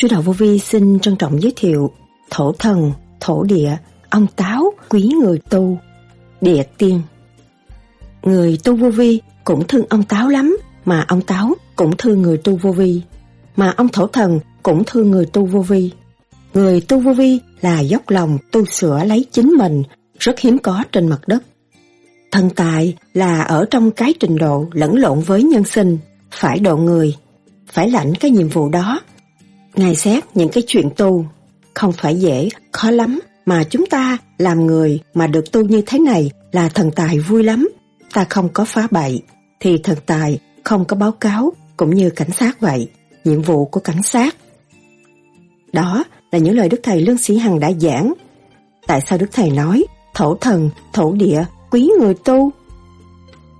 Sư Đạo Vô Vi xin trân trọng giới thiệu thổ thần, thổ địa, ông táo, quý người tu, địa tiên. Người tu vô vi cũng thương ông táo lắm, mà ông táo cũng thương người tu vô vi, mà ông thổ thần cũng thương người tu vô vi. Người tu vô vi là dốc lòng tu sửa lấy chính mình, rất hiếm có trên mặt đất. Thần tài là ở trong cái trình độ lẫn lộn với nhân sinh, phải độ người, phải lãnh cái nhiệm vụ đó. Ngài xét những cái chuyện tu, không phải dễ, khó lắm, mà chúng ta làm người mà được tu như thế này là thần tài vui lắm. Ta không có phá bậy, thì thần tài không có báo cáo, cũng như cảnh sát vậy, nhiệm vụ của cảnh sát. Đó là những lời Đức Thầy Lương Sĩ Hằng đã giảng. Tại sao Đức Thầy nói thổ thần, thổ địa, quý người tu?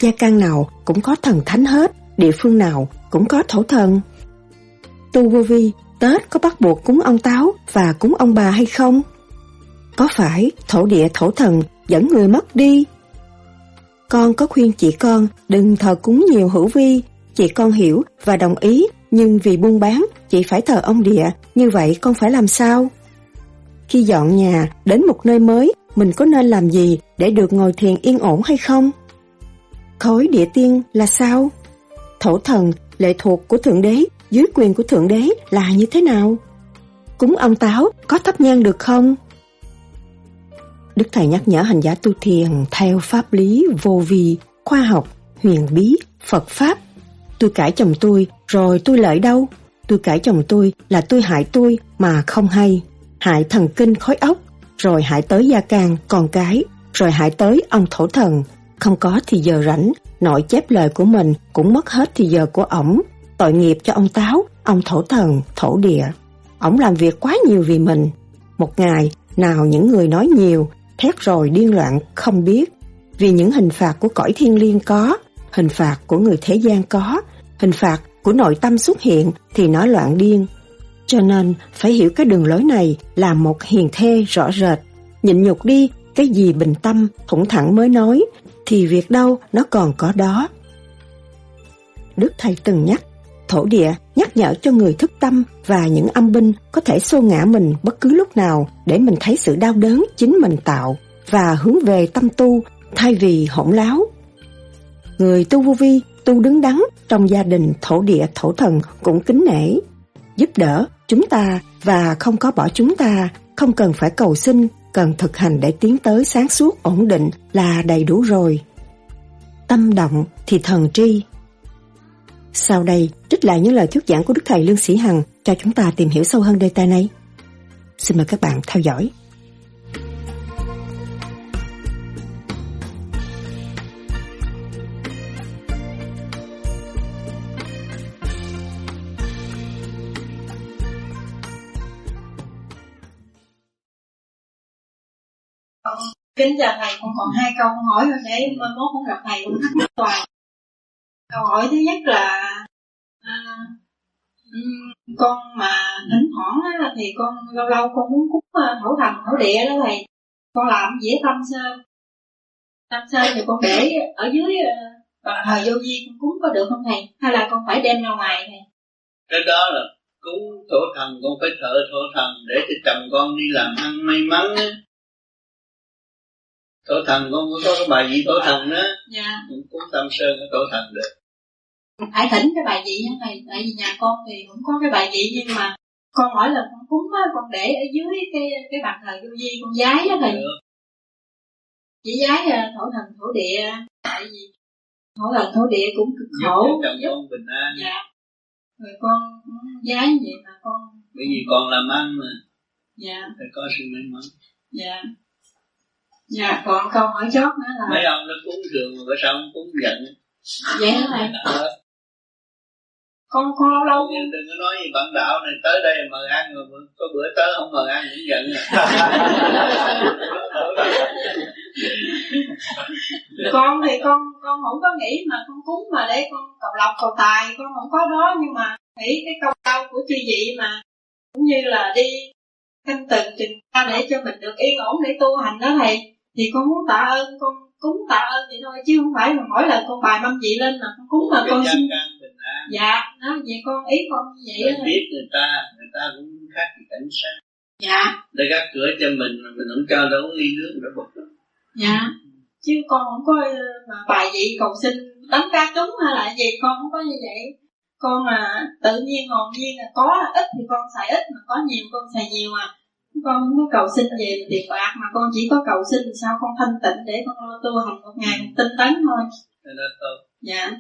Gia căn nào cũng có thần thánh hết, địa phương nào cũng có thổ thần. Tu vô vi, Tết có bắt buộc cúng ông Táo và cúng ông bà hay không? Có phải thổ địa thổ thần dẫn người mất đi? Con có khuyên chị con đừng thờ cúng nhiều hữu vi, chị con hiểu và đồng ý, nhưng vì buôn bán, chị phải thờ ông địa, như vậy con phải làm sao? Khi dọn nhà đến một nơi mới, mình có nên làm gì để được ngồi thiền yên ổn hay không? Khối địa tiên là sao? Thổ thần, lệ thuộc của Thượng Đế, dưới quyền của Thượng Đế là như thế nào? Cúng ông Táo có thắp nhang được không? Đức Thầy nhắc nhở hành giả tu thiền theo pháp lý vô vi, khoa học, huyền bí, Phật Pháp. Tôi cãi chồng tôi, rồi tôi lợi đâu? Tôi cãi chồng tôi là tôi hại tôi mà không hay. Hại thần kinh khối óc, rồi hại tới gia can, con cái, rồi hại tới ông thổ thần. Không có thì giờ rảnh, nội chép lời của mình cũng mất hết thì giờ của ổng. Tội nghiệp cho ông Táo, ông thổ thần, thổ địa. Ổng làm việc quá nhiều vì mình. Một ngày, nào những người nói nhiều, thét rồi điên loạn không biết. Vì những hình phạt của cõi thiên liêng có, hình phạt của người thế gian có, hình phạt của nội tâm xuất hiện thì nó loạn điên. Cho nên phải hiểu cái đường lối này là một hiền thê rõ rệt. Nhịn nhục đi, cái gì bình tâm, thủng thẳng mới nói, thì việc đâu nó còn có đó. Đức Thầy từng nhắc, thổ địa nhắc nhở cho người thức tâm và những âm binh có thể xô ngã mình bất cứ lúc nào để mình thấy sự đau đớn chính mình tạo và hướng về tâm tu thay vì hỗn láo. Người tu vô vi, tu đứng đắn trong gia đình thổ địa thổ thần cũng kính nể, giúp đỡ chúng ta và không có bỏ chúng ta, không cần phải cầu xin, cần thực hành để tiến tới sáng suốt ổn định là đầy đủ rồi. Tâm động thì thần tri. Sau đây, trích lại những lời thuyết giảng của Đức Thầy Lương Sĩ Hằng cho chúng ta tìm hiểu sâu hơn đề tài này. Xin mời các bạn theo dõi. kính chào thầy con còn hai câu hỏi rồi để mai mốt con gặp thầy cũng thắc mắc hoài câu hỏi thứ nhất là con mà thỉnh thoảng á, thì con lâu lâu con muốn cúng à, thổ thần thổ địa đó thầy. Con làm dễ tâm sơn tâm sơn thì con để ở dưới và thời vô vi con cúng có được không thầy? Hay là con phải đem ra ngoài thầy? Cái đó là cúng thổ thần con phải thợ thổ thần để cho chồng con đi làm ăn may mắn á. Tổ thần con có cái bài vị tổ thần đó. Dạ. Cũng tâm sơn tổ thần được phải thỉnh cái bài vị thầy tại vì nhà con thì cũng có cái bài vị nhưng mà con mỗi lần con cúng á con để ở dưới cái cái bàn thờ vô vi con giái á thầy. Chỉ giái à, thổ thần thổ địa. Tại vì thổ thần thổ địa cũng cực khổ. giúp. cho con bình an. Dạ. Rồi con giái vậy mà con bởi vì con làm ăn mà. Dạ. Phải có sự may mắn. Dạ. Dạ, còn câu hỏi chót nữa là Mấy ông nó cúng thường mà sao không cúng giận? Vậy hả thầy? Con con lâu lâu. Nhưng đừng có nói gì bạn đạo này tới đây mời ăn rồi có bữa tới không mời ăn cũng giận à. con thì con con không có nghĩ mà con cúng mà để con cầu lộc cầu tài con không có đó nhưng mà nghĩ cái câu đau của chư vị mà cũng như là đi canh từng trình ra để cho mình được yên ổn để tu hành đó thầy. Thì con muốn tạ ơn con cúng tạ ơn vậy thôi chứ không phải là mỗi lần con bài mâm vị lên mà con cúng mà con xin dạ nó vậy con ý con như vậy Mình biết người ta người ta cũng khác cái cảnh sát. Dạ. Để gác cửa cho mình mà mình không cho đâu ly nước nó bực lắm. Dạ. Chứ con không có ờ, mà bài vị cầu xin tấm cá trúng hay là gì con không có như vậy. Con mà tự nhiên hồn nhiên là có ít thì con xài ít mà có nhiều con xài nhiều à. Con không có cầu xin về tiền bạc mà con chỉ có cầu xin sao con thanh tịnh để con lo tu hành một ngày tinh tấn thôi. Dạ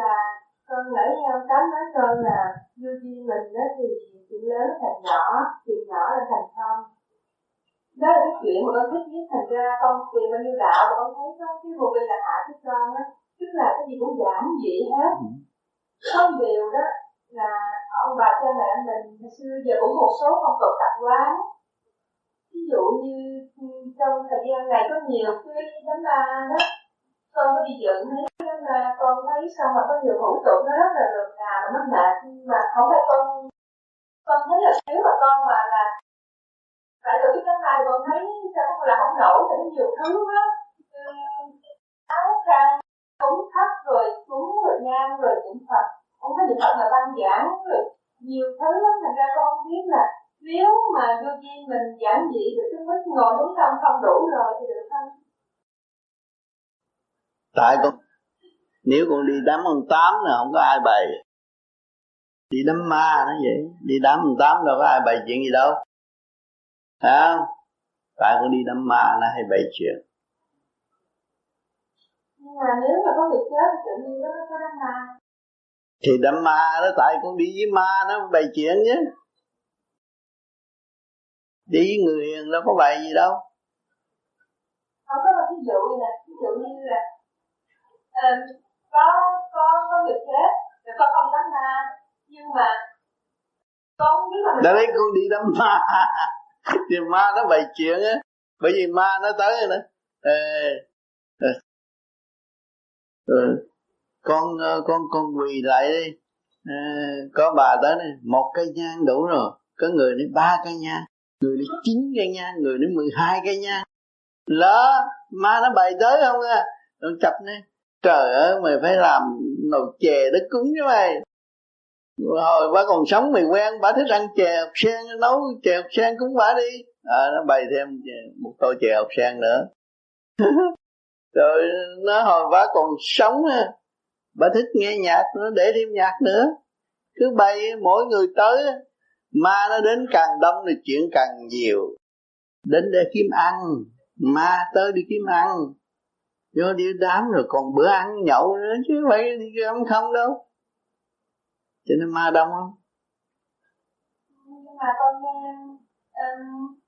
là con nãy ông tám nói con là vô duyên mình đó thì chuyện lớn thành nhỏ chuyện nhỏ là thành không. Đó là cái chuyện mà con thích nhất thành ra con tìm bao nhiêu đạo mà con thấy có cái vô vi là hạ với con á tức là cái gì cũng giảm dị hết. Có một điều đó là ông bà cha mẹ mình hồi xưa giờ cũng một số phong tục tập quán. Ví dụ như ừ, trong thời gian này có nhiều cái đám ma đó con có đi dựng nhưng mà con thấy sao mà có nhiều thủ tục nó rất là rườm rà mà nó mệt mà không phải con con thấy là nếu mà con mà là phải tổ chức đám tay con thấy sao con là không nổi tại nhiều thứ á áo khăn cúng thấp rồi cúng rồi nhang, rồi niệm phật. Không có niệm phật là ban giảng, rồi nhiều thứ lắm. Thành ra con biết là nếu mà vô chi mình giảng dị được cái mức ngồi đúng tâm không đủ rồi thì được không? Tại con nếu con đi đám ông tám là không có ai bày. Đi đám ma nó vậy. Đi đám ông tám đâu có ai bày chuyện gì đâu. Không? Tại con đi đám ma nó hay bày chuyện. Nhưng mà nếu mà có người chết thì tự nhiên nó có đám ma. Thì đám ma đó tại con đi với ma nó bày chuyện chứ đi với người đâu có bày gì đâu. Không có một ví dụ như là ví dụ như là có có có người chết rồi con không đám ma. Nhưng mà con không biết là mình Đã đấy con đi đám ma. Thì ma nó bày chuyện á. Bởi vì ma nó tới rồi đó. Ê, ừ. Con ờ, con con quỳ lại đi. Ê, Có bà tới này Một cây nhang đủ rồi. Có người đến ba cây nhang. Người đến chín cây nhang Người đến mười hai cây nhang. Đó Ma nó bày tới không à Nó chập nè Trời ơi mày phải làm nồi chè để cúng với mày. Hồi bà còn sống mày quen bà thích ăn chè hộp sen nấu chè hộp sen cúng bà đi. À, nó bày thêm một tô chè hộp sen nữa. Rồi nó hồi bà còn sống á bà thích nghe nhạc nó để thêm nhạc nữa. Cứ bay mỗi người tới ma nó đến càng đông thì chuyện càng nhiều. Đến để kiếm ăn ma tới đi kiếm ăn vô đi đám rồi còn bữa ăn nhậu nữa chứ phải đi ăn không đâu. Cho nên ma đông không nhưng mà con nghe um,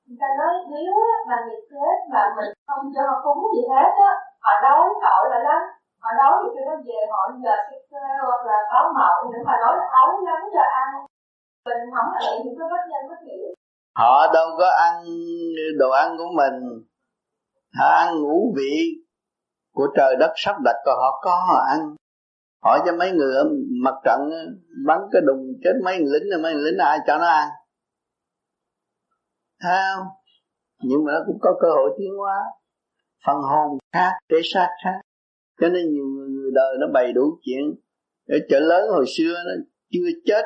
người ta nói nếu á, mà người chết mà mình không cho họ cúng gì hết á họ đói tội là lắm. Họ đói thì khi nó về họ giờ xích hoặc là có mộng để mà nói là ấu lắm cho ăn. Mình không là vậy thì có bất nhân bất nghĩa. Họ đâu có ăn đồ ăn của mình. Họ ăn ngũ vị của trời đất sắp đặt còn họ có họ ăn. Hỏi cho mấy người ở mặt trận bắn cái đùng chết mấy người lính rồi mấy người lính ai cho nó ăn. Thấy không? Nhưng mà nó cũng có cơ hội tiến hóa. Phần hồn khác thể xác khác. Cho nên nhiều người, người đời nó bày đủ chuyện. Ở chợ lớn hồi xưa nó chưa chết.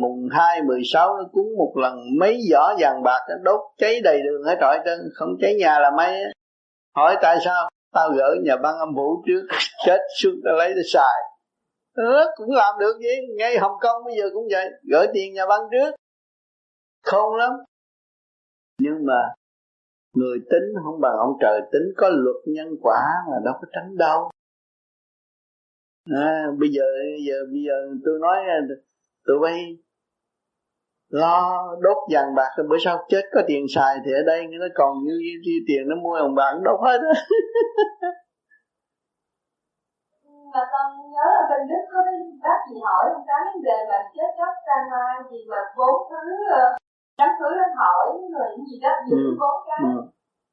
Mùng hai mười sáu nó cúng một lần mấy giỏ vàng bạc nó đốt cháy đầy đường hết trọi trơn không cháy nhà là mấy hỏi tại sao tao gỡ nhà băng âm vũ trước chết xuống tao lấy tao xài? Ừ, cũng làm được vậy ngay hồng kông bây giờ cũng vậy. Gửi tiền nhà băng trước. Không lắm. Nhưng mà người tính không bằng ông trời tính. Có luật nhân quả mà đâu có tránh đâu. À, bây giờ bây giờ bây giờ tôi nói à, tụi bay lo đốt vàng bạc rồi bữa sau chết có tiền xài thì ở đây nó còn như, như tiền nó mua vàng bạc đốt hết á mà con nhớ ở bên Đức có cái bác gì hỏi một cái vấn đề mà chết chóc ra ma gì mà bốn thứ ờ, đám cưới lên hỏi những gì đó giữ Ừ. bốn cái ừ.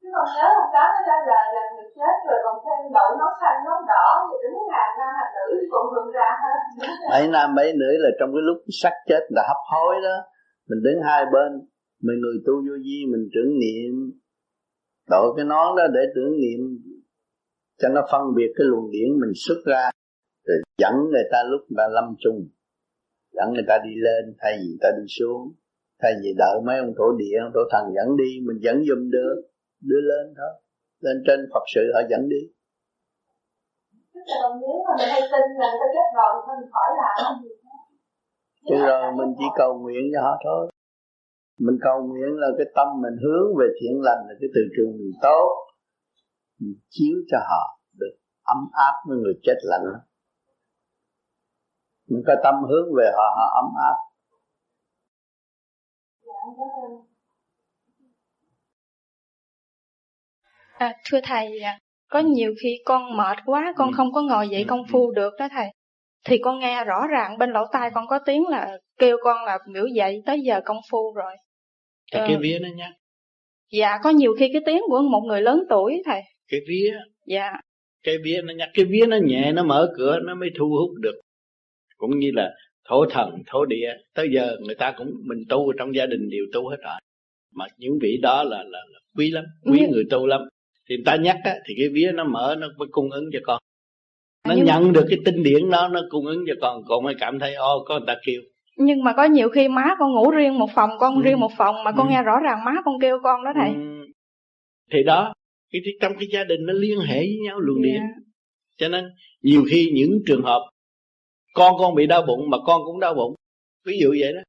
chứ còn nhớ một cái nó ra là là người chết rồi còn thêm đậu nón xanh nón đỏ rồi đứng hàng nam hàng nữ thì cũng rụng ra hết mấy nam mấy nữ là trong cái lúc sắc chết là hấp hối đó mình đứng hai bên, mình người tu vô vi, mình tưởng niệm. Đội cái nón đó để tưởng niệm, cho nó phân biệt cái luồng điển mình xuất ra. Rồi dẫn người ta lúc người ta lâm chung, dẫn người ta đi lên, thay vì người ta đi xuống, thay vì đợi mấy ông thổ địa, ông thổ thần dẫn đi, mình dẫn dùm được đưa lên thôi lên trên Phật sự họ dẫn đi. Tức là nếu mà mình hay tin là người ta chết rồi, thì mình khỏi làm gì? Chứ rồi mình chỉ cầu nguyện cho họ thôi Mình cầu nguyện là cái tâm mình hướng về thiện lành là cái từ trường mình tốt Mình chiếu cho họ được ấm áp với người chết lạnh Mình có tâm hướng về họ, họ ấm áp À, thưa thầy, có nhiều khi con mệt quá, con ừ. không có ngồi dậy công phu được đó thầy. Thì con nghe rõ ràng bên lỗ tai con có tiếng là kêu con là biểu dậy tới giờ công phu rồi. Cái, cái vía nó nhắc. Dạ, có nhiều khi cái tiếng của một người lớn tuổi thầy. Cái vía. Dạ. Cái vía nó nhắc, cái vía nó nhẹ, nó mở cửa, nó mới thu hút được. Cũng như là thổ thần, thổ địa. Tới giờ người ta cũng, mình tu trong gia đình đều tu hết rồi. Mà những vị đó là, là, là quý lắm, quý người tu lắm thì ta nhắc á, thì cái vía nó mở nó mới cung ứng cho con nó nhưng nhận được cái tinh điển đó nó cung ứng cho con. Con mới cảm thấy ô có người ta kêu. Nhưng mà có nhiều khi má con ngủ riêng một phòng con ừ. riêng một phòng mà con ừ. nghe rõ ràng má con kêu con đó thầy. Ừ. thì đó cái trong cái gia đình nó liên hệ với nhau luồng yeah. điện cho nên nhiều khi những trường hợp con con bị đau bụng mà con cũng đau bụng. Ví dụ vậy đó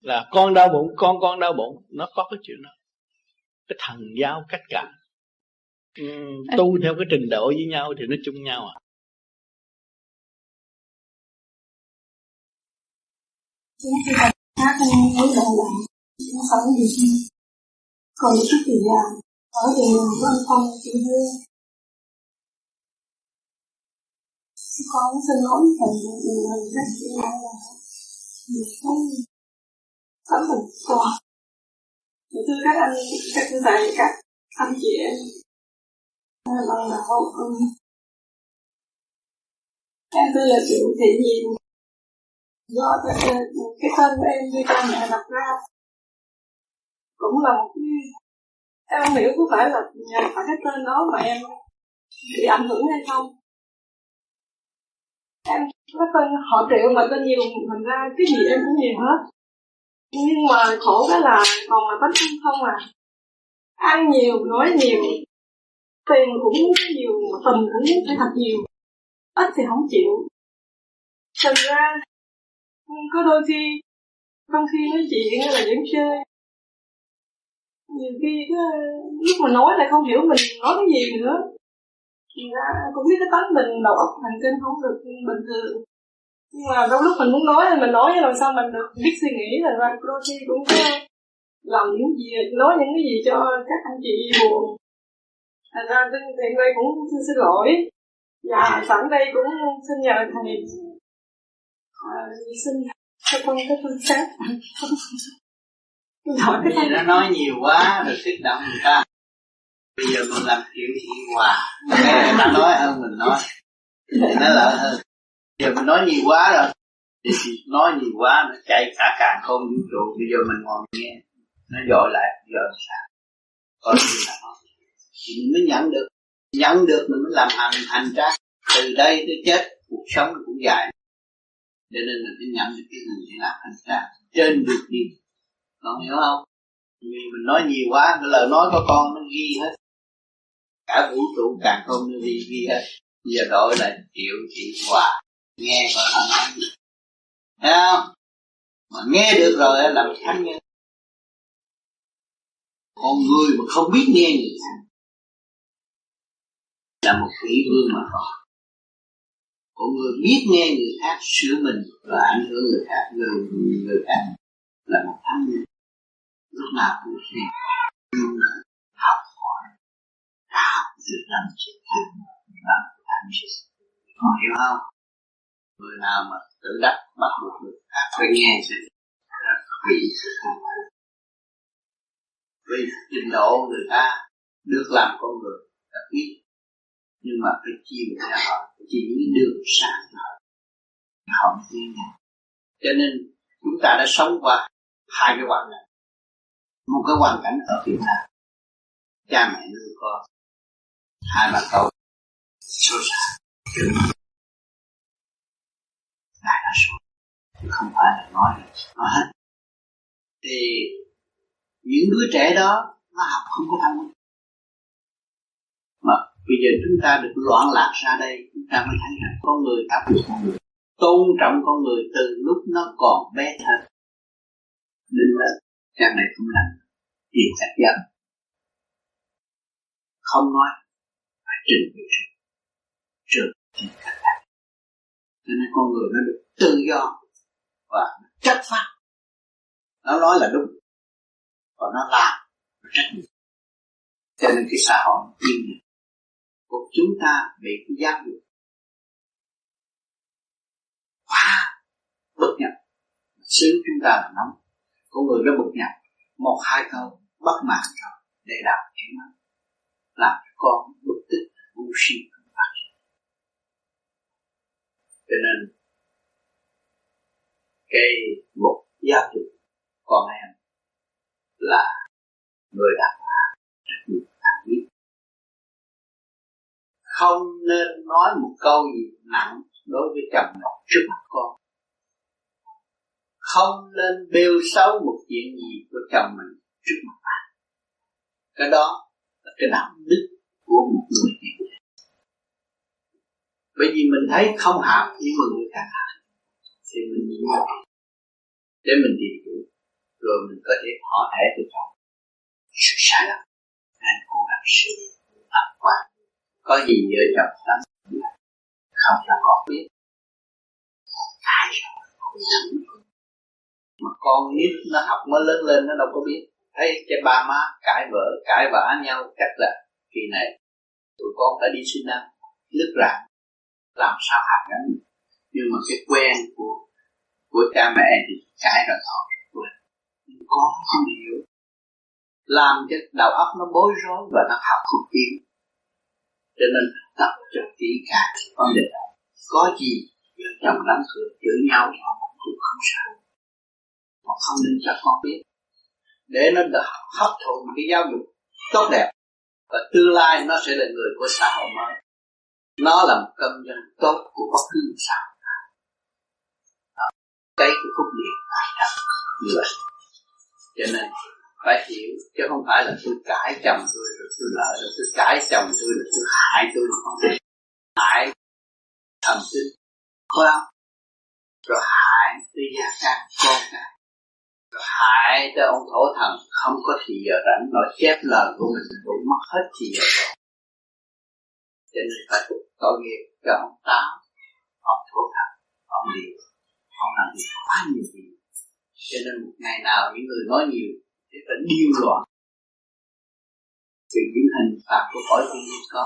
là con đau bụng con con đau bụng nó có cái chuyện đó. Cái thần giao cách cảm Ừ, tu theo cái trình độ với nhau thì nó chung nhau à Chính khi tập hát với bạn bạn nó phải gì. Còn chút thì là ở địa đường của anh Phong chị Hương con xin lỗi thầy nhiều lần rất chị là nhiều cái tấm mình thì thưa các anh, các thầy các anh chị em. Ban đầu em tôi là triệu thị nhiều do cái, thân tên của em như cha mẹ đặt ra. Cũng là một cái em không hiểu có phải là phải cái tên đó mà em bị ảnh hưởng hay không. Em có tên họ triệu mà tên nhiều thành ra cái gì em cũng nhiều hết. Nhưng mà khổ cái là còn là bánh không à. Ăn nhiều nói nhiều tiền cũng nhiều tình cũng phải thật nhiều. Ít thì không chịu. Thành ra có đôi khi trong khi nói chuyện là vẫn chơi. Nhiều khi cái, lúc mà nói lại không hiểu mình nói cái gì nữa. Thì ra cũng biết cái tánh mình đầu óc thần kinh không được bình thường. Nhưng mà trong lúc mình muốn nói thì mình nói làm sao mình được biết suy nghĩ là ra đôi khi cũng có làm những gì nói những cái gì cho các anh chị buồn. Thành ra hiện đây cũng xin, xin lỗi. Và sẵn đây cũng xin nhờ thầy Ờ, xin cho con cái phương pháp gì nó nói nhiều quá, rồi kích động người ta Bây giờ mình làm chuyện hiền hòa. Nghe người ta nói hơn, mình nói Thì nó lợi hơn. Bây giờ mình nói nhiều quá rồi. Thì nói nhiều quá, nó chạy cả càng không vũ trụ. Bây giờ mình ngồi nghe, nó dội lại, giờ sao? Có gì là nó thì mình mới nhận được. Nhận được mình mới làm hành hành ra từ đây tới chết, cuộc sống cũng dài cho nên mình phải nhận được cái mình để làm hành ra trên được đi con hiểu không? Vì mình nói nhiều quá, cái lời nói của con nó ghi hết. Cả vũ trụ càng không nó ghi ghi hết. Giờ đổi lại triệu chị hòa, nghe và nói gì. Thấy không? Mà nghe được rồi làm thánh nhân. Con người mà không biết nghe người khác là một quỷ vương mà thôi của người biết nghe người khác sửa mình và ảnh hưởng người khác, người người khác là một thánh nhân. Lúc nào cũng nghe luôn là học hỏi học từ tâm sự thật làm thành sự còn hiểu không? Người nào mà tự đắc bắt buộc được à, phải nghe sự bị sự vì trình độ người ta được làm con người là biết nhưng mà phải chia cho họ chỉ đường sáng cho không tin nhau cho nên, chúng ta đã sống qua hai cái hoàn cảnh. Một cái hoàn cảnh ở Việt Nam. Cha mẹ nuôi con. Hai bà cậu số xa đại đa số không phải là nói nói hết. Thì những đứa trẻ đó, nó học không có thông minh bây giờ chúng ta được loạn lạc ra đây, chúng ta mới thấy rằng con người áp lực con người tôn trọng, con người từ lúc nó còn bé thơ. Nên là cha mẹ cũng làm tiền sạch dân không nói, phải trình về trường trường thì cách lạc cho nên con người nó được tự do và nó chất phát nó nói là đúng, và nó làm nó trách nhiệm. Cho nên cái xã hội yên này của chúng ta bị cái giáo dục quá bất nhập. Xứ chúng ta là nóng con người nó bất nhập, một hai câu bất mãn rồi, để đạo thế đó làm cho con bực tức ngu si không phải. Cho nên, cái một giáo dục con em là người đàn bà trách nhiệm không nên nói một câu gì nặng đối với chồng mình trước mặt con. Không nên bêu xấu một chuyện gì của chồng mình trước mặt bạn. Cái đó là cái đạo đức của một người hiện bởi vì mình thấy không hợp nhưng mà người khác hợp thì mình nhịn nhục để mình tìm hiểu, rồi mình có thể thỏa thể từ chồng. Sự sai lầm anh cố gắng sự tập quan có gì giữa chồng lắm không là con biết. Mà con nít nó học mới lớn lên, nó đâu có biết. Thấy cái ba má cãi vợ cãi vã nhau, chắc là kỳ này tụi con phải đi sinh năm nước ra làm sao hạt gắn nhưng mà cái quen của của cha mẹ thì cãi rồi thôi quên nhưng con không hiểu. Làm cho đầu óc nó bối rối và nó học không tiến cho nên tập cho kỹ càng vấn đề đó. Có gì vợ chồng lắm cưới giữ nhau họ cũng không sao họ không nên cho con biết. Để nó được hấp thụ một cái giáo dục tốt đẹp. Và tương lai nó sẽ là người của xã hội mới. Nó là một công dân tốt của bất cứ một xã hội nào. Cái cái khúc điện như vậy. Cho nên phải hiểu, chứ không phải là tôi cãi chồng tôi, rồi tôi lợi rồi tôi cãi chồng tôi, rồi tôi hại tôi mà không hại, thầm sinh phải không rồi hại tới gia can con cái rồi hại tới ông thổ thần, không có thì giờ rảnh, nói chép lời của mình, cũng mất hết thì giờ rồi. Cho nên phải tội nghiệp cho ông táo ông thổ thần, ông điều ông làm việc quá nhiều việc. Cho nên một ngày nào những người nói nhiều để phải điêu loạn. Vì những hình phạt của khỏi thiên nhiên có,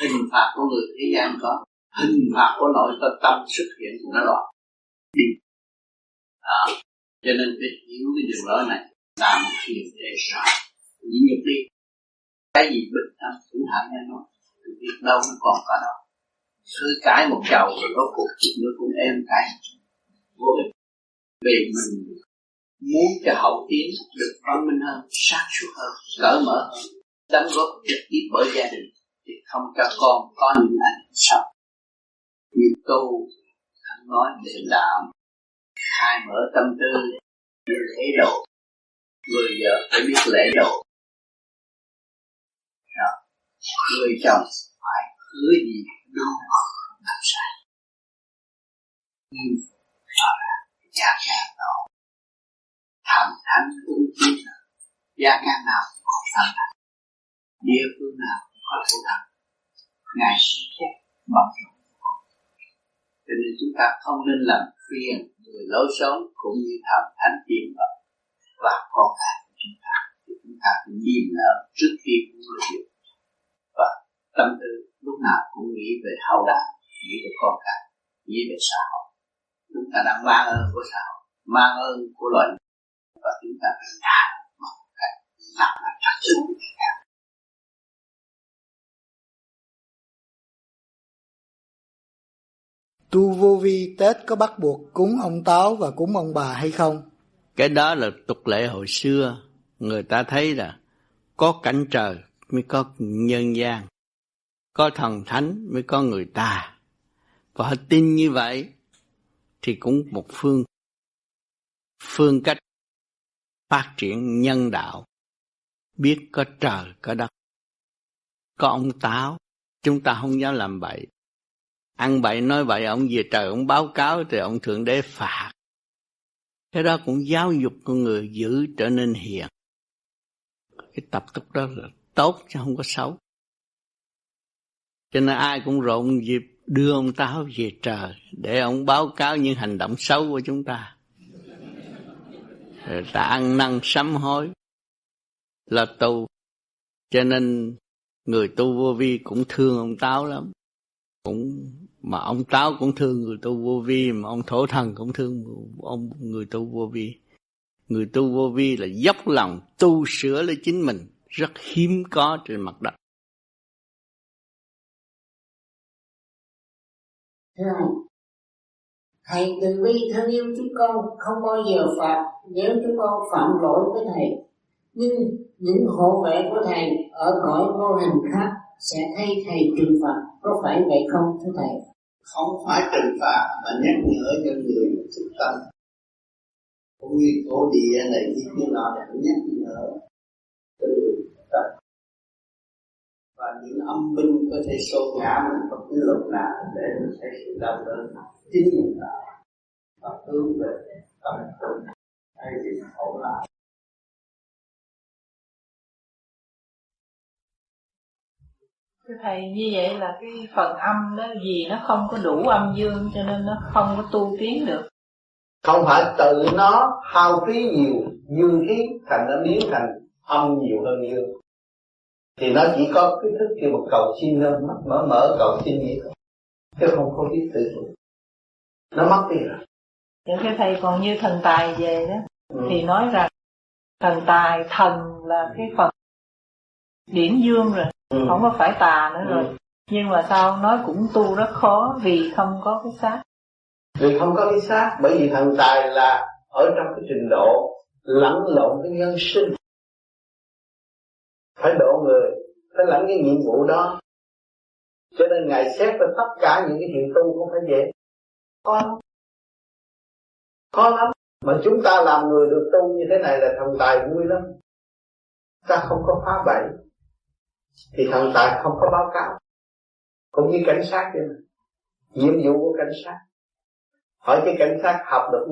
hình phạt của người thế gian có, hình phạt của nội tâm xuất hiện của nó loạn. Đi đó. Cho nên phải hiểu cái điều đó này. Làm một chuyện để sợ. Nhị nhục đi cái gì bình tâm cũng hạ nghe nói từ biết đâu nó còn có đó. Cứ cãi một chầu rồi rốt cuộc chút nữa cũng em cãi vô ích. Vì mình muốn cho hậu tiến được văn minh hơn, sáng suốt hơn, cởi mở hơn, đóng góp trực tiếp bởi gia đình, thì không cho con có những ảnh sau như tu không nói để làm khai mở tâm tư lễ độ, người vợ phải biết lễ độ. Đó. người chồng phải hứa gì, đúng không? Làm sai nhưng đó là cha cha đó thầm thánh ứng chiến gia can nào cũng có thần thánh. Địa phương nào cũng có thủ thần ngài sẽ chết bằng lòng cho nên chúng ta không nên làm phiền người lối sống cũng như thần thánh tiên bạc và con cái của chúng ta. Thì chúng ta cũng nhìn nở trước khi người việc và tâm tư lúc nào cũng nghĩ về hậu đại, nghĩ về con cái, nghĩ về xã hội. Chúng ta đang mang ơn của xã hội, mang ơn của loài và chúng ta phải trả một cách nặng là thật sự tu vô vi Tết có bắt buộc cúng ông Táo và cúng ông bà hay không? Cái đó là tục lệ hồi xưa, người ta thấy là có cảnh trời mới có nhân gian. có thần thánh mới có người ta và họ tin như vậy thì cũng một phương phương cách phát triển nhân đạo. Biết có trời, có đất. Có ông táo, chúng ta không dám làm bậy. Ăn bậy nói bậy, ông về trời, ông báo cáo thì ông thượng đế phạt. Cái đó cũng giáo dục con người giữ trở nên hiền. Cái tập tục đó là tốt chứ không có xấu. Cho nên ai cũng rộn dịp đưa ông Táo về trời để ông báo cáo những hành động xấu của chúng ta. Ta ăn năn sám hối là tu. Cho nên người tu vô vi cũng thương ông Táo lắm. Cũng, mà ông Táo cũng thương người tu vô vi, mà ông Thổ Thần cũng thương ông người tu vô vi. Người tu vô vi là dốc lòng tu sửa lấy chính mình, rất hiếm có trên mặt đất. Thưa Thầy từ bi thân yêu chúng con, không bao giờ phạt nếu chúng con phạm lỗi với Thầy. Nhưng những hộ vệ của Thầy ở cõi vô hình khác sẽ thay Thầy trừng phạt. Có phải vậy không, thưa Thầy? Không phải trừng phạt, mà nhắc nhở cho người thực tâm. Cũng như cổ địa này, như thế nào cũng nhắc nhở từ tập và những âm binh có thể xô ngã mình bất cứ lúc nào để mình thấy sự đau đớn chính mình tạo và hướng về tâm thức hay thì hậu lại Thưa Thầy, như vậy là cái phần âm đó vì nó không có đủ âm dương cho nên nó không có tu tiến được. Không phải tự nó hao phí nhiều dương khí thành nó biến thành âm nhiều hơn dương thì nó chỉ có cái thức kia một cầu xin thôi mắt mở mở cầu xin vậy thôi chứ không có biết tự chủ nó mất đi rồi những cái thầy còn như thần tài về đó ừ. thì nói rằng thần tài thần là cái phần điển dương rồi ừ. không có phải tà nữa ừ. rồi nhưng mà sao nói cũng tu rất khó vì không có cái xác vì không có cái xác bởi vì thần tài là ở trong cái trình độ lẫn lộn cái nhân sinh phải độ người, phải lãnh cái nhiệm vụ đó. Cho nên ngài xét ra tất cả những cái chuyện tu không phải dễ. Khó lắm. Khó lắm. Mà chúng ta làm người được tu như thế này là thần tài vui lắm. Ta không có phá bẫy, thì thần tài không có báo cáo. Cũng như cảnh sát vậy mà. Nhiệm vụ của cảnh sát. Hỏi cái cảnh sát học được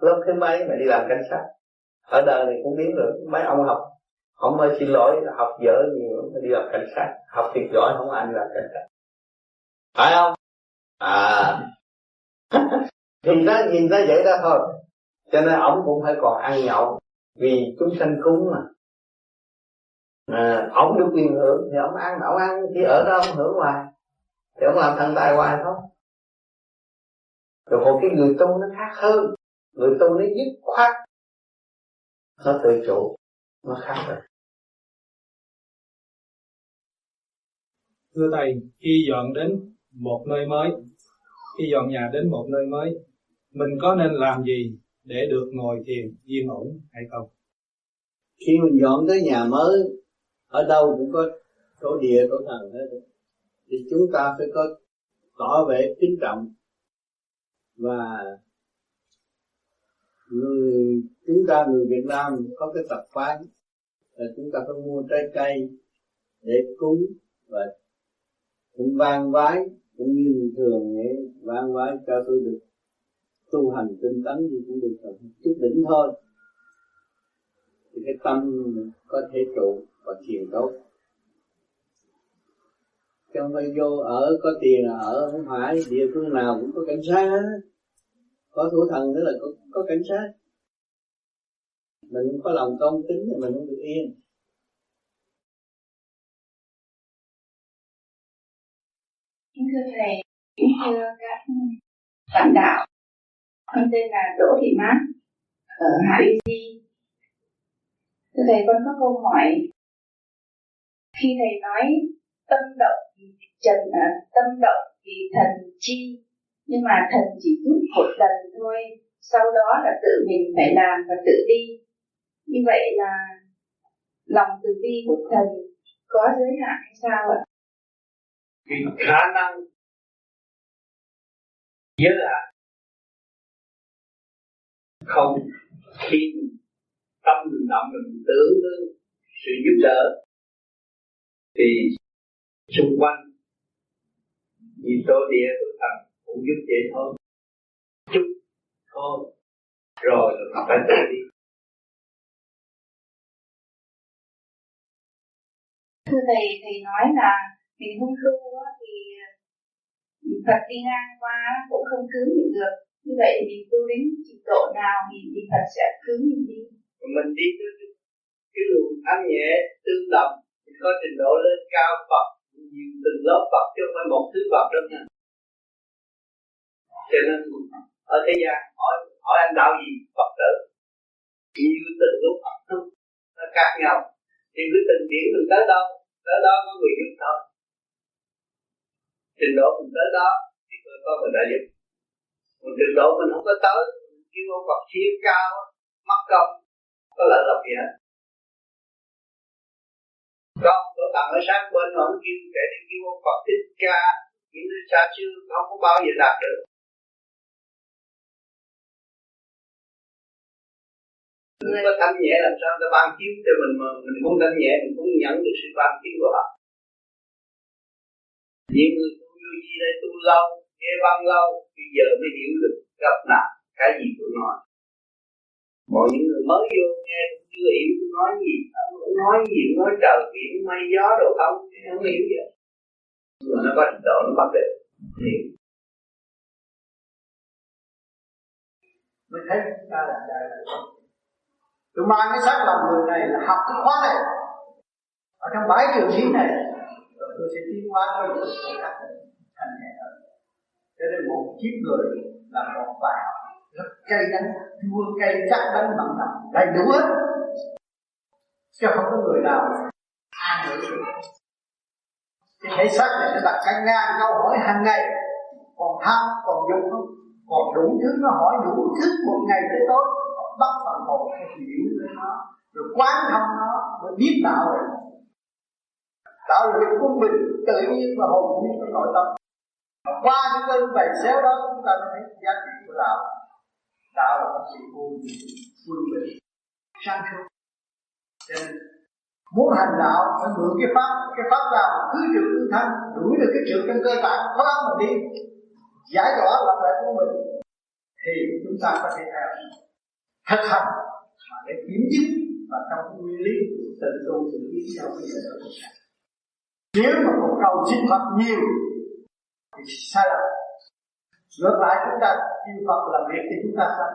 lớp thứ mấy mà đi làm cảnh sát. Ở đời này cũng biết rồi mấy ông học không ơi xin lỗi học dở nhiều đi làm cảnh sát. Học thiệt giỏi không ai làm cảnh sát. Phải không? À. Thì nó nhìn ra vậy đó thôi. Cho nên ông cũng phải còn ăn nhậu vì chúng sanh cúng mà. À, ông được quyền hưởng thì ông ăn ông ăn. Chỉ ở đó ông hưởng hoài. Thì ông làm thần tài hoài thôi. Rồi một cái người tu nó khác hơn. Người tu nó dứt khoát. Nó tự chủ nó khác rồi. Thưa thầy, khi dọn đến một nơi mới, khi dọn nhà đến một nơi mới, mình có nên làm gì để được ngồi thiền yên ổn hay không? Khi mình dọn tới nhà mới, ở đâu cũng có tổ địa tổ thần hết thì chúng ta phải có tỏ vẻ kính trọng và người, chúng ta người Việt Nam có cái tập quán, là chúng ta phải mua trái cây để cúng và cũng vang vái cũng như thường ấy vang vái cho tôi được tu hành tinh tấn thì cũng được chút đỉnh thôi. Thì cái tâm có thể trụ và thiền tốt. Chứ không phải vô ở có tiền là ở không phải địa phương nào cũng có cảnh sát. Có thủ thần nữa là có, có cảnh sát. Mình không có lòng công kính thì mình không được yên. Thưa Thầy, kính thưa các bạn đạo, con tên là Đỗ Thị Mát, ở Hạ Uy Di. Thưa Thầy, con có câu hỏi. Khi Thầy nói tâm động vì trần à, tâm động vì thần chi, nhưng mà thần chỉ giúp một lần thôi, sau đó là tự mình phải làm và tự đi. Như vậy là lòng từ bi của thần có giới hạn hay sao ạ? Vì khả năng giới hạn không khi tâm mình động mình tưởng đến sự giúp đỡ, thì xung quanh vì tổ địa tôi thần cũng giúp vậy thôi chút thôi, rồi nó phải tự đi. Thưa thầy thầy nói là mình hung tu thì Phật đi ngang qua cũng không cứu mình được. Như vậy thì mình tu đến trình độ nào thì, thì Phật sẽ cứu mình đi. Mình đi tới cái luồng âm nhẹ tương đồng thì có trình độ lên cao Phật nhiều từng lớp Phật chứ không phải một thứ Phật đâu nha. Cho nên ở thế gian hỏi hỏi anh đạo gì Phật tử? Nhiều từng lúc Phật tu nó khác nhau. Thì cứ từng điển mình tới đâu tới đó có người giúp thôi trình độ mình tới đó thì có người đã giúp còn trình độ mình không có tới kêu ông Phật chia cao, mất công, có lợi lộc gì hết. Con có tặng ở sáng bên mà ông kêu, kể đi kêu ông Phật thích ca những nó xa chưa không có bao giờ đạt được. Người có thanh nhẹ làm sao ta ban chiếu cho mình mà mình không thanh nhẹ, mình cũng nhận được sự ban chiếu của họ. Những người tu vô gì đây tu lâu, nghe văn lâu, bây giờ mới hiểu được gặp nạn cái gì tôi nói. Mọi những người mới vô nghe chưa hiểu tôi nói gì, nói gì, nói trời biển mây gió đồ không, không hiểu gì. Mà nó có trình độ nó bắt được. Hiểu. mình thấy chúng ta là đại tôi mang cái xác lòng người này là học cái khóa này ở trong bãi trường khí này tôi sẽ tiến hóa cho những người khác thành nhẹ hơn cho nên một kiếp người là một bài học. Rất cay đắng chua cay chắc đắng mặn nồng đầy đủ hết. Chứ không có người nào an được. Thấy thể xác này nó đặt cả ngang câu hỏi hàng ngày. Còn tham, còn dục không? Còn đủ thứ nó hỏi đủ thứ một ngày tới tối. Bắt phần hồn phải hiểu với nó rồi quán thông nó, mới biết đạo. Rồi tạo được quân bình tự nhiên và hồn nhiên của nội tâm qua những cơn bày xéo đó, chúng ta mới thấy giá trị của đạo. Đạo là một sự vui vui bình sang suốt nên, muốn hành đạo, phải mượn cái pháp cái pháp nào cứ trừ tương thân đuổi được cái trượt trong cơ tạng thoát mình đi. Giải tỏa lập lại của mình, thì chúng ta có thể theo. Thực hành mà để kiểm chứng và trong cái nguyên lý tự tu tự tiến theo cái giờ đó nếu mà một cầu sinh Phật nhiều thì sai lầm. Ngược lại, chúng ta xin Phật làm việc thì chúng ta sai.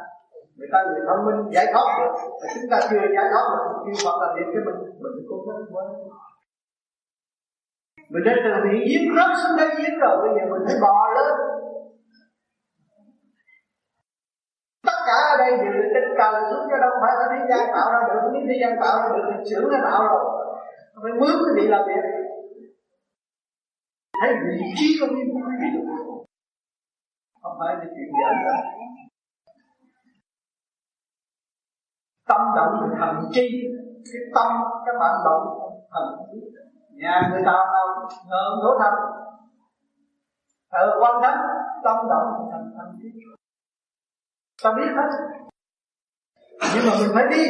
Người ta người thông minh giải thoát được. Mà chúng ta chưa giải thoát được kêu Phật làm việc cho mình. Mình cố gắng quên mình đã từ bị giếng rớt xuống đây giếng rồi, bây giờ mình phải bò lên. Tất cả ở đây đều là trên trời xuống cho đâu phải là thế gian tạo ra được. Nếu thế gian tạo ra được thì trưởng nó tạo rồi. Phải mướn cái gì làm việc? Thấy vị trí của quý vị không phải là chuyện giỡn đâu tâm động thần chi. Cái tâm các bạn động thần chi nhà người ta đâu ngờ đổ thần thờ quan thánh, tâm động thì thần chi ta biết hết. Nhưng mà mình phải đi.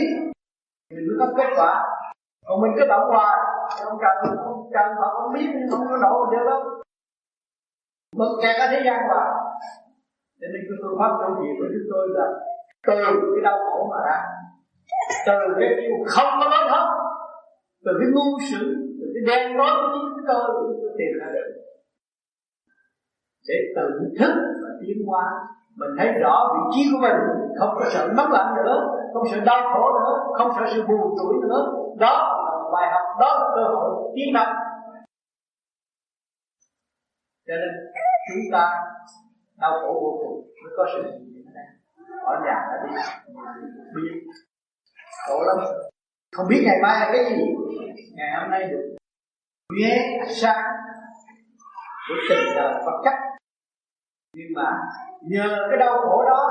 Mình mới có kết quả. Còn mình cứ động hoài ông trần ông trần họ không biết không có nổi được đâu. Mất kẹt ở thế gian mà. Cho nên cái phương pháp công việc của chúng tôi là từ cái đau khổ mà ra. Từ cái điều không có nói hết. Từ cái ngu sự từ cái đen tối của chính tôi chúng tôi tìm ra được. Để tự thức và tiến hóa, mình thấy rõ vị trí của mình, không có sợ nóng lạnh nữa, không sợ đau khổ nữa, không sợ sự buồn tuổi nữa. Đó một bài học đó là cơ hội tiến năm cho nên, chúng ta đau khổ vô cùng mới có sự gì ở nhà đã đi biết. Khổ lắm. Không biết ngày mai là cái gì. Ngày hôm nay được nghe sáng của tình đời vật chất nhưng mà nhờ cái đau khổ đó,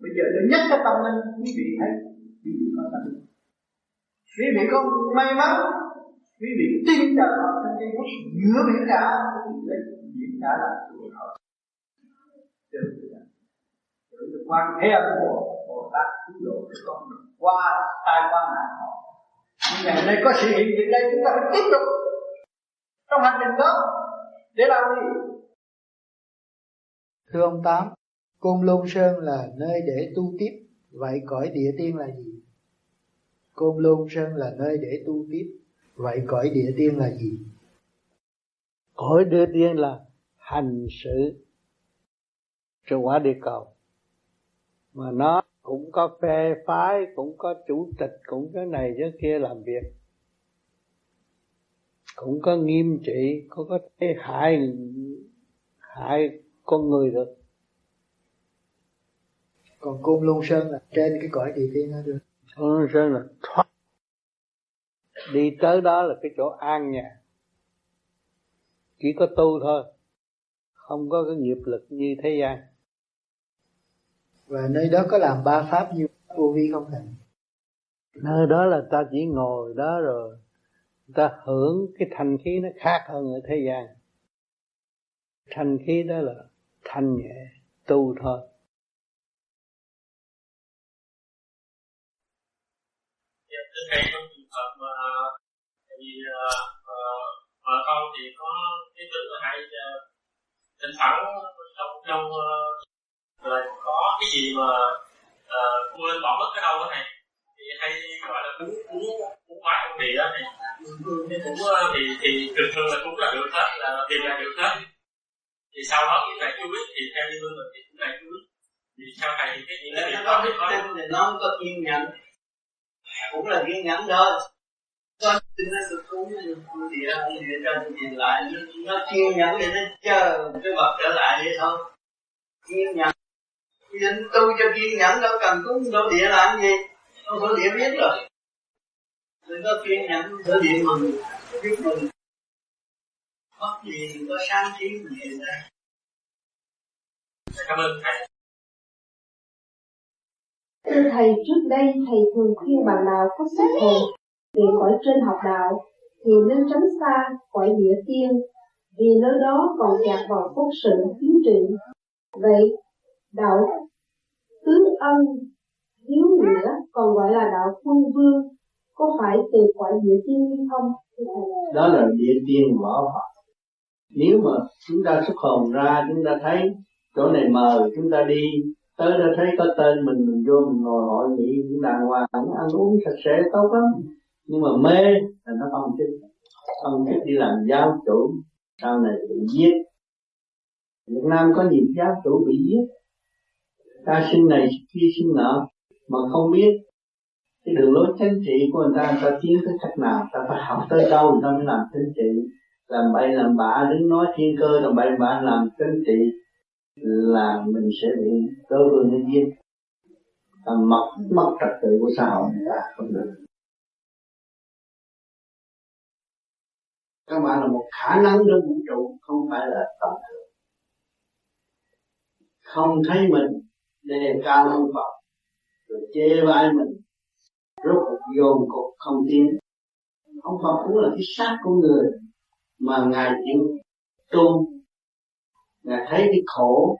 bây giờ tôi nhắc cái tâm linh, quý vị thấy, quý vị có tâm linh quý vị có may mắn, quý vị tin rằng họ trong giây phút giữa biển cả lấy biển cả làm chùa họ từ từ quan âm của Bồ Tát cứu độ cho con được qua tai qua nạn họ. Nhưng ngày nay có sự hiện diện đây, chúng ta phải tiếp tục trong hành trình đó để làm gì? Thưa ông tám, côn lôn sơn là nơi để tu tiếp vậy cõi địa tiên là gì? Côn lôn sơn là nơi để tu tiếp. Vậy cõi địa tiên là gì? Cõi địa tiên là hành sự trên quả địa cầu. Mà nó cũng có phe phái cũng có chủ tịch cũng cái này cái kia làm việc. Cũng có nghiêm trị có có thể hại hại con người được. Còn côn lôn sơn là trên cái cõi địa tiên đó được côn lôn sơn là đi tới đó là cái chỗ an nhàn chỉ có tu thôi. Không có cái nghiệp lực như thế gian. Và nơi đó có làm ba pháp như vô vi không thầy nơi đó là ta chỉ ngồi đó rồi. Ta hưởng cái thanh khí nó khác hơn ở thế gian. Thanh khí đó là thanh nhẹ tu thôi bà con thì có cái là hay thỉnh thoảng trong trong rồi có cái gì mà uh, quên bỏ mất cái đâu đó này thì hay gọi là cúng cúng cúng quái ông địa đó này. Cũng thì thì thường thường là cũng là được hết là tiền là được hết. Thì sau đó cái này chú biết thì theo như mình thì cũng này chú biết. Thì sau này cái những cái nó có biết tin thì nó không có kiên nhẫn. Cũng là kiên nhẫn thôi con tin nó được cúng địa cho nhìn lại. Nó kiên nhẫn để nó chờ cái vật trở lại vậy thôi. Kiên nhẫn. Nên tu cho kiên nhẫn đâu cần cúng đâu địa làm gì. Đâu có địa biết rồi. Đừng có kiên nhẫn thổ địa mừng biết mừng. Mất gì có sáng kiến gì đây cảm ơn thầy. Thưa Thầy, trước đây Thầy thường khuyên bạn nào có sức hồn? Về cõi trên học đạo thì nên tránh xa cõi địa tiên vì nơi đó còn kẹt vào phúc sự chính trị. Vậy, đạo tứ ân hiếu nghĩa còn gọi là đạo quân vương có phải từ cõi địa tiên hay không? Đó là địa tiên võ Phật. Nếu mà chúng ta xuất hồn ra, chúng ta thấy chỗ này mờ, chúng ta đi tới đó thấy có tên mình mình vô mình ngồi hội nghị cũng đàng hoàng ăn uống sạch sẽ tốt lắm nhưng mà mê là nó không thích. Không thích đi làm giáo chủ, sau này bị giết. Việt Nam có nhiều giáo chủ bị giết. Ta sinh này khi sinh nọ, mà không biết cái đường lối chính trị của người ta ta tiến tới cách nào, ta phải học tới đâu người ta mới làm chính trị. Làm bậy, làm bạ, đứng nói thiên cơ, làm bậy bạ, làm chính trị là mình sẽ bị cơ vương nó giết. Ta mất mất trật tự của xã hội người ta không được. Các bạn là một khả năng trong vũ trụ, không phải là tầm thường. Không thấy mình, đề cao ông Phật, rồi chê bai mình, rốt cuộc dồn cục không tiến. Ông Phật cũng là cái xác của người mà ngài chịu tu. Ngài thấy cái khổ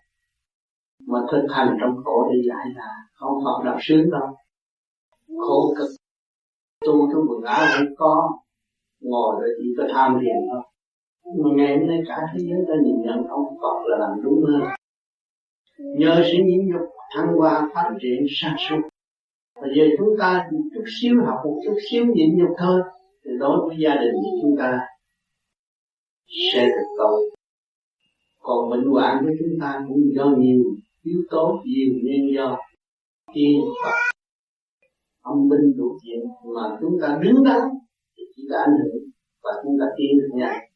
mà thực hành trong khổ để giải là không Phật đọc sướng đâu. Khổ cực, tu trong quần áo cũng có ngồi rồi chỉ có tham thiền thôi. Mà ngày hôm nay cả thế giới ta nhìn nhận ông Phật là làm đúng hơn. Nhờ sự nhịn nhục, thăng hoa, phát triển, sáng suốt. Và giờ chúng ta một chút xíu học, một chút xíu nhịn nhục thôi, thì đối với gia đình của chúng ta sẽ được tốt. Còn bệnh hoạn của chúng ta cũng do nhiều yếu tố, nhiều nguyên do. Tiên Phật âm binh đủ chuyện mà chúng ta đứng đắn chỉ là ảnh hưởng và chúng ta tiến được nhanh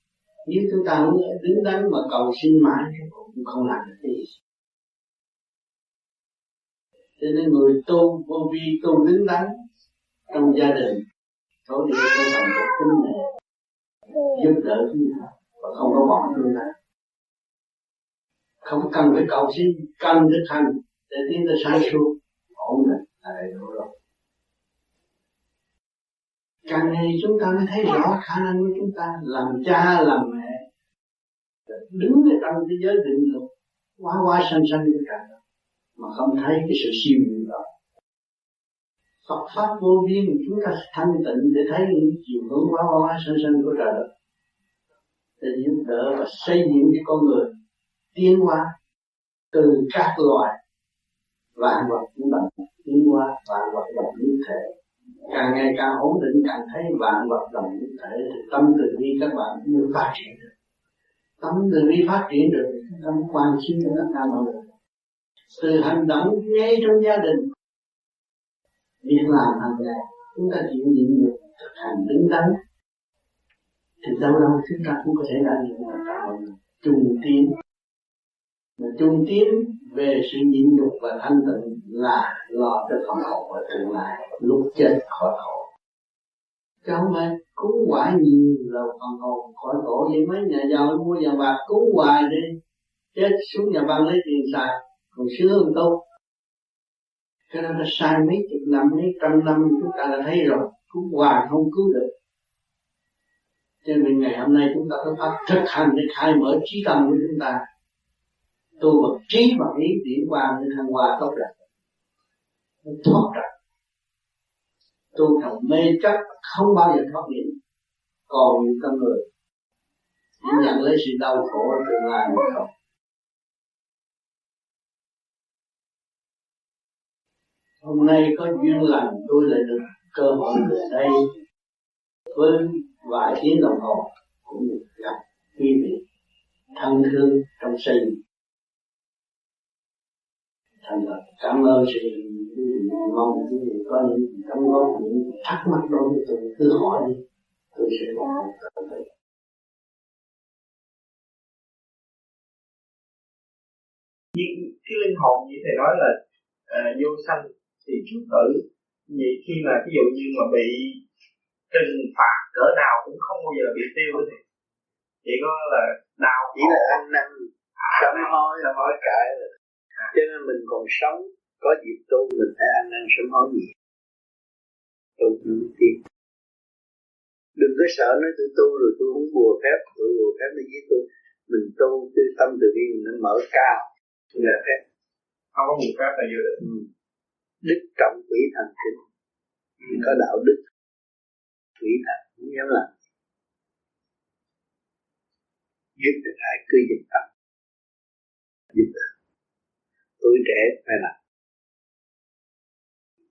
nếu chúng ta không đứng đắn mà cầu xin mãi thì cũng không làm được gì. Cho nên người tu vô vi, tu đứng đắn trong gia đình thổ địa có thành một tinh này, giúp đỡ chúng ta và không có bỏ chúng ta. Không cần phải cầu xin, cần thực hành để tiến tới sáng suốt, ổn định là đầy đủ rồi càng ngày chúng ta mới thấy rõ khả năng của chúng ta làm cha, làm mẹ. Đứng ở trong thế giới định luật, quá quá sanh sanh như cả mà không thấy cái sự siêu nhiên đó. Phật pháp vô biên, chúng ta thanh tịnh để thấy những chiều hướng quá quá sanh sanh của trời đất. Để giúp đỡ và xây dựng cho con người tiến hóa từ các loài vạn vật cũng đồng tiến hóa vạn vật đồng như thể càng ngày càng ổn định, càng thấy bạn hoạt động như thể tâm từ bi các bạn mới phát triển được. Tâm từ bi phát triển được, tâm quan chiếu cho tất cả mọi người. Từ hành động ngay trong gia đình, việc làm hàng ngày, chúng ta chịu nhịn được thực hành đứng đắn. Thì đâu đâu chúng ta cũng có thể đạt được tất cả mọi người trung tiến mà trung tiến về sự nhịn nhục và thanh tịnh là lo cho phần hậu và tương lai, lúc chết khỏi khổ. Chứ không phải cúng quả nhiều là phần hồn khỏi khổ vậy mấy nhà giàu mua vàng bạc cúng hoài đi. Chết xuống nhà băng lấy tiền xài, còn sướng hơn tốt cho nên nó sai mấy chục năm, mấy trăm năm, chúng ta đã thấy rồi. Cúng hoài không cứu được. Cho nên ngày hôm nay chúng ta có pháp thực hành để khai mở trí tâm của chúng ta tu bằng trí bằng ý điển qua nên thăng hoa tốt đẹp thoát ra. Tu thành mê chấp, không bao giờ thoát điểm còn những con người nhận lấy sự đau khổ ở tương lai mà không. Hôm nay có duyên lành, tôi lại được cơ hội về đây với vài tiếng đồng hồ cũng được gặp quý vị thân thương trong sinh thành thật cảm ơn sự mong quý vị có những đóng góp những thắc mắc đối với tôi. Cứ hỏi đi. Tôi sẽ một một nhưng cái linh hồn như thầy nói là à, vô sanh thì chút tử. Vậy khi mà ví dụ như mà bị trừng phạt cỡ nào cũng không bao giờ bị tiêu thì chỉ có là đau chỉ là ăn năn sám hối. sám hối cải cho nên mình còn sống có dịp tu mình phải ăn năn sám hối gì. Tu nó tiến đừng có sợ nói tôi tu rồi tôi không bùa phép tôi bùa phép nó với tôi. Mình tu tư tâm từ bi mình nó mở cao. Là phép. Không có bùa phép là vô được. Ừ. đức trọng quỷ thần kính ừ. có đạo đức. Quỷ thần không dám làm. Giúp được ai cứ dịch tâm. Giúp được tuổi trẻ phải làm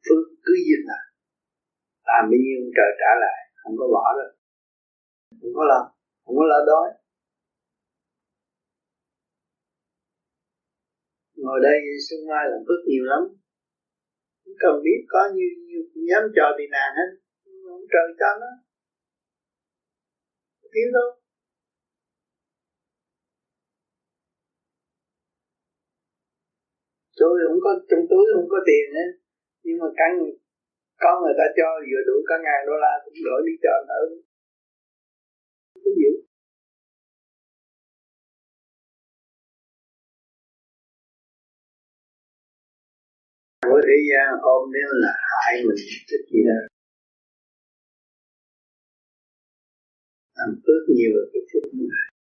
phước cứ dừng lại làm bao nhiêu trời trả lại, không có bỏ đâu. Không có lo, không có lo đói. Ngồi đây xuân mai làm phước nhiều lắm. Không cần biết có như nhiêu dám cho thì nàng hết. Không trời cho nó. Kiếm đâu. Tôi không có, trong túi không có tiền á. Nhưng mà căn, có người ta cho vừa đủ cả ngàn đô la cũng đổi đi cho nữa cái gì? Của thế gian ôm đến là hại mình, cái gì đó. Làm phước nhiều là cái phước này.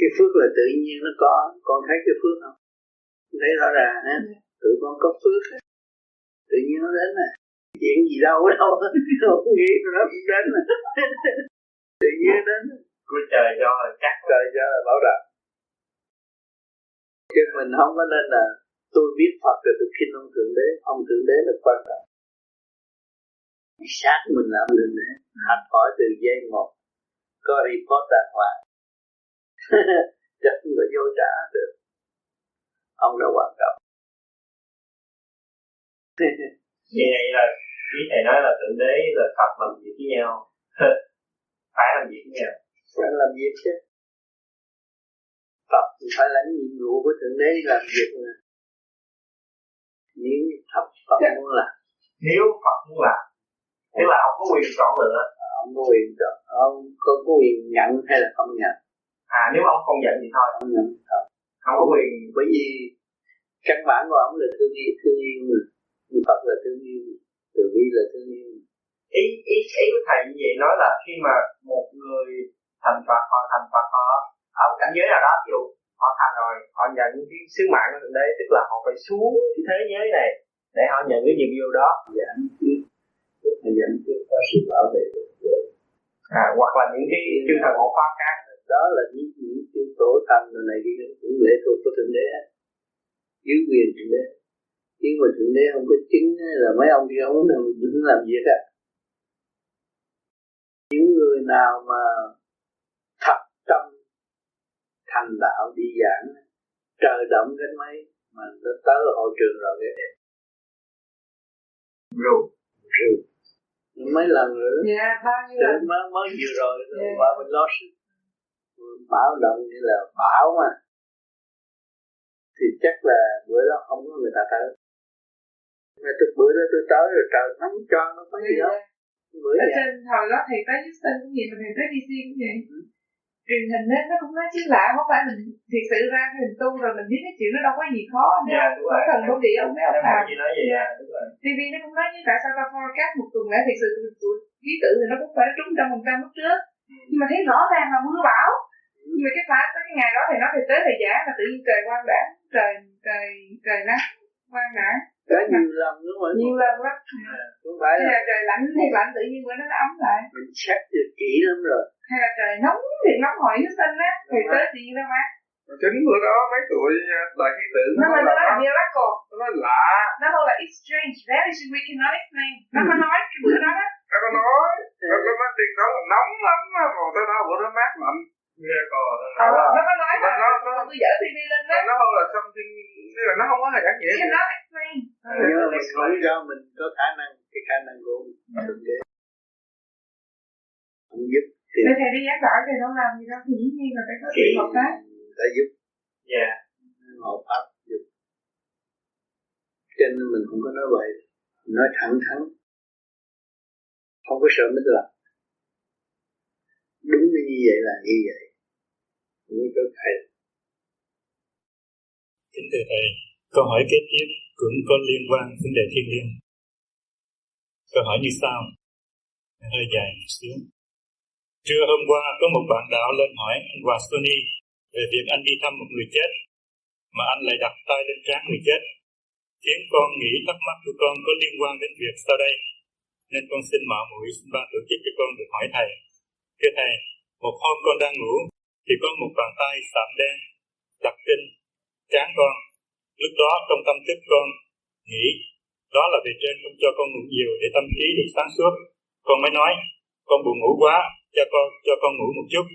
Cái phước là tự nhiên nó có. Con thấy cái phước không? Thấy rõ ràng ha tự con có phước tự nhiên nó đến nè. Chuyện gì đâu đâu không nghĩ nó cũng đến nè. Tự nhiên đến của trời cho là chắc. Trời cho là bảo đảm. Chứ mình không có nên là tôi biết Phật rồi tôi khinh ông thượng đế. Ông thượng đế là quan trọng. Sát mình làm được để học hỏi từ giây một. Có report đàng hoàng chắc có vô trả được. Ông đã quan trọng như vậy là ý thầy nói là thượng đế là Phật làm việc với nhau. Phải làm việc với nhau. Phải làm việc chứ. Phật phải lãnh nhiệm vụ của thượng đế làm việc mà. Nếu Phật Phật muốn làm. Nếu Phật muốn làm. Tức là ông có quyền chọn lựa ông có quyền chọn. Ông có, có quyền nhận hay là không nhận à nếu ông không nhận thì thôi. Không nhận thôi. Không có quyền bởi vì căn bản của ông là thương yêu thương yêu như Phật là thương yêu từ bi là thương yêu ý ý ý của thầy như vậy nói là khi mà một người thành Phật họ thành Phật họ ở một cảnh giới nào đó ví dụ họ thành rồi họ nhận cái sứ mạng của thượng đế tức là họ phải xuống cái thế giới này để họ nhận cái nhiệm vụ đó. Trước giảm trước có sự bảo vệ à, hoặc là những cái chư thần hộ pháp khác đó là những những cái tổ thần này kia cũng lệ thuộc của thượng đế. Dưới quyền thượng đế. Nhưng mà thượng đế không có chứng là mấy ông kia không làm đứng làm việc á. Những người nào mà thật tâm thành đạo đi giảng trời động cái mấy mà nó tới hội trường rồi cái đẹp. Rồi. Rồi. Mấy lần nữa. Dạ bao nhiêu lần? mới mới vừa rồi yeah. qua bên lo báo động như là bão mà. Thì chắc là bữa đó không có người ta tới. Mà từ bữa đó tôi tới rồi trời nóng cho nó có gì đó. bữa ở trên hồi đó thầy tới Houston cũng vậy mà thầy tới DC cũng vậy. Ừ. truyền hình nên nó cũng nói chứ lạ không phải mình thiệt sự ra mình tu rồi mình biết cái chuyện nó đâu có gì khó nên yeah, thần không địa ông mấy ông làm. TV nó cũng nói như tại sao ta forecast một tuần lễ thiệt sự ký tự thì nó cũng phải trúng trăm phần trăm lúc trước. Ừ. nhưng mà thấy rõ ràng là mưa bão. Nhưng mà cái phải tới cái ngày đó thì nó thì tới thời giả mà tự nhiên trời quang đảng trời trời trời nắng quang đảng có nhiều lần đúng không? nhiều lần lắm. Không phải là trời lạnh thì lạnh tự nhiên bữa nó ấm lại. mình xét được kỹ lắm rồi. Hay là trời nóng thì nóng hỏi nó xanh á thì tới tự nhiên nó mát. Chính bữa đó mấy tuổi đại khí tượng nó nói là miracle. Nó nói lạ. Nó nói là it's strange very strange we cannot explain. Nó có nói cái bữa đó. Đó nó có nói nó có nói tiền đó là nóng lắm mà còn tới đó bữa đó mát lạnh miracle ờ, nó có nói là nó nó tôi dở TV lên đó. nó không là something tức là nó không có hề đáng nghĩa cannot explain. Nhưng mà mình nói cho mình có khả năng cái khả năng của mình không giúp thì thầy đi giảng giỏi thì đâu làm gì đâu thì dĩ nhiên là phải có sự hợp tác. đã giúp. Dạ. Hợp pháp giúp. Cho nên mình không có nói vậy nói thẳng thắn. Không có sợ mới làm. Đúng như vậy là như vậy nguy cơ thầy kính thưa thầy, câu hỏi kế tiếp cũng có liên quan vấn đề thiên liêng. Câu hỏi như sau. Hơi dài một xíu. Trưa hôm qua có một bạn đạo lên hỏi anh Hòa Sony về việc anh đi thăm một người chết, mà anh lại đặt tay lên trán người chết. Khiến con nghĩ thắc mắc của con có liên quan đến việc sau đây. Nên con xin mạo muội xin ban tổ chức cho con được hỏi thầy. Thưa thầy, một hôm con đang ngủ thì có một bàn tay sạm đen đặt trên trán con. Lúc đó trong tâm thức con nghĩ đó là bề trên không cho con ngủ nhiều để tâm trí được sáng suốt. Con mới nói, con buồn ngủ quá, cho con cho con ngủ một chút.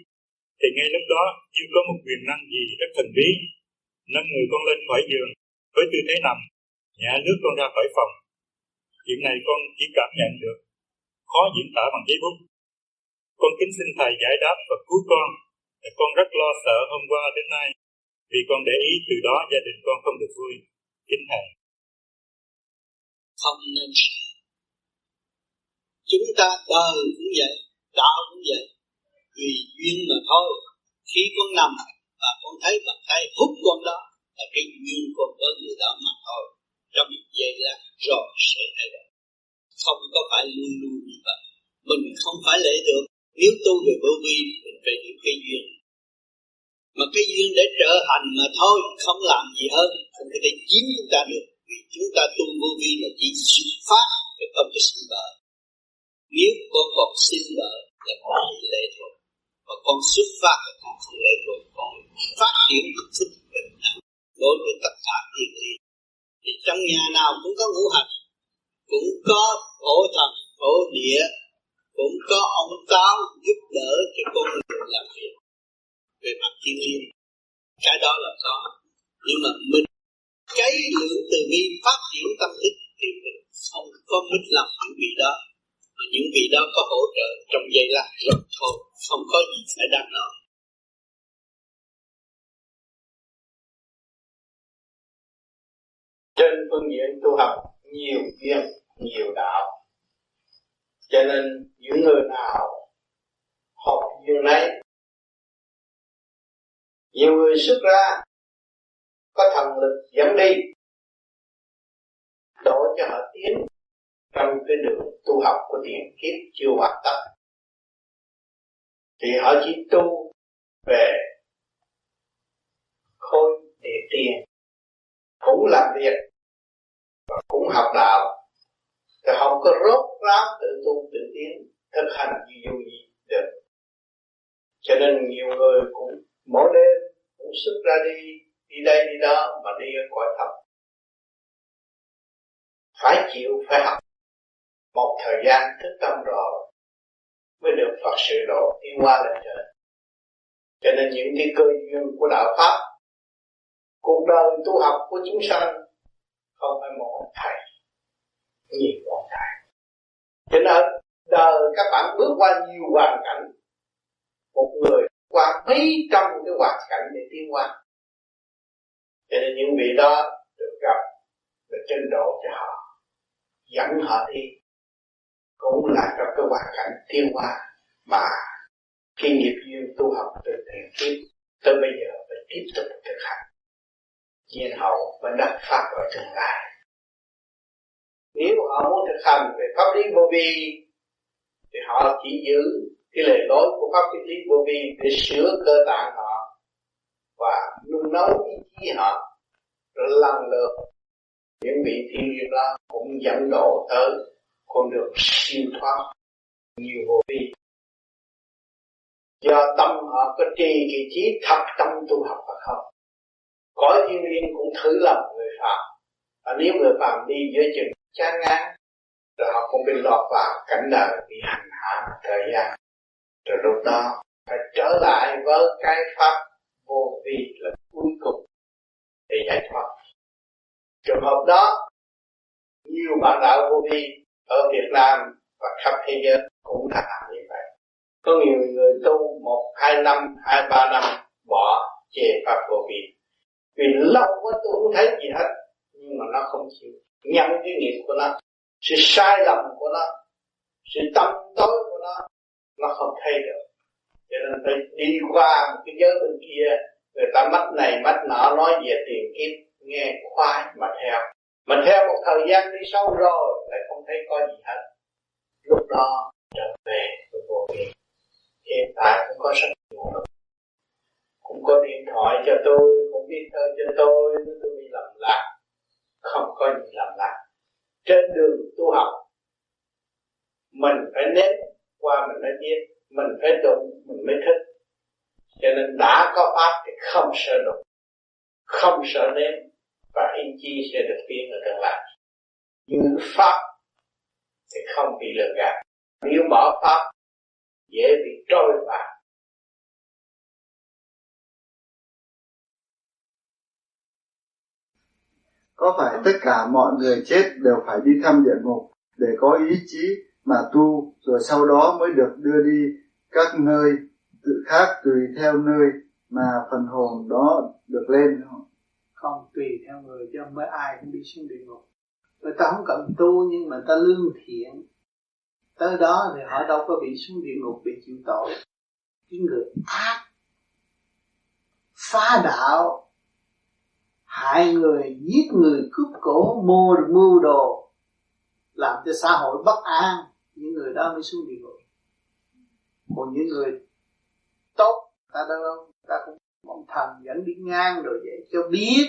Thì ngay lúc đó như có một quyền năng gì rất thần bí, nâng người con lên khỏi giường với tư thế nằm, nhả nước con ra khỏi phòng. Chuyện này con chỉ cảm nhận được, khó diễn tả bằng giấy bút con kính xin thầy giải đáp và cứu con con rất lo sợ hôm qua đến nay. Vì con để ý từ đó gia đình con không được vui. Kính thầy không nên. Chúng ta đời cũng vậy, đạo cũng vậy. Vì duyên mà thôi. Khi con nằm và con thấy bàn tay hút con đó, là cái duyên con với người đó mà thôi. Trong một giây lát rồi sẽ thay đổi. Không có phải luôn luôn như vậy. Mình không phải lễ được. Nếu tu về vô vi, mình phải hiểu cái duyên mà cái duyên để trở thành mà thôi, không làm gì hơn, không có thể chiếm chúng ta được. Vì chúng ta tu vô vi là chỉ xuất phát để không có sinh vợ. Nếu con còn sinh vợ là con bị lệ thuộc. Và con xuất phát là con không lệ thuộc. Con phát triển được thức bình đẳng đối với tất cả thiên liêng thì trong nhà nào cũng có ngũ hành, cũng có thổ thần thổ địa, cũng có ông táo giúp đỡ cho con người làm việc về mặt thiên nhiên. Cái đó là có. Nhưng mà mình cái lượng từ bi phát triển tâm thức thì mình không có mít lòng những vị đó. Những vị đó có hỗ trợ trong giây lát rồi thôi, không có gì phải đáng nói trên phương diện tu học, nhiều duyên nhiều đạo. Cho nên những người nào học duyên này nhiều người xuất ra, có thần lực dẫn đi, đổ cho họ tiến trong cái đường tu học của tiền kiếp chưa hoàn tất. Thì họ chỉ tu về khôi địa tiền cũng làm việc và cũng học đạo. Thì không có rốt ráo tự tu tự tiến, thực hành gì dù gì được. Cho nên nhiều người cũng mỗi đêm cũng xuất ra đi đi đây, đi đó, mà đi ở cõi thấp phải chịu, phải học. Một thời gian thức tâm rồi mới được Phật sự độ tiến qua lên trời. Cho nên những cái cơ duyên của đạo pháp, cuộc đời tu học của chúng sanh không phải một ông thầy, nhiều ông thầy. Cho nên đời các bạn bước qua nhiều hoàn cảnh, một người qua mấy trăm cái hoàn cảnh để tiến qua cho nên những vị đó được gặp được trình độ cho họ, dẫn họ đi. Cũng là trong cái hoàn cảnh tiến hóa mà khi nghiệp duyên tu học từ thiện kiếp tới bây giờ phải tiếp tục thực hành. Nhiên hậu và đắc pháp ở tương lai. Nếu họ muốn thực hành về pháp lý vô vi, thì họ chỉ giữ cái lời nói của pháp lý vô vi để sửa cơ tạng họ và nung nấu ý chí họ rồi lần lượt những vị thiên liêng đó cũng dẫn độ tới, con được siêu thoát nhiều vô vi. Do tâm họ có trì kỳ trí thật tâm tu học hay không cõi thiên liêng cũng thử lòng người phạm và nếu người phạm đi giữa chừng chán ngán, rồi họ cũng bị lọt vào cảnh đời bị hành hạ thời gian rồi lúc đó, phải trở lại với cái pháp vô vi là cuối cùng để giải thoát. Trường hợp đó, nhiều bạn đạo vô vi ở Việt Nam và khắp thế giới cũng đã làm như vậy. Có nhiều người tu một, hai năm, hai, ba năm bỏ chê pháp vô vi. Vì lâu quá tôi không thấy gì hết, nhưng mà nó không chịu. Nhận cái nghiệp của nó, sự sai lầm của nó, sự tâm tối của nó nó không thấy được. Cho nên phải đi qua một cái giới bên kia, người ta mắt này mắt nọ nói về tiền kiếp, nghe khoái mà theo. Mà theo một thời gian đi sâu rồi, lại không thấy có gì hết. Lúc đó, trở về với vô vi. Hiện tại cũng có rất nhiều cũng có điện thoại cho tôi, cũng viết thơ cho tôi tôi bị lầm lạc. Không có gì lầm lạc. Trên đường tu học, mình phải nếm qua mình mới biết mình phải đụng, mình mới thích. Cho nên đã có pháp thì không sợ đụng, không sợ nếm và ý chí sẽ được tiến ở tương lai giữ pháp thì không bị lừa gạt. Nếu bỏ pháp, dễ bị trôi vào. Có phải tất cả mọi người chết đều phải đi thăm địa ngục để có ý chí mà tu, rồi sau đó mới được đưa đi các nơi tự khác tùy theo nơi mà phần hồn đó được lên không? Không tùy theo người, chứ không phải ai cũng đi xuống địa ngục. Người ta không cần tu, nhưng mà ta lương thiện. Tới đó thì họ đâu có bị xuống địa ngục, bị chịu tội. Cái người ác, phá đạo, hại người, giết người, cướp cổ mua mưu đồ, làm cho xã hội bất an những người đó mới xuống địa ngục. Còn những người tốt ta đâu ta cũng mong thần dẫn đi ngang rồi vậy cho biết.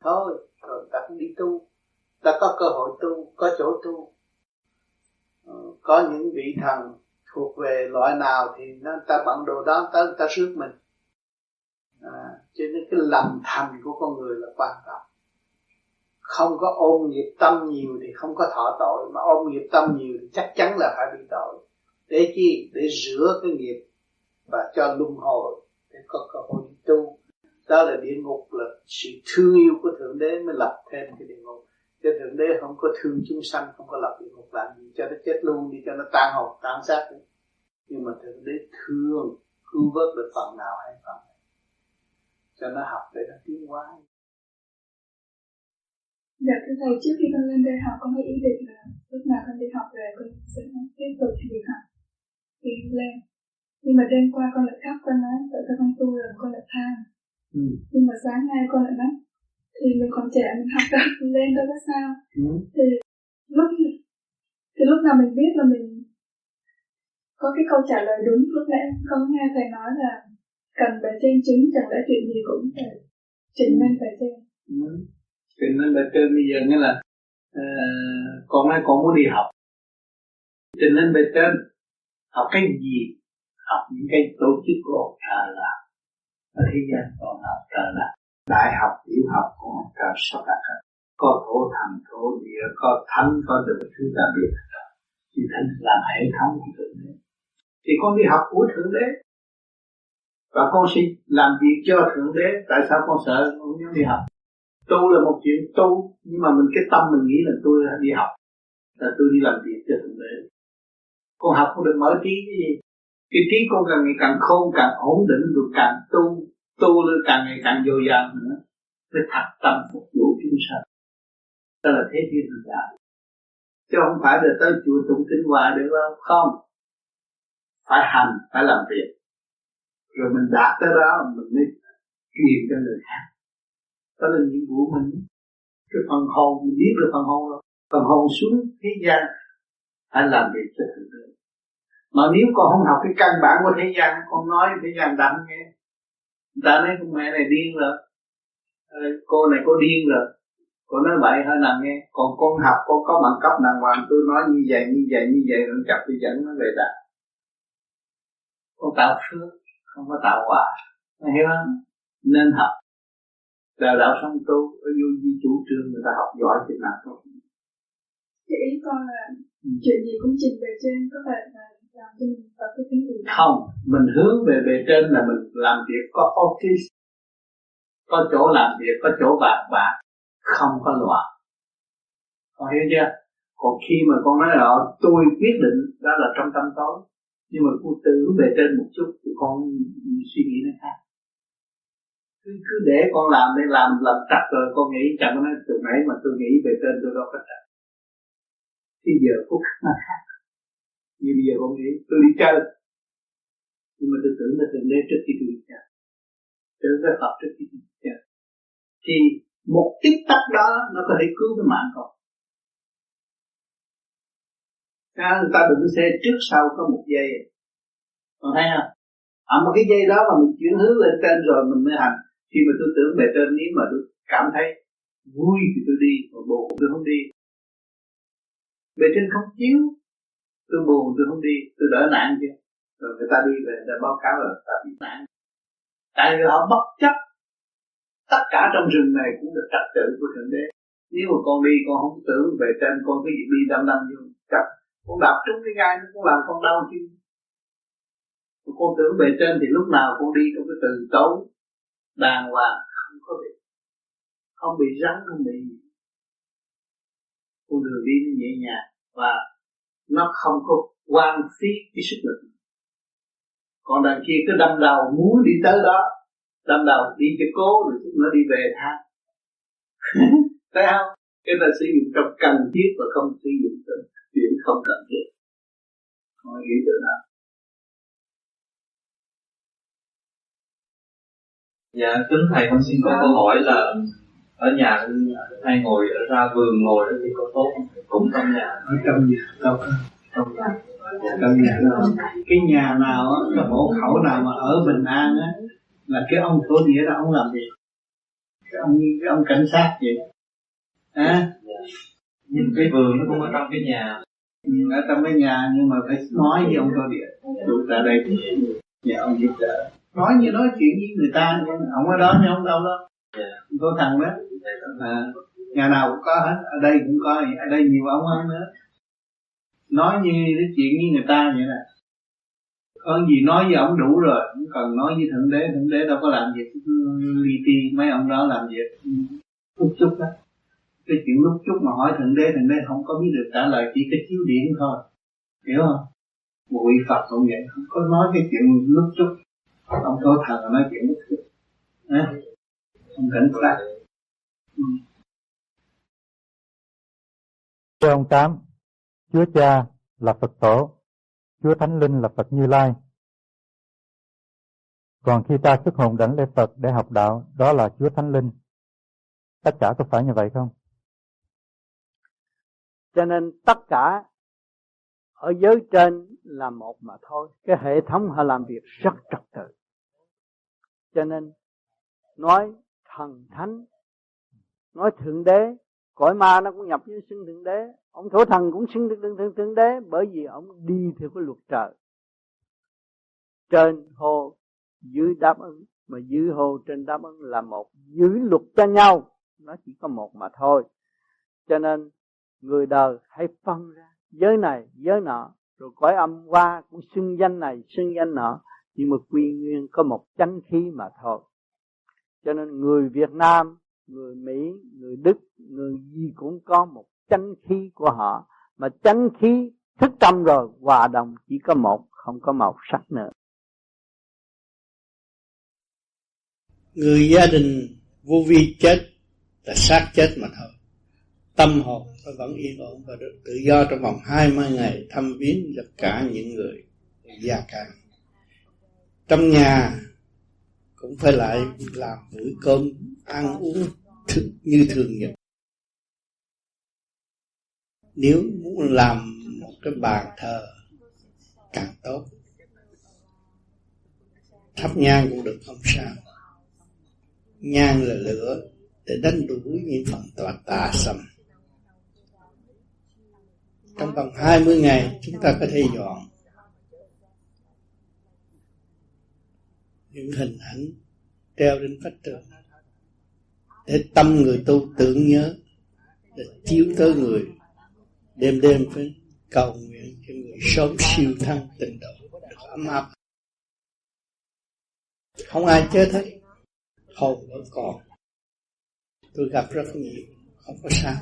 Thôi rồi ta cũng đi tu. Ta có cơ hội tu có chỗ tu. Ờ, có những vị thần thuộc về loại nào thì nó ta bận đồ đó ta ta rước mình. À, cho nên cái lòng thành của con người là quan trọng không có ôm nghiệp tâm nhiều thì không có thọ tội, mà ôm nghiệp tâm nhiều thì chắc chắn là phải bị tội. Để chi? Để rửa cái nghiệp và cho luân hồi, để có cơ hội đi tu. Đó là địa ngục, là sự thương yêu của thượng đế mới lập thêm cái địa ngục. Cho thượng đế không có thương chúng sanh, không có lập địa ngục làm gì, cho nó chết luôn đi, cho nó tan hồn, tan xác đi. Nhưng mà thượng đế thương, cứu vớt được phần nào hay phần nào cho nó học để nó tiến hóa. Dạ thưa thầy, trước khi con lên đây học con có ý định là lúc nào con đi học về con sẽ tiếp tục việc học thì lên nhưng mà đêm qua con lại khóc con nói tại sao con tu rồi con lại than ừ. nhưng mà sáng nay con lại nói thì mình còn trẻ mình học tập lên đâu có sao ừ. thì lúc thì lúc nào mình biết là mình có cái câu trả lời đúng lúc nãy con nghe thầy nói là cần bề trên chứng chẳng lẽ chuyện gì cũng phải trình lên bề trên ừ trình lên bề trên bây giờ nghĩa là uh, con nói con muốn đi học. Cho lên bên trên học cái gì? Học những cái tổ chức của thờ là ở thế gian còn học thờ là đại học tiểu học còn học thờ sắp đặt có thổ thần thổ địa có thánh có được thứ ta biết thì thánh làm hệ thống của thượng đế. Thì con đi học của thượng đế. Và con sẽ làm việc cho thượng đế. Tại sao con sợ con không đi học? Tu là một chuyện tu, nhưng mà mình, cái tâm mình nghĩ là tôi đi học, là tôi đi làm việc cho thượng đế. Con học không được mở trí cái gì? Cái trí con càng ngày càng khôn, càng ổn định rồi càng tu tu lên càng ngày càng dồi dào nữa, mới thật tâm phục vụ chúng sanh. Đó là thế thiên hành đạo. Chứ không phải là tới chùa tụng kinh hòa được đâu, không. Phải hành, phải làm việc. Rồi mình đạt tới đó, mình mới truyền cho người khác đó là nhiệm vụ mình. Cái phần hồn, mình biết được phần hồn rồi. Phần hồn xuống thế gian anh làm việc cho thượng đế. Mà nếu con không học cái căn bản của thế gian, con nói thế gian đặng nghe. Người ta nói con mẹ này điên rồi. Ờ, cô này cô điên rồi. Cô nói vậy hơi nằm nghe. Còn con học, con có bằng cấp đàng hoàng, tôi nói như vậy như vậy như vậy, rồi chặt tôi dẫn nó về đạo con tạo phước, không có tạo quả. Hiểu không? Nên học đạo đạo song tu ở vô di chủ trương người ta học giỏi thì nào thôi. Thì ý con là ừ. chuyện gì cũng trình về trên có phải là làm cho mình tập cái tính gì không mình hướng về bề trên là mình làm việc có office có chỗ làm việc có chỗ bạc bạc không có loạn. Con hiểu chưa? Còn khi mà con nói là tôi quyết định đó là trong tâm tối nhưng mà cô từ về trên một chút thì con suy nghĩ nó khác cứ cứ để con làm để làm làm chặt rồi con nghĩ chẳng nói từ nãy mà tôi nghĩ về trên tôi đâu có chặt thì giờ phút nó khác. Như bây giờ con nghĩ tôi đi chơi. Nhưng mà tôi tưởng là từng đế trước khi tôi đi chơi. Tưởng phải học trước khi tôi đi chơi. Thì một tích tắc đó nó có thể cứu cái mạng con. À, người ta đụng xe trước sau có một giây còn thấy không? À một cái dây đó mà mình chuyển hướng lên trên rồi mình mới hành khi mà tôi tưởng bề trên, nếu mà tôi cảm thấy vui thì tôi đi mà buồn tôi không đi. Bề trên không chiếu tôi buồn tôi không đi, tôi đỡ nạn chưa rồi người ta đi về, người ta báo cáo là ta bị nạn. Tại vì họ bất chấp tất cả trong rừng này cũng được trật tự của thượng đế. Nếu mà con đi, con không tưởng về trên, con cái gì đi đâm đâm vô chặt con đạp trúng cái gai nó cũng làm con đau chứ. Con tưởng về trên thì lúc nào con đi trong cái từ tối đàng hoàng, không có bị không bị rắn, không bị con đường đi nó nhẹ nhàng và nó không có quan phí cái sức lực. Còn đằng kia cứ đâm đầu muốn đi tới đó, đâm đầu đi cho cố rồi chúng nó đi về tha thấy không? Cái là sử dụng trong cần thiết và không sử dụng trong chuyện không cần thiết. Không nghĩ được nào? Dạ, kính thầy con xin có câu hỏi là ở nhà hay ngồi ở ra vườn ngồi đó thì có tốt cũng trong nhà. Ở trong nhà đâu trong nhà. Trong nhà đâu cái nhà nào cái hộ khẩu nào mà ở bình an á là cái ông thổ địa đó ông làm gì? Cái ông cái ông cảnh sát vậy à? nhìn cái vườn nó cũng ở trong cái nhà. Ở trong cái nhà nhưng mà phải nói với ông thổ địa. Tụi tại đây. Nhà ông giúp đỡ nói như nói chuyện với người ta ông ở đó nhưng ông đâu đó. Yeah. có thằng đó à, nhà nào cũng có hết ở đây cũng có ở đây nhiều ông hơn nữa. Nói như nói chuyện với người ta vậy nè. Có gì nói với ông đủ rồi không cần nói với thượng đế thượng đế đâu có làm việc li ti mấy ông đó làm việc. Lúc chút đó cái chuyện lúc chút mà hỏi thượng đế thượng đế không có biết được trả lời chỉ cái chiếu điển thôi. Hiểu không? Vị phật cũng vậy không có nói cái chuyện lúc chút ông có thần nói chuyện lúc chút à, ông cảnh sát ừ. Thưa ông Tám, Chúa Cha là Phật Tổ, Chúa Thánh Linh là Phật Như Lai. Còn khi ta xuất hồn đảnh lễ Phật để học đạo, đó là Chúa Thánh Linh. Tất cả có phải như vậy không? Cho nên tất cả ở giới trên là một mà thôi cái hệ thống họ làm việc rất trật tự cho nên nói thần thánh nói thượng đế cõi ma nó cũng nhập với xưng thượng đế. Ông thổ thần cũng xưng thượng, thượng, thượng đế bởi vì ông đi theo cái luật trời. Trên hồ dưới đáp ứng mà dưới hồ trên đáp ứng là một giữ luật cho nhau. Nó chỉ có một mà thôi. Cho nên người đời hãy phân ra giới này giới nọ rồi cõi âm qua cũng xưng danh này xưng danh nọ nhưng mà quy nguyên, có một chánh khí mà thôi. Cho nên người Việt Nam, người Mỹ, người Đức, người gì cũng có một chánh khí của họ. Mà chánh khí thức tâm rồi, hòa đồng chỉ có một, không có màu sắc nữa. Người gia đình vô vi chết là xác chết mà thôi. Tâm hồn nó vẫn yên ổn và được tự do trong vòng 20 ngày thăm viếng tất cả những người gia càng trong nhà cũng phải lại làm bữa cơm, ăn uống thức như thường nhật. Nếu muốn làm một cái bàn thờ, càng tốt. Thắp nhang cũng được, không sao. Nhang là lửa để đánh đuổi những phần tà tà sầm. Trong vòng 20 ngày, chúng ta có thể dọn những hình ảnh treo trên vách tường để tâm người tu tưởng nhớ, để chiếu tới người. Đêm đêm phải cầu nguyện cho người sớm siêu thăng tình độ được ấm áp không ai chết hết hồn vẫn còn. Tôi gặp rất nhiều, không có sao.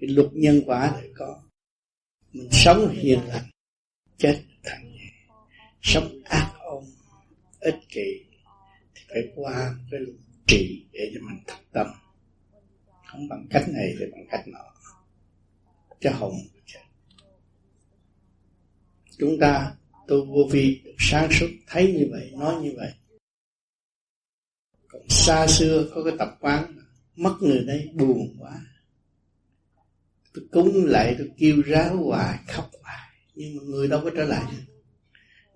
Cái luật nhân quả để có, mình sống hiền lành, chết thành sống ác ích kỷ, thì phải qua cái kỳ trị để cho mình thật tâm. Không bằng cách này thì bằng cách nọ. Cho hồn chúng ta tu vô vi, sáng suốt thấy như vậy, nói như vậy. Còn xa xưa có cái tập quán mất người đây, buồn quá. Tôi cúng lại, tôi kêu ráo hoài, khóc hoài. Nhưng mà người đâu có trở lại được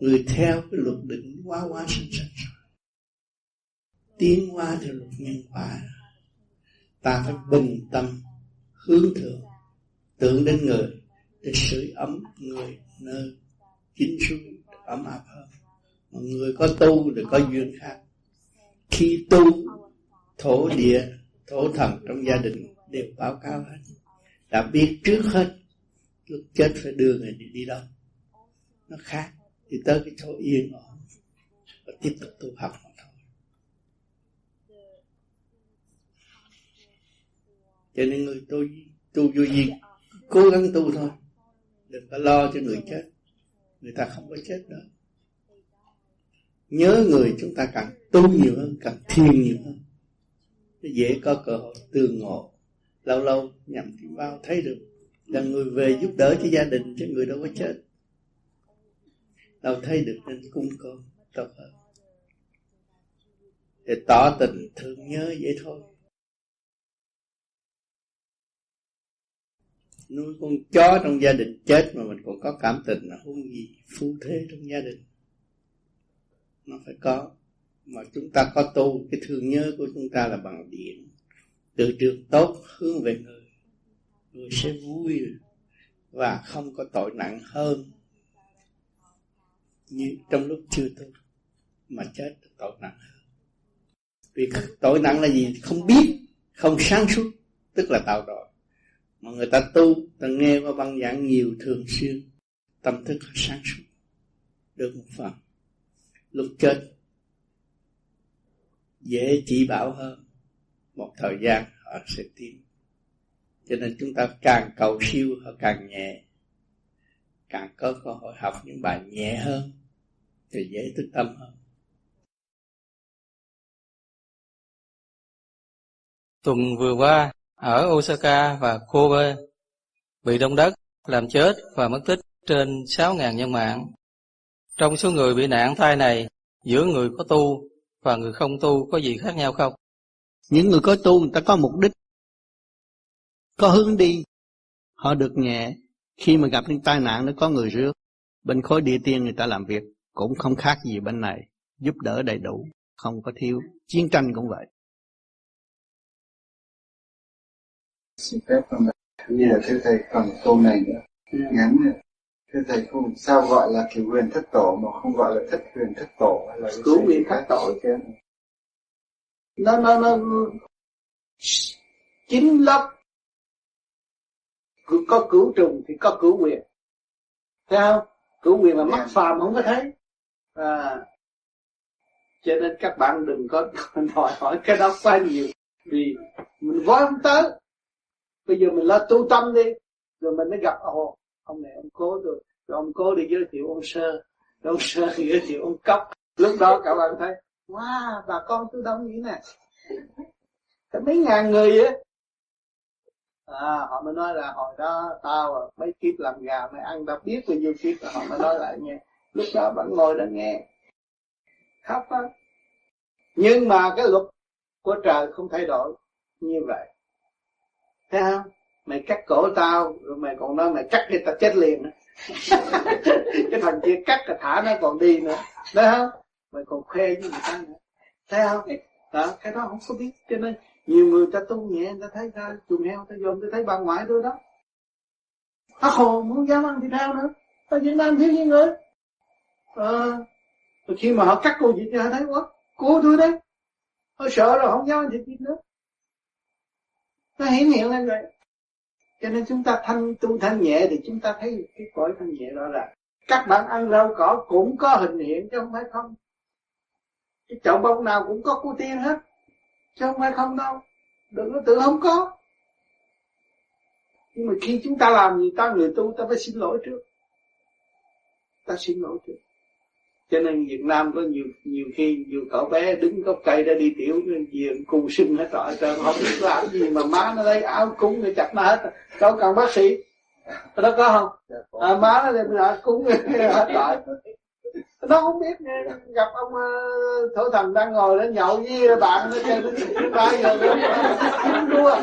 người theo cái luật định quá quá sinh sinh tiến qua theo luật nhân quả. Ta phải bình tâm, hướng thượng, tưởng đến người để sưởi ấm người nơi chính suối ấm áp hơn. Mà người có tu thì có duyên khác. Khi tu, thổ địa, thổ thần trong gia đình đều báo cáo hết. Đã biết trước hết, lúc chết phải đưa người đi đâu. Nó khác thì tới cái chỗ yên ổn và tiếp tục tu học mà thôi. Cho nên người tu tu vô gì cố gắng tu thôi. Đừng có lo cho người chết. Người ta không có chết đâu nhớ người chúng ta càng tu nhiều hơn, càng thiền nhiều hơn, nó dễ có cơ hội tương ngộ. Lâu lâu nhằm kim bao thấy được, là người về giúp đỡ cho gia đình, chứ người đâu có chết đâu thấy được nên cung con, tốt hơn để tỏ tình thương nhớ vậy thôi. Nuôi con chó trong gia đình chết mà mình còn có cảm tình là huống gì phu thế trong gia đình. Nó phải có. Mà chúng ta có tu cái thương nhớ của chúng ta là bằng điện. Từ trường tốt hướng về người. Người sẽ vui và không có tội nặng hơn như trong lúc chưa tu mà chết, tội nặng. Hơn vì tội nặng là gì? Không biết, không sáng suốt, tức là tạo tội. Mà người ta tu, ta nghe qua băng giảng nhiều thường xuyên, tâm thức sáng suốt, được một phần. Lúc chết, dễ chỉ bảo hơn, một thời gian họ sẽ tiến. Cho nên chúng ta càng cầu siêu, họ càng nhẹ. Càng có cơ hội học những bài nhẹ hơn thì dễ thức tâm hơn tuần vừa qua ở Osaka và Kobe bị động đất làm chết và mất tích trên 6.000 nhân mạng. Trong số người bị nạn thai này, giữa người có tu và người không tu có gì khác nhau không? Những người có tu người ta có mục đích, có hướng đi, họ được nhẹ. khi mà gặp những tai nạn nó có người rước bên khối địa tiên người ta làm việc cũng không khác gì bên này giúp đỡ đầy đủ không có thiếu chiến tranh cũng vậy. Xin phép con như là thưa thầy còn câu này nữa. Ngắn nữa thưa thầy không sao gọi là kiểu huyền thất tổ mà không gọi là thất huyền thất tổ hay là cứu huyền thất tổ. chứ nó nó nó chính lớp có cửu trùng thì có cửu quyền thấy không? Cửu quyền là mắt phàm không có thấy à, cho nên các bạn đừng có đòi hỏi cái đó quá nhiều. Vì mình voi không tới bây giờ mình lo tu tâm đi rồi mình mới gặp ồ ông này ông cố rồi rồi ông cố đi giới thiệu ông sơ rồi ông sơ giới thiệu ông cốc lúc đó các bạn thấy wow bà con tôi đông như thế này cái mấy ngàn người á. À, họ mới nói là hồi đó tao à, mấy kiếp làm gà mày ăn tao biết bao nhiêu kiếp họ mới nói lại nghe lúc đó bạn ngồi đó nghe. Khóc á. Nhưng mà cái luật của trời không thay đổi như vậy. Thấy không? Mày cắt cổ tao, rồi mày còn nói mày cắt đi, tao chết liền cái thằng kia cắt là thả nó còn đi nữa. Thấy không? Mày còn khoe với người ta nữa. Thấy không? Đó, cái đó không có biết. Cho nên nhiều người ta tu nhẹ, người ta thấy ra chuồng heo ta dồn ta thấy bà ngoại tôi đó. Nó khổ, muốn dám ăn thịt heo nữa. Ta vẫn ăn thiếu như người ờ rồi khi mà họ cắt cô gì thì họ thấy quá cô tôi đấy. Họ sợ rồi không dám ăn thịt thịt nữa. Nó hiển hiện lên rồi. Cho nên chúng ta thanh tu thanh nhẹ thì chúng ta thấy cái cõi thanh nhẹ đó là các bạn ăn rau cỏ cũng có hình hiện chứ không phải không. Cái chậu bông nào cũng có cô tiên hết, chứ không phải không đâu. Đừng có tự không có. Nhưng mà khi chúng ta làm gì, ta người tu, ta phải xin lỗi trước. Ta xin lỗi trước cho nên Việt Nam có nhiều nhiều khi nhiều cậu bé đứng gốc cây ra đi tiểu nên diện cùng sinh hết rồi. Trời không biết làm gì mà má nó lấy áo cúng để chặt nó hết. Đâu cần bác sĩ. Đó có không? À, má nó đem ra cúng hết rồi nó không biết gặp ông ờ, thổ thần đang ngồi lên nhậu với bạn nó chơi đến rồi. Giờ đua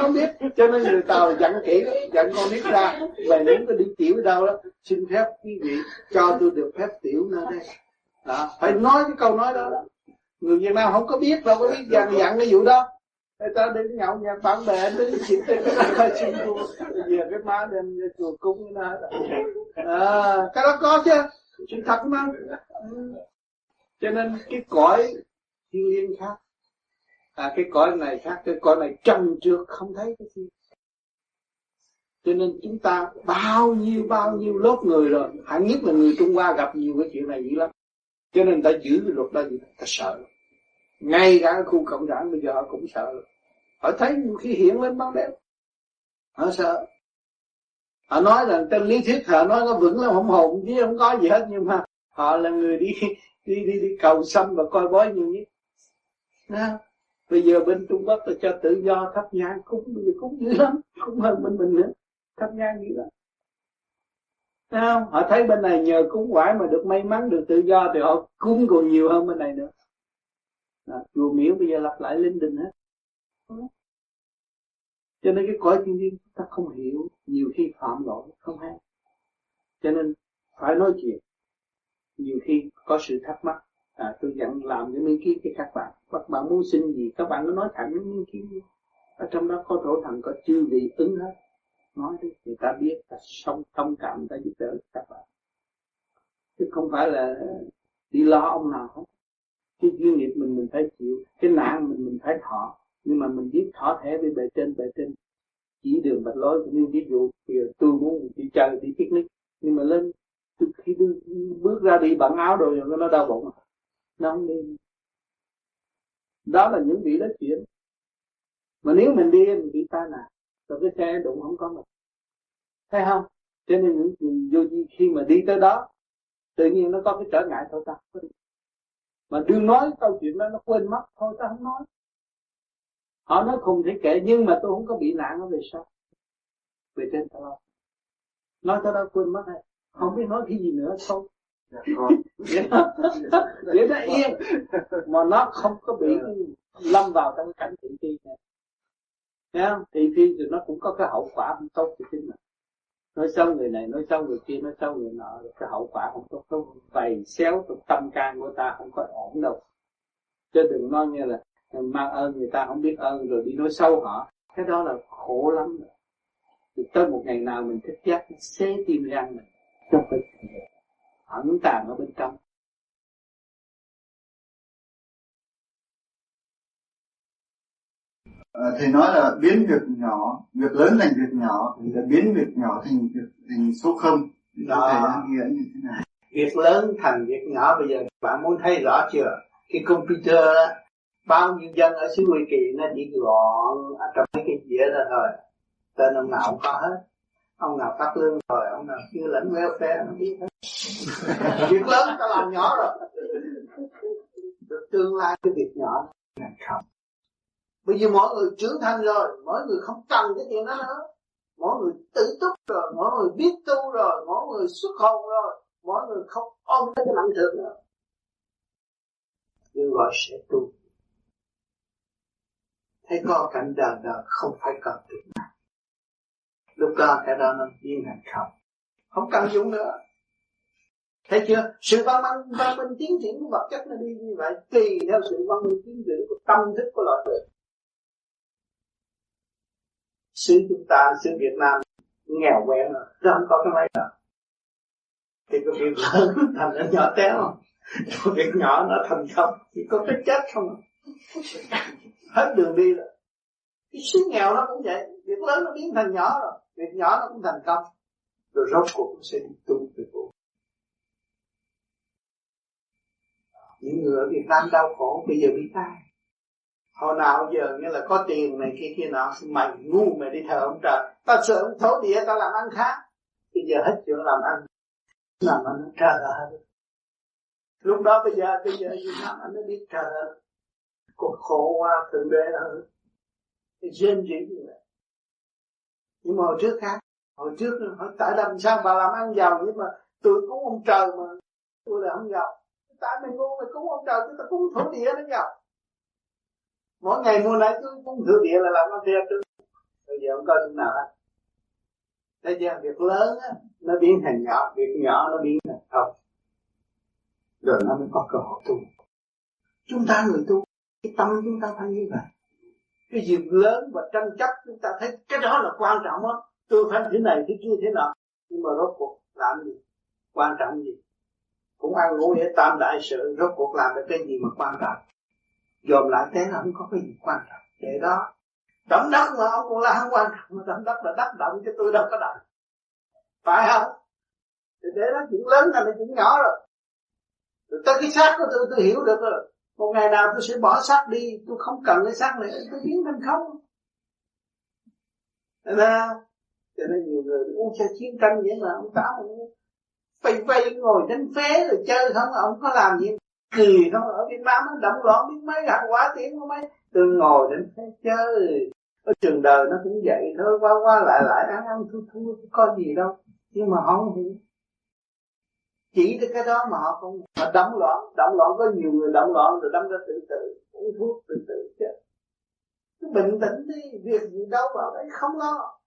không biết. Cho nên người tàu dặn kỹ dặn con biết ra. Về những cái đi tiểu đâu đó. Xin phép quý vị cho tôi được phép tiểu nơi đây. Đó, phải nói cái câu nói đó, đó. người Việt Nam không có biết đâu có biết dặn dặn cái vụ đó. Người ta đến nhậu nhà bạn bè đến chuyện tên cái xin thua. Về cái má đem chùa cúng cái đó à, cái đó có chứ sự thật mà cho nên cái cõi thiên liêng khác à cái cõi này khác, cái cõi này trần trượt không thấy cái gì. Cho nên chúng ta bao nhiêu bao nhiêu lớp người rồi, hẳn nhất là người Trung Hoa gặp nhiều cái chuyện này dữ lắm. Cho nên ta giữ cái luật đó gì ta sợ. Ngay cả khu cộng sản bây giờ họ cũng sợ. Họ thấy nhiều khi hiện lên ban đêm, họ sợ họ nói rằng trên lý thuyết họ nói nó vững lắm không hồn chứ không có gì hết nhưng mà họ là người đi đi đi, đi cầu xăm và coi bói nhiều nhất nha bây giờ bên trung quốc tôi cho tự do thắp nhang cúng bây giờ cúng dữ lắm cúng hơn bên mình nữa. Thắp nhang dữ lắm. Thấy không? Họ thấy bên này nhờ cúng quải mà được may mắn được tự do thì họ cúng còn nhiều hơn bên này nữa. Đó, chùa miếu bây giờ lặp lại linh đình hết. Cho nên cái cõi thiên nhiên chúng ta không hiểu nhiều khi phạm lỗi không hay. Cho nên phải nói chuyện. Nhiều khi có sự thắc mắc à, tôi dặn làm những nghiên cứu cho các bạn. Các bạn muốn xin gì các bạn cứ nói thẳng những nghiên cứu ở trong đó có thổ thần có chư vị ứng hết. Nói đi người ta biết ta sống thông cảm ta giúp đỡ các bạn. Chứ không phải là đi lo ông nào hết. Cái duyên nghiệp mình mình phải chịu. Cái nạn mình mình phải thọ. Nhưng mà mình biết thọ thể với bề trên bề trên chỉ đường bạch lối như ví dụ tôi muốn đi chơi, đi picnic. Nhưng mà lên khi bước ra đi bằng áo rồi nó đau bụng. Nó không đi. Đó là những vị đó chuyện mà nếu mình đi, mình bị tai nạn, rồi cái xe đụng không có mình. Thấy không? Cho nên những người vô vi, khi mà đi tới đó, tự nhiên nó có cái trở ngại thôi ta mà đừng nói câu chuyện đó, nó quên mất thôi, ta không nói họ nói không thể kể nhưng mà tôi không có bị nạn nó về sao về trên tao. Nói tới đó quên mất hay không biết nói cái gì nữa thôi. Để nó yên. Mà nó không có bị lâm vào trong cảnh thị phi này. Thấy không? Thị phi thì nó cũng có cái hậu quả không tốt cho chính mình. Nói xấu người này nói xấu người kia nói xấu người nọ cái hậu quả không tốt. Không bày xéo trong tâm can của ta không có ổn đâu. Chứ đừng nói như là mang ơn người ta không biết ơn rồi đi nói xấu họ. Cái đó là khổ lắm. Rồi. Thì tới một ngày nào mình thích giác xé tim răng mình. Không phải ẩn tàng ở bên trong. À, thầy nói là biến việc nhỏ việc lớn thành việc nhỏ thì là biến việc nhỏ thành việc thành số không. Đó. thầy đang nghĩa như thế này việc lớn thành việc nhỏ bây giờ bạn muốn thấy rõ chưa? Cái computer bao nhiêu dân ở xứ Huy Kỳ nó chỉ gọn ở trong mấy cái dĩa ra thôi. Tên ông nào cũng có hết. Ông nào cắt lương rồi ông nào chưa lãnh welfare nó biết hết. Việc lớn ta làm nhỏ rồi. Được tương lai cái việc nhỏ là không. Bây giờ mọi người trưởng thành rồi mỗi người không cần cái chuyện đó nữa. Mỗi người tự túc rồi mỗi người biết tu rồi mỗi người xuất hồn rồi mỗi người không ôm cái nặng thường nữa. Nhưng gọi sẽ tu thấy có cảnh đời đời không phải cần tiền bạc lúc đó cái đó nó biến thành không không cần dùng nữa. Thấy chưa? Sự văn minh văn minh tiến triển của vật chất nó đi như vậy, tùy theo sự văn minh tiến triển của tâm thức của loài người. Xứ chúng ta, xứ Việt Nam nghèo quẹo rồi không có cái máy nào. Thì có việc lớn thành nó nhỏ téo cái việc nhỏ nó thành không chỉ có cái chết không à hết đường đi rồi. Cái xứ nghèo nó cũng vậy, việc lớn nó biến thành nhỏ rồi, việc nhỏ nó cũng thành công. Rồi rốt cuộc sẽ đi tu về vô những người ở Việt Nam đau khổ, bây giờ biết ai? Hồi nào giờ như là có tiền này kia kia nọ mày ngu mày đi thờ ông trời. Ta sợ ông thổ địa ta làm ăn khác. Bây giờ hết chuyện làm ăn. Làm ăn trời ơi lúc đó bây giờ bây giờ Việt Nam anh nó biết trời ơi còn khổ qua thượng đế hơn thì rên rỉ như vậy nhưng mà hồi trước khác hồi trước hỏi tại làm sao bà làm ăn giàu nhưng mà tôi cúng ông trời mà tôi là không giàu tại mình ngu mình cúng ông trời chúng ta cúng thổ địa nó giàu mỗi ngày mua nãy cứ cúng thổ địa là làm ăn thiệt chứ bây giờ không coi chỗ nào hết Thấy chưa? Việc lớn á, nó biến thành nhỏ, việc nhỏ nó biến thành không. Rồi nó mới có cơ hội tu. Chúng ta người tu, cái tâm chúng ta phải như vậy. Cái gì lớn và tranh chấp chúng ta thấy cái đó là quan trọng á. Tôi phải thế này, thế kia, thế nào nhưng mà rốt cuộc làm gì? Quan trọng gì? Cũng ăn ngủ để tam đại sự, rốt cuộc làm được cái gì mà quan trọng? Dòm lại thế là không có cái gì quan trọng. Để đó động đất mà ông còn là không quan trọng mà động đất là đất động chứ tôi đâu có động phải không? Thì để đó, chuyện lớn là chuyện nhỏ rồi. Rồi tới cái xác của tôi tôi hiểu được rồi một ngày nào tôi sẽ bỏ xác đi, tôi không cần cái xác này tôi biến thành không. Nên là cho nên nhiều người uống xe chiến tranh vậy mà, ông tám ông vây vây ngồi đánh phế rồi chơi không ông có làm gì? Cười không ở Việt Nam nó động loạn biết mấy hàng quá tiếng có mấy. Tôi ngồi đánh phế chơi. Ở trường đời nó cũng vậy, thôi qua qua lại lại, ăn ăn thua thua, có gì đâu. Nhưng mà không hiểu chỉ tới cái đó mà họ không họ động loạn. Động loạn có nhiều người động loạn rồi đâm ra tự tử, uống thuốc tự tử chết cứ bình tĩnh đi, việc gì đâu vào đấy không lo.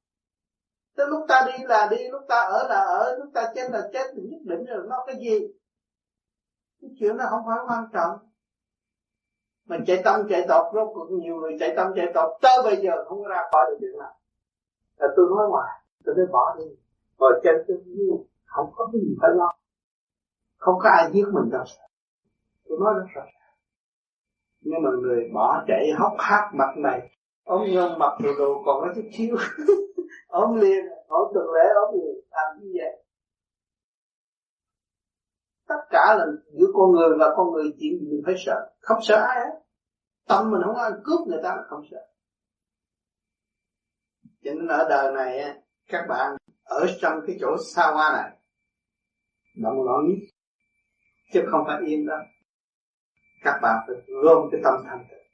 Tới lúc ta đi là đi, lúc ta ở là ở, lúc ta chết là chết, thì nhất định rồi nó cái gì? Cái chuyện đó không phải quan trọng. Mà chạy tâm chạy tọt rốt cuộc nhiều người chạy tâm chạy tọt tới bây giờ không ra khỏi được chuyện nào. Là tôi nói ngoài tôi nói bỏ đi. Rồi chân tôi không có cái gì phải lo không có ai giết mình đâu. Tôi nói rất rõ. Nhưng mà người bỏ chạy hốc hác mặt này ống nhân mặt đồ đồ còn có chút xíu. Ống liền ống tuần lễ ống liền làm như vậy. Tất cả là giữa con người và con người chuyện gì mình phải sợ. Không sợ ai hết. Tâm mình không ai cướp người ta không sợ. Cho nên ở đời này các bạn ở trong cái chỗ xa hoa này động loạn nhất chứ không phải yên đâu các bạn phải gom cái tâm thanh tịnh.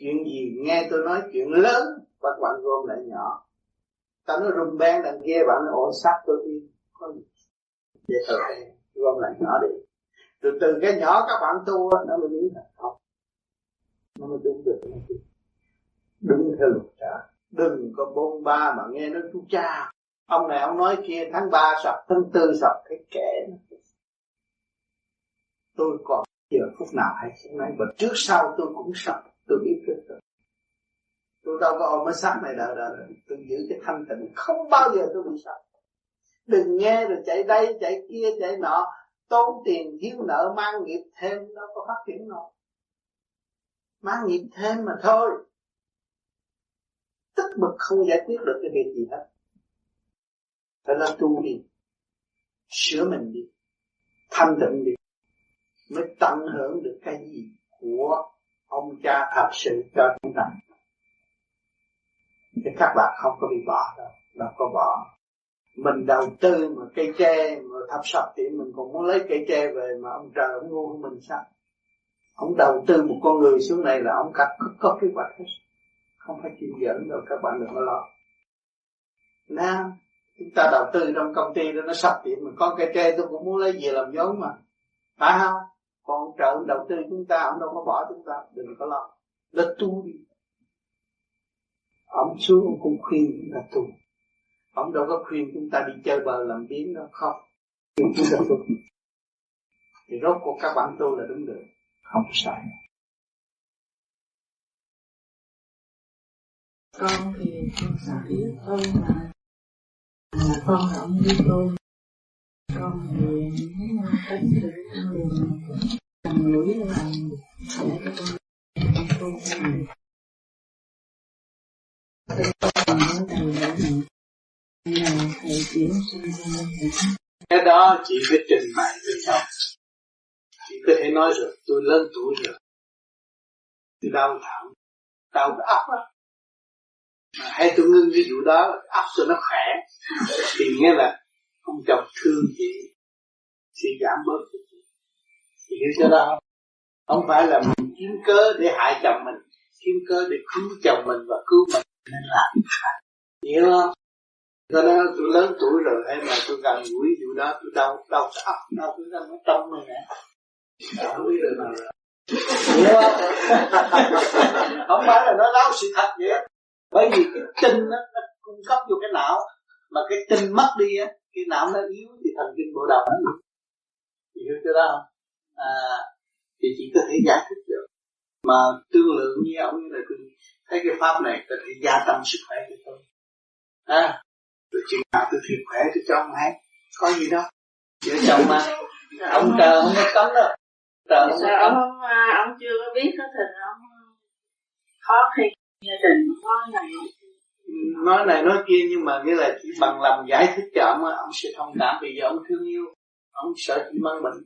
Chuyện gì nghe tôi nói chuyện lớn, các bạn gom lại nhỏ. Ta nói rung beng đằng kia, bạn nói ổn sát tôi yên có gì? Vậy thôi gom lại nhỏ đi. Từ từ cái nhỏ các bạn tu nó mới biến thành không. Nó mới đúng được đúng theo luật trả. Đừng có bôn ba mà nghe nó chú cha. Ông này ông nói kia, tháng 3 sập, tháng tư sập cái kẻ tôi còn giờ phút nào hay không nói và trước sau tôi cũng sợ tôi biết trước rồi. Tôi đâu có ôm cái xác này đâu đâu tôi giữ cái thanh tịnh, không bao giờ tôi bị sợ. Đừng nghe rồi chạy đây, chạy kia, chạy nọ. Tốn tiền thiếu nợ, mang nghiệp thêm, đâu có phát triển nổi. Mang nghiệp thêm mà thôi. Tức bực không giải quyết được cái việc gì hết. Phải là tu đi. Sửa mình đi. Thanh tịnh đi mới tận hưởng được cái gì của ông cha thật sự cho chúng ta. Thì các bạn không có bị bỏ đâu đâu có bỏ. Mình đầu tư mà cây tre mà thập sập thì mình còn muốn lấy cây tre về mà ông trời ông ngu hơn mình sao? Ông đầu tư một con người xuống này là ông có, có kế hoạch hết. Không phải chịu dẫn đâu các bạn đừng có lo. Nam chúng ta đầu tư trong công ty đó nó sập thì mình có cây tre tôi cũng muốn lấy về làm giống mà. Phải không? Còn trợ đầu tư chúng ta, ông đâu có bỏ chúng ta, đừng có lo. Là tu đi. Ông xuống ông cũng khuyên chúng ta tu. Ông đâu có khuyên chúng ta đi chơi bờ làm biến đâu. Không. Chúng ta tu. Thì rốt cuộc các bạn tu là đúng được. Không sai. Con thì con sợ biết hơn mà. Con là ông như tôi con thì cũng được con đường làm để cho con tu tu này con nói thầy đã nhận là thầy chuyển sang con cái đó chị phải trình bày với chồng chị có thể nói rồi, tôi lớn tuổi rồi. Tôi đau thẳng đau cái ốc á. Mà hay tôi ngưng cái vụ đó ốc cho nó khỏe. Thì nghĩa là ông chồng thương chị thì giảm bớt. Chị hiểu chưa đó? Không phải là mình kiếm cớ để hại chồng mình kiếm cớ để cứu chồng mình và cứu mình nên làm hiểu không? Cho nên tôi lớn tuổi rồi hay mà tôi gần gũi vụ đó tôi đau đau óc đau cái nó trong mình nè. Không biết được nào rồi hiểu không? Không phải là nó nói sự thật vậy bởi vì cái tinh nó, nó cung cấp vô cái não mà cái tinh mất đi á cái não nó yếu thì thần kinh bộ đầu nó chị hiểu chưa đó không? À, thì chỉ có thể giải thích được. Mà tương lượng như ông như là tôi thấy cái pháp này có thể gia tăng sức khỏe cho tôi. À, rồi chừng nào tôi thiệt khỏe tôi cho ông hay có gì đâu. Vợ chồng mà ông chờ không có cấm đâu. Chờ không có ông ông chưa có biết cái tình ông khó khi gia đình nói này nói này nói kia nhưng mà nghĩa là chỉ bằng lòng giải thích cho ông ông sẽ thông cảm vì giờ ông thương yêu ông sợ chị mang bệnh.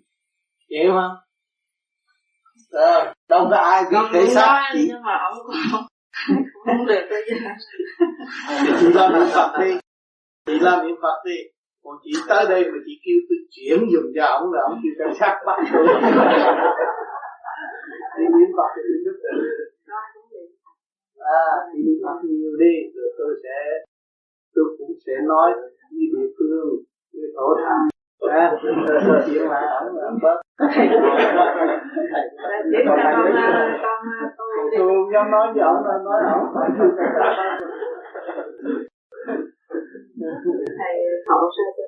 Hiểu không? À, đâu có ai biết thể xác chị. nhưng mà ông cũng không được giờ. Thì chị lo niệm phật đi. Chị lo niệm phật đi. Còn chị tới đây mà chị kêu tôi chuyển dùng cho ông là ông kêu cảnh sát bắt tôi. Đi niệm phật thì tôi giúp được à niệm phật nhiều đi rồi tôi sẽ tôi cũng sẽ nói với địa phương với thổ thành à, chuyện mà ổng ổng bớt. Tôi không dám nói với ổng nói ổng thầy hậu sao cho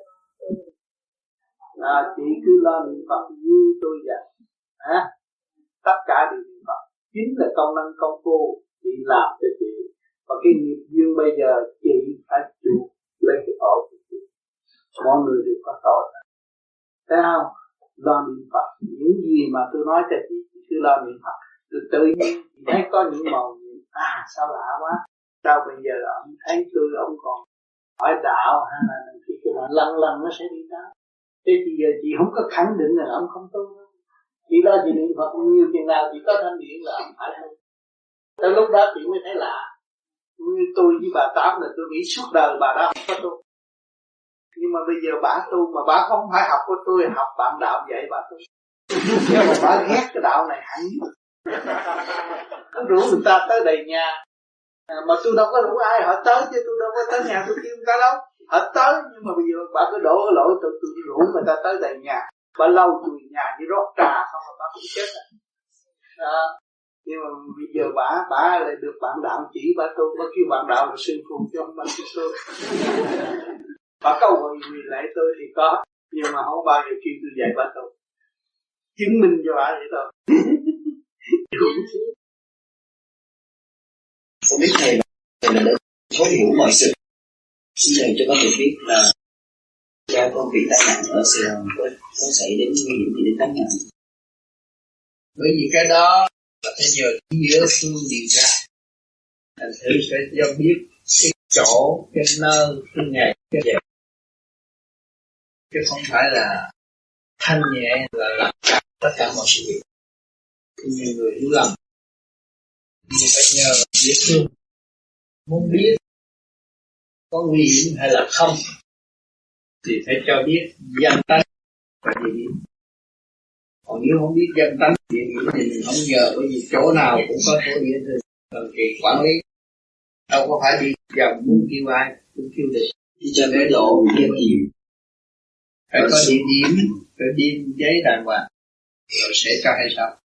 à, chị cứ lo niệm phật như tôi dạy à, tất cả đều niệm phật. Chính là công năng công phu chị làm cho chị. Và cái nghiệp duyên bây giờ chị phải chịu lấy cái tội của chị. Mọi người đều có tội. Thấy không? Lo niệm phật. Những gì mà tôi nói cho chị chị cứ lo niệm phật. Rồi tự nhiên chị thấy có những màu nhiệm à sao lạ quá. Sao bây giờ ông thấy tôi, ông còn hỏi đạo hay là khi cái lần lần nó sẽ đi đó? thế thì giờ chị không có khẳng định là ông không tu. Đâu chỉ lo chị niệm phật, nhiều chừng nào chị có thanh điện là ông phải tu tới lúc đó chị mới thấy lạ như tôi với bà tám là tôi nghĩ suốt đời bà đó không có tu nhưng mà bây giờ bà tu mà bà không phải học của tôi học bạn đạo vậy bà tu nhưng mà bà ghét cái đạo này hẳn. Nó rủ người ta tới đầy nhà. À, mà tôi đâu có rủ ai họ tới chứ tôi đâu có tới nhà tôi kêu người ta đâu. Họ tới nhưng mà bây giờ bà cứ đổ cái lỗi tôi tôi rủ người ta tới đầy nhà. Bà lâu chùi nhà như rót trà không mà bà cũng chết. À, nhưng mà bây giờ bà bà lại được bạn đạo chỉ bà tôi bà kêu bạn đạo là sư phụ cho ông bà tôi Bà câu hồi quỳ lễ tôi thì có nhưng mà không bao giờ kêu tôi dạy bà tôi. Chứng minh cho bà vậy thôi. Không biết thầy thầy là đã thấu hiểu mọi sự. Xin thầy cho con được biết là cha con bị tai nạn ở Sài Gòn có, có xảy đến nguy hiểm gì đến tai nạn. Bởi vì cái đó là phải nhờ nhớ phương điều tra thành thử sẽ cho biết cái chỗ, cái nơi, cái ngày, cái giờ. Chứ không phải là thanh nhẹ, là làm cả tất cả mọi sự việc. Nhiều người hiểu lầm. Nhưng phải nhờ biết thương muốn biết có nguy hiểm hay là không, thì phải cho biết danh tánh và địa điểm còn nếu không biết danh tánh điểm thì mình không nhờ bởi vì chỗ nào cũng có thổ địa thì cần kỳ quản lý. Đâu có phải đi dòng muốn kêu ai cũng kêu được. Đi cho cái lộ kia nhiều phải có địa điểm phải điên giấy đàng hoàng rồi sẽ cho hay sao?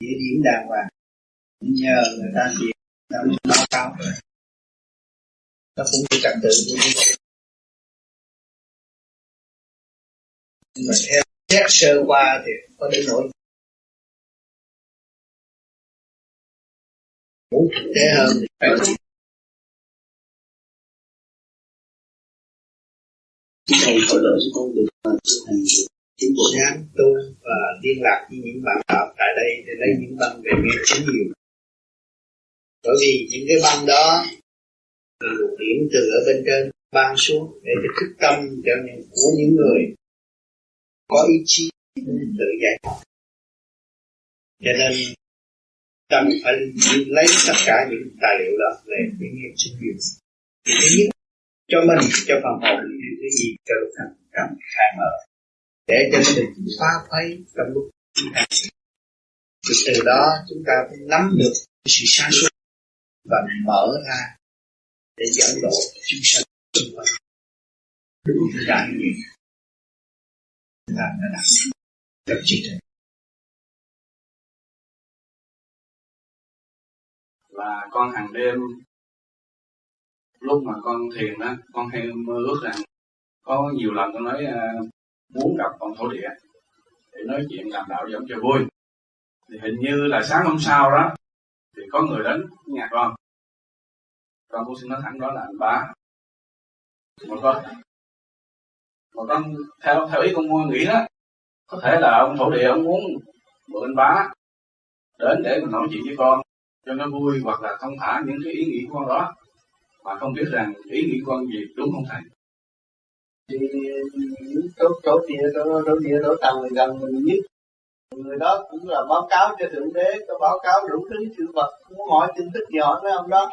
Địa điểm đàng hoàng nhờ người ta thì mới báo cáo nó cũng có trật tự. của nó mà theo xét sơ qua thì có đến nỗi muốn thực tế hơn phải thầy hỏi lỗi cho con được uh, tu hành tiến bộ dám tu và liên lạc với những bạn đạo tại đây để lấy những băng về nghe chính nhiều. Bởi vì những cái băng đó là luồng điển từ ở bên trên ban xuống để cho thức tâm cho những của những người có ý chí tự giải. Thoát cho nên cần phải lấy tất cả những tài liệu đó về để nghiệp sinh viên. Thứ nhất, cho mình, cho phần hồn những cái gì, cho lúc thành cảm khai mở. Để cho nó được phá phấy trong lúc chúng ta từ từ đó chúng ta phải nắm được sự sáng suốt và mở ra để dẫn độ chúng sanh xung quanh. Đúng trải nghiệp chúng ta đã đạt được. Chỉ và con hàng đêm lúc mà con thiền đó con hay mơ ước rằng có nhiều lần con nói uh, muốn gặp con thổ địa để nói chuyện làm đạo giống cho vui. Thì hình như là sáng hôm sau đó thì có người đến nhà con. Con cũng xin nói thẳng đó là anh bá một con mà con, theo theo ý con mua nghĩ đó, có thể là ông thổ địa ông muốn mượn anh bá đến để mình nói chuyện với con, cho nó vui hoặc là thông thả những cái ý nghĩ của con đó. Mà không biết rằng ý nghĩ của con gì đúng không thầy? Thì chỗ chỗ địa chỗ chỗ địa chỗ tầng gần mình nhất. Người đó cũng là báo cáo cho thượng đế, có báo cáo đủ thứ sự vật mọi tin tức nhỏ hỏi ông đó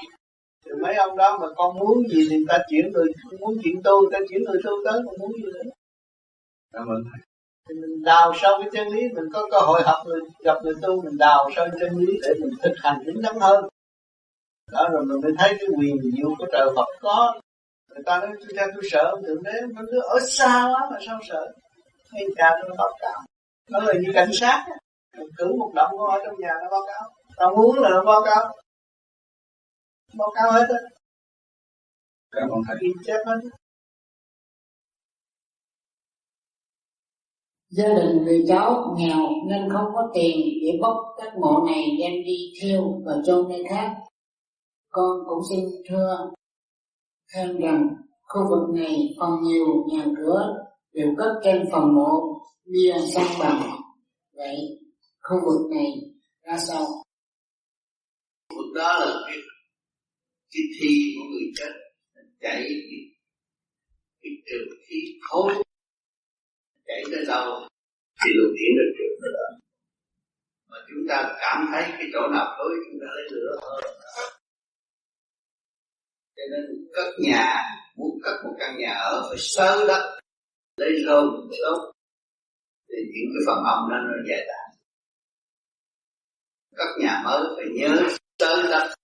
thì mấy ông đó mà con muốn gì thì ta chuyển người muốn chuyện tu ta chuyển người tu tới không muốn gì nữa. Cảm ơn thầy. Thì mình đào sâu cái chân lý mình có cơ hội học người gặp người tu mình đào sâu chân lý để mình thực hành chính đắn hơn. Đó rồi mình mới thấy cái quyền diệu của trời Phật có. Người ta nói tôi theo tôi sợ thượng đế nó cứ ở xa quá mà sao sợ? Ngay cha nó báo cáo. Nó là như cảnh sát cử một động ở trong nhà nó báo cáo. Tao muốn là nó báo cáo báo cáo hết á cảm ơn thầy. Ghi chép hết. Gia đình người cháu nghèo nên không có tiền để bốc các mộ này đem đi thiêu và chôn nơi khác. Con cũng xin thưa thêm rằng khu vực này còn nhiều nhà cửa đều cất trên phần mộ bia sang bằng. Vậy khu vực này ra sao? Khu vực đó là cái thi của người chết chảy cái, cái trường khí khối chảy tới đâu thì luồng điện nó trượt tới đó. Mà chúng ta cảm thấy cái chỗ nào tối chúng ta lấy lửa hơn cho nên cất nhà muốn cất một căn nhà ở phải sớ đất lấy rơm tốt thì những cái phần âm đó nó giải tán. Cất nhà mới phải nhớ sớ đất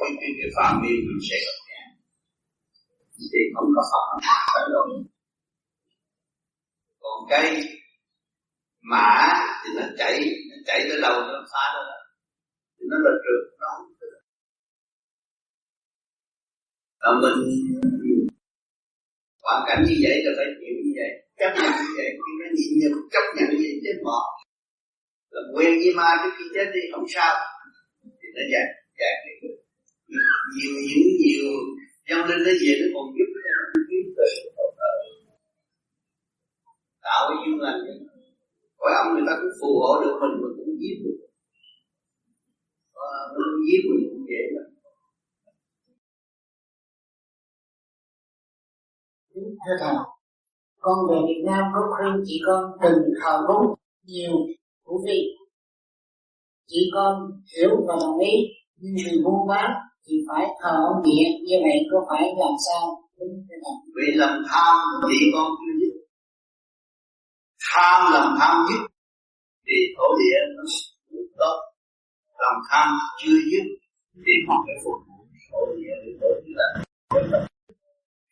cái cái, cái phạm vi mình sẽ gặp nhà thì không có phạm phải lộn còn cái mã thì nó chảy nó chảy tới đâu nó phá đó. Thì nó là trượt nó. Không và mình hoàn cảnh như vậy là phải chịu như vậy. Chấp nhận như vậy khi nó nhịn nhục chấp nhận như vậy chết bỏ là quen với ma trước khi chết đi không sao. Thì nó giải giải cái nhiều nhiều những nhiều. Dâng linh nó về nó còn giúp cho nó kiếm từ tạo cái duyên lành cõi ông người ta cũng phù hộ được mình mà cũng giết được. À, mình giết mình cũng dễ lắm thưa thầy con về Việt Nam có khuyên chị con đừng thờ cúng nhiều của vị. Chị con hiểu và đồng ý nhưng vì buôn bán thì phải thờ ông địa, như vậy có phải làm sao? Đúng thưa thầy vì lòng tham thì con chưa dứt. Tham lòng tham dứt thì thổ địa nó tốt. Lòng tham chưa dứt, thì còn phải phục thổ địa để thổ địa là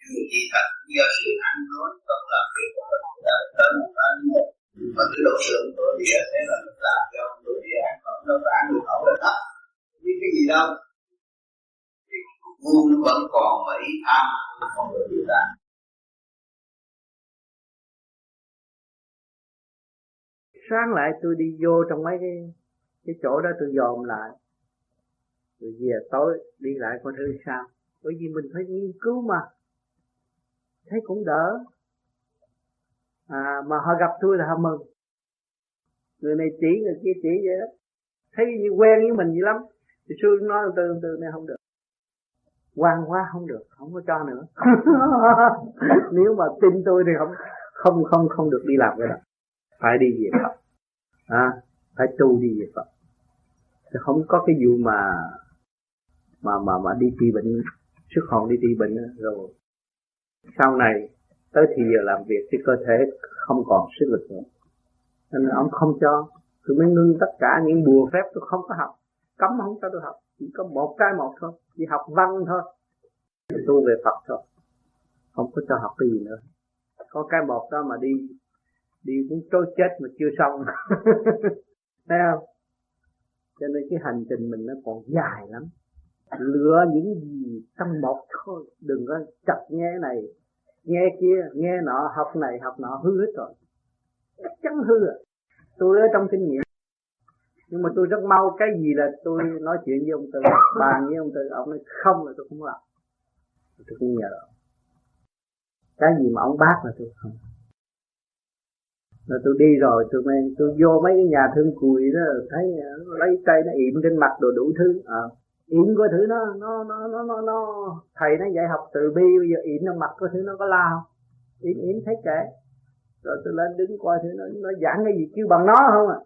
chưa gì thật, do sự ăn nói không làm việc của mình, đã tới một ăn mà cứ độ sượng thổ địa thế là làm cho thổ địa ăn còn nó có ăn được khẩu là thấp biết cái gì đâu ngu nó vẫn còn mà ý tham không được điều ta sáng lại tôi đi vô trong mấy cái cái chỗ đó tôi dòm lại. Rồi về tối đi lại coi thử sao. Bởi vì mình phải nghiên cứu mà. Thấy cũng đỡ. À, mà họ gặp tôi là họ mừng. Người này chỉ người kia chỉ vậy đó. Thấy như quen với mình vậy lắm. Thì xưa nói từ từ này không được quan quá không được không có cho nữa. Nếu mà tin tôi thì không không không không được đi làm cái đó. Phải đi về Phật. À, phải tu đi về Phật. Thì không có cái vụ mà mà mà mà đi trị bệnh sức hồn đi trị bệnh rồi sau này tới thì giờ làm việc thì cơ thể không còn sức lực nữa. Nên ông không cho. Tôi mới ngưng tất cả những bùa phép tôi không có học. Cấm không cho tôi học chỉ có một cái một thôi. Chỉ học văn thôi. Tu về Phật thôi. Không có cho học cái gì nữa. Có cái một đó mà đi đi cũng trôi chết mà chưa xong. Thấy không? Cho nên cái hành trình mình nó còn dài lắm. Lựa những gì trong một thôi. Đừng có chặt nghe này nghe kia nghe nọ, học này, học nọ, hư hết rồi. Chắc chắn hư à tôi ở trong kinh nghiệm nhưng mà tôi rất mau cái gì là tôi nói chuyện với ông tư bàn với ông tư ông nói không là tôi không làm. Tôi cũng nhờ. Cái gì mà ông bác là tôi không. Rồi tôi đi rồi tôi mới tôi vô mấy cái nhà thương cùi đó thấy lấy cây nó yểm trên mặt đồ đủ thứ. À, yểm coi thử nó nó nó nó nó, nó thầy nó dạy học từ bi bây giờ yểm trong mặt coi thử nó có la không? Yểm yểm thấy kệ. Rồi tôi lên đứng coi thử nó nó giảng cái gì kêu bằng nó không à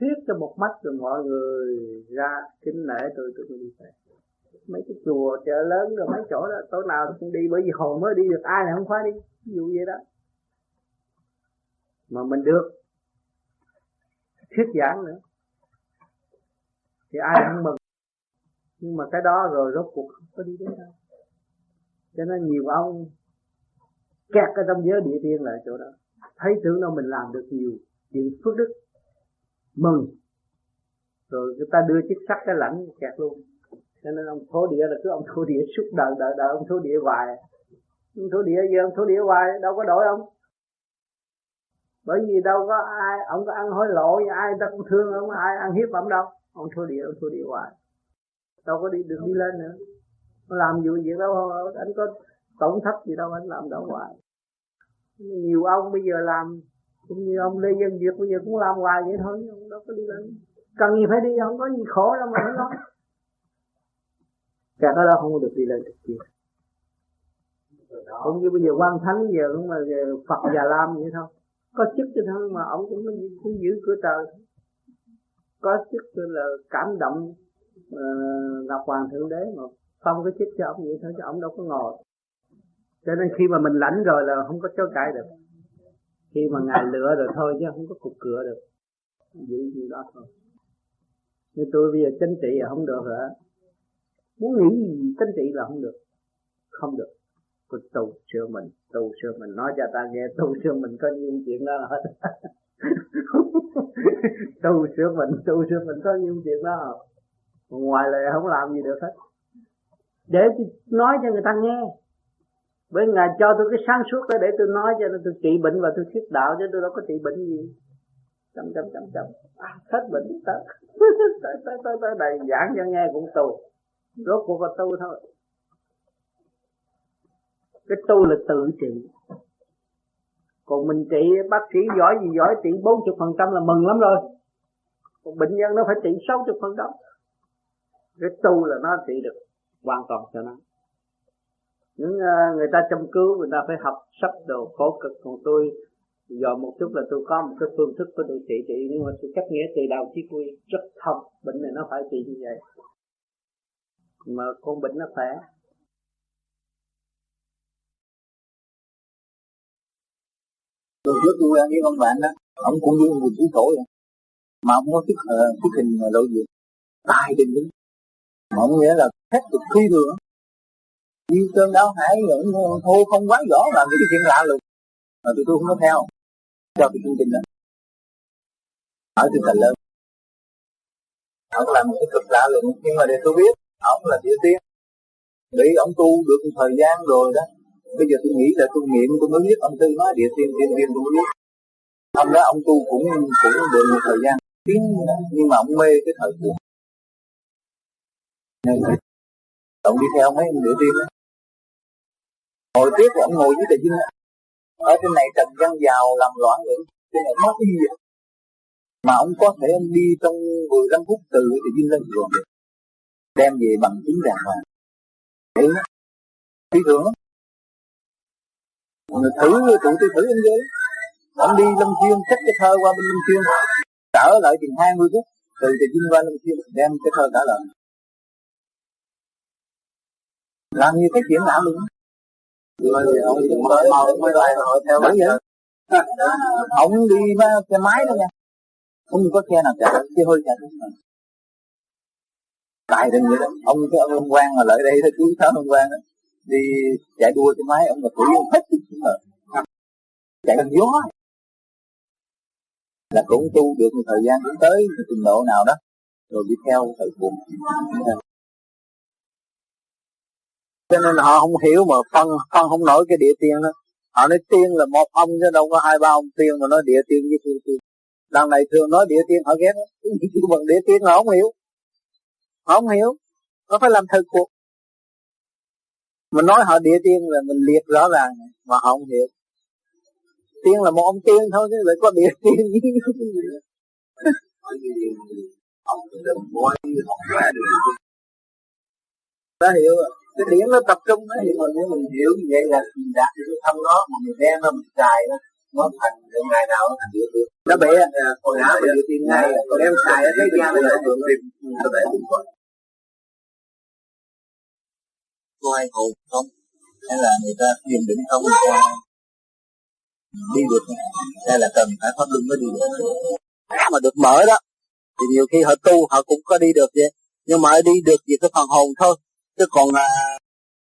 thuyết cho một mắt rồi mọi người ra kính lễ tôi tôi mới đi về. Mấy cái chùa chợ lớn rồi mấy chỗ đó, tối nào cũng đi, bởi vì hồi mới đi được, ai là không khóa đi, ví dụ vậy đó. Mà mình được thuyết giảng nữa, thì ai cũng mừng. Nhưng mà cái đó rồi rốt cuộc không có đi đến đâu. Cho nên nhiều ông kẹt cái trong giới địa tiên lại chỗ đó. Thấy tưởng đâu mình làm được nhiều chuyện phước đức mừng. Rồi người ta đưa chiếc sắt cái lãnh kẹt luôn. Cho nên ông thổ địa là cứ ông thổ địa suốt đời đợi đợi ông thổ địa hoài. Ông thổ địa giờ ông thổ địa hoài, đâu có đổi ông. Bởi vì đâu có ai, ông có ăn hối lộ, ai ta cũng thương ông, ai ăn hiếp ông đâu. Ông thua địa, ông thua địa hoài. Đâu có đi, được đi lên nữa. Làm vụ việc đâu, anh có tổn thất gì đâu, anh làm đâu hoài. Nhiều ông bây giờ làm cũng như ông lê dân việt bây giờ cũng làm hoài vậy thôi ông đâu có đi lên. Cần gì phải đi không có gì khổ đâu mà nó nói cả đó không có được đi lên được kia cũng như bây giờ quan thánh giờ cũng mà phật già lam vậy thôi. Có chức cho thôi mà ông cũng cũng giữ cửa trời. Có chức là cảm động uh, ngọc hoàng thượng đế mà phong cái chức cho ông vậy thôi chứ ông đâu có ngồi. Cho nên khi mà mình lãnh rồi là không có chối cãi được khi mà ngài lựa rồi thôi chứ không có cục cửa được. Giữ như đó thôi. Như tôi bây giờ chính trị là không được hả? muốn nghĩ gì chính trị là không được. Không được. Có tu sửa mình, tu sửa mình. Nói cho ta nghe, tu sửa mình có nhiêu chuyện đó hết. Tu sửa mình, tu sửa mình có nhiêu chuyện đó ngoài lại không làm gì được hết. Để nói cho người ta nghe bởi ngài cho tôi cái sáng suốt đó để tôi nói cho nên tôi trị bệnh và tôi thuyết đạo chứ tôi đâu có trị bệnh gì. Chấm chấm chấm chấm. À, hết bệnh tới tới tới tới tới đây giảng cho nghe cũng tu rốt cuộc là tu thôi. Cái tu là tự trị. Còn mình trị bác sĩ giỏi gì giỏi trị bốn chục phần trăm là mừng lắm rồi. Còn bệnh nhân nó phải trị sáu chục phần trăm. Cái tu là nó trị được hoàn toàn cho nó những uh, người ta chăm cứu người ta phải học sắp đồ khổ cực còn tôi giờ một chút là tôi có một cái phương thức của tôi trị trị nhưng mà tôi cách nghĩa từ đầu chí cuối rất thông bệnh này nó phải trị như vậy mà con bệnh nó khỏe Từ trước tôi quen với ông bạn đó, ông cũng như một tuổi tuổi vậy. Mà ông có thức, uh, thức hình lộ diện. Tài đình đứng. Mà ông nghĩa là hết được phi thường. Như cơn đau hải, ông thô không quá rõ là cái chuyện lạ lùng, Mà tụi tôi không có theo. Cho cái chương trình đó. Ở từ thành lớn. Ông làm một cái cực lạ lùng Nhưng mà để tôi biết, ông là tiểu tiên. Bị ông tu được một thời gian rồi đó bây giờ tôi nghĩ là tôi nghiệm tôi mới biết ông tư nói địa tiên tiên tiên tôi mới biết ông đó ông tu cũng cũng được một thời gian tiếng nhưng mà ông mê cái thời cuộc nên ông đi theo mấy ông địa tiên đó hồi tiếp ông ngồi với tài dinh ở trên này trần gian giàu, làm loạn nữa trên này mất cái gì vậy? Mà ông có thể ông đi trong 15 phút từ tài dinh lên rồi đem về bằng chứng đàng hoàng. Đấy phi thường lắm Người thử, tụi tôi thử anh ghê Ông đi Lâm Xuyên xách cái thơ qua bên Lâm Xuyên. Trở lại chừng 20 phút, Từ từ Vinh qua Lâm Xuyên, đem cái thơ trả lời Làm như cái chuyện lạ luôn ông cũng vậy? đi xe máy đó nha. Không có xe nào chạy chứ hơi chạy tại đừng vậy đó. Ông cái ông quan mà lại đây thôi cứu sáu ông quan đó. Đi chạy đua trên máy ông là tuổi ông hết chạy bằng gió. Là cũng tu được một thời gian đến tới trình độ nào đó. Rồi đi theo thầy cùng cho nên họ không hiểu mà phân phân không nổi cái địa tiên đó. Họ nói tiên là một ông chứ đâu có hai ba ông tiên mà nói địa tiên với tiên tiên. Đằng này thường nói địa tiên, họ ghét chứ bằng địa tiên họ không hiểu? Họ không hiểu. Nó phải làm thật cuộc. Mình nói họ địa tiên là mình liệt rõ ràng mà họ không hiểu. Tiên là một ông tiên thôi chứ lại có địa tiên đã hiểu rồi cái điển nó tập trung nó hiểu mà nếu mình hiểu như vậy là mình đạt được cái thông đó mà mình đem nó mình xài nó nó thành được ngày nào nó thành được nó bể hồi nào mà địa tiên ngay còn em xài ở thế gian nó lại được tìm nó bể cũng có có ai hồn không? Hay là người ta thiền định không người ta đi được. Hay là cần phải pháp luân mới đi được? Mà được mở đó thì nhiều khi họ tu họ cũng có đi được vậy. Nhưng mà đi được vì cái phần hồn thôi chứ còn à,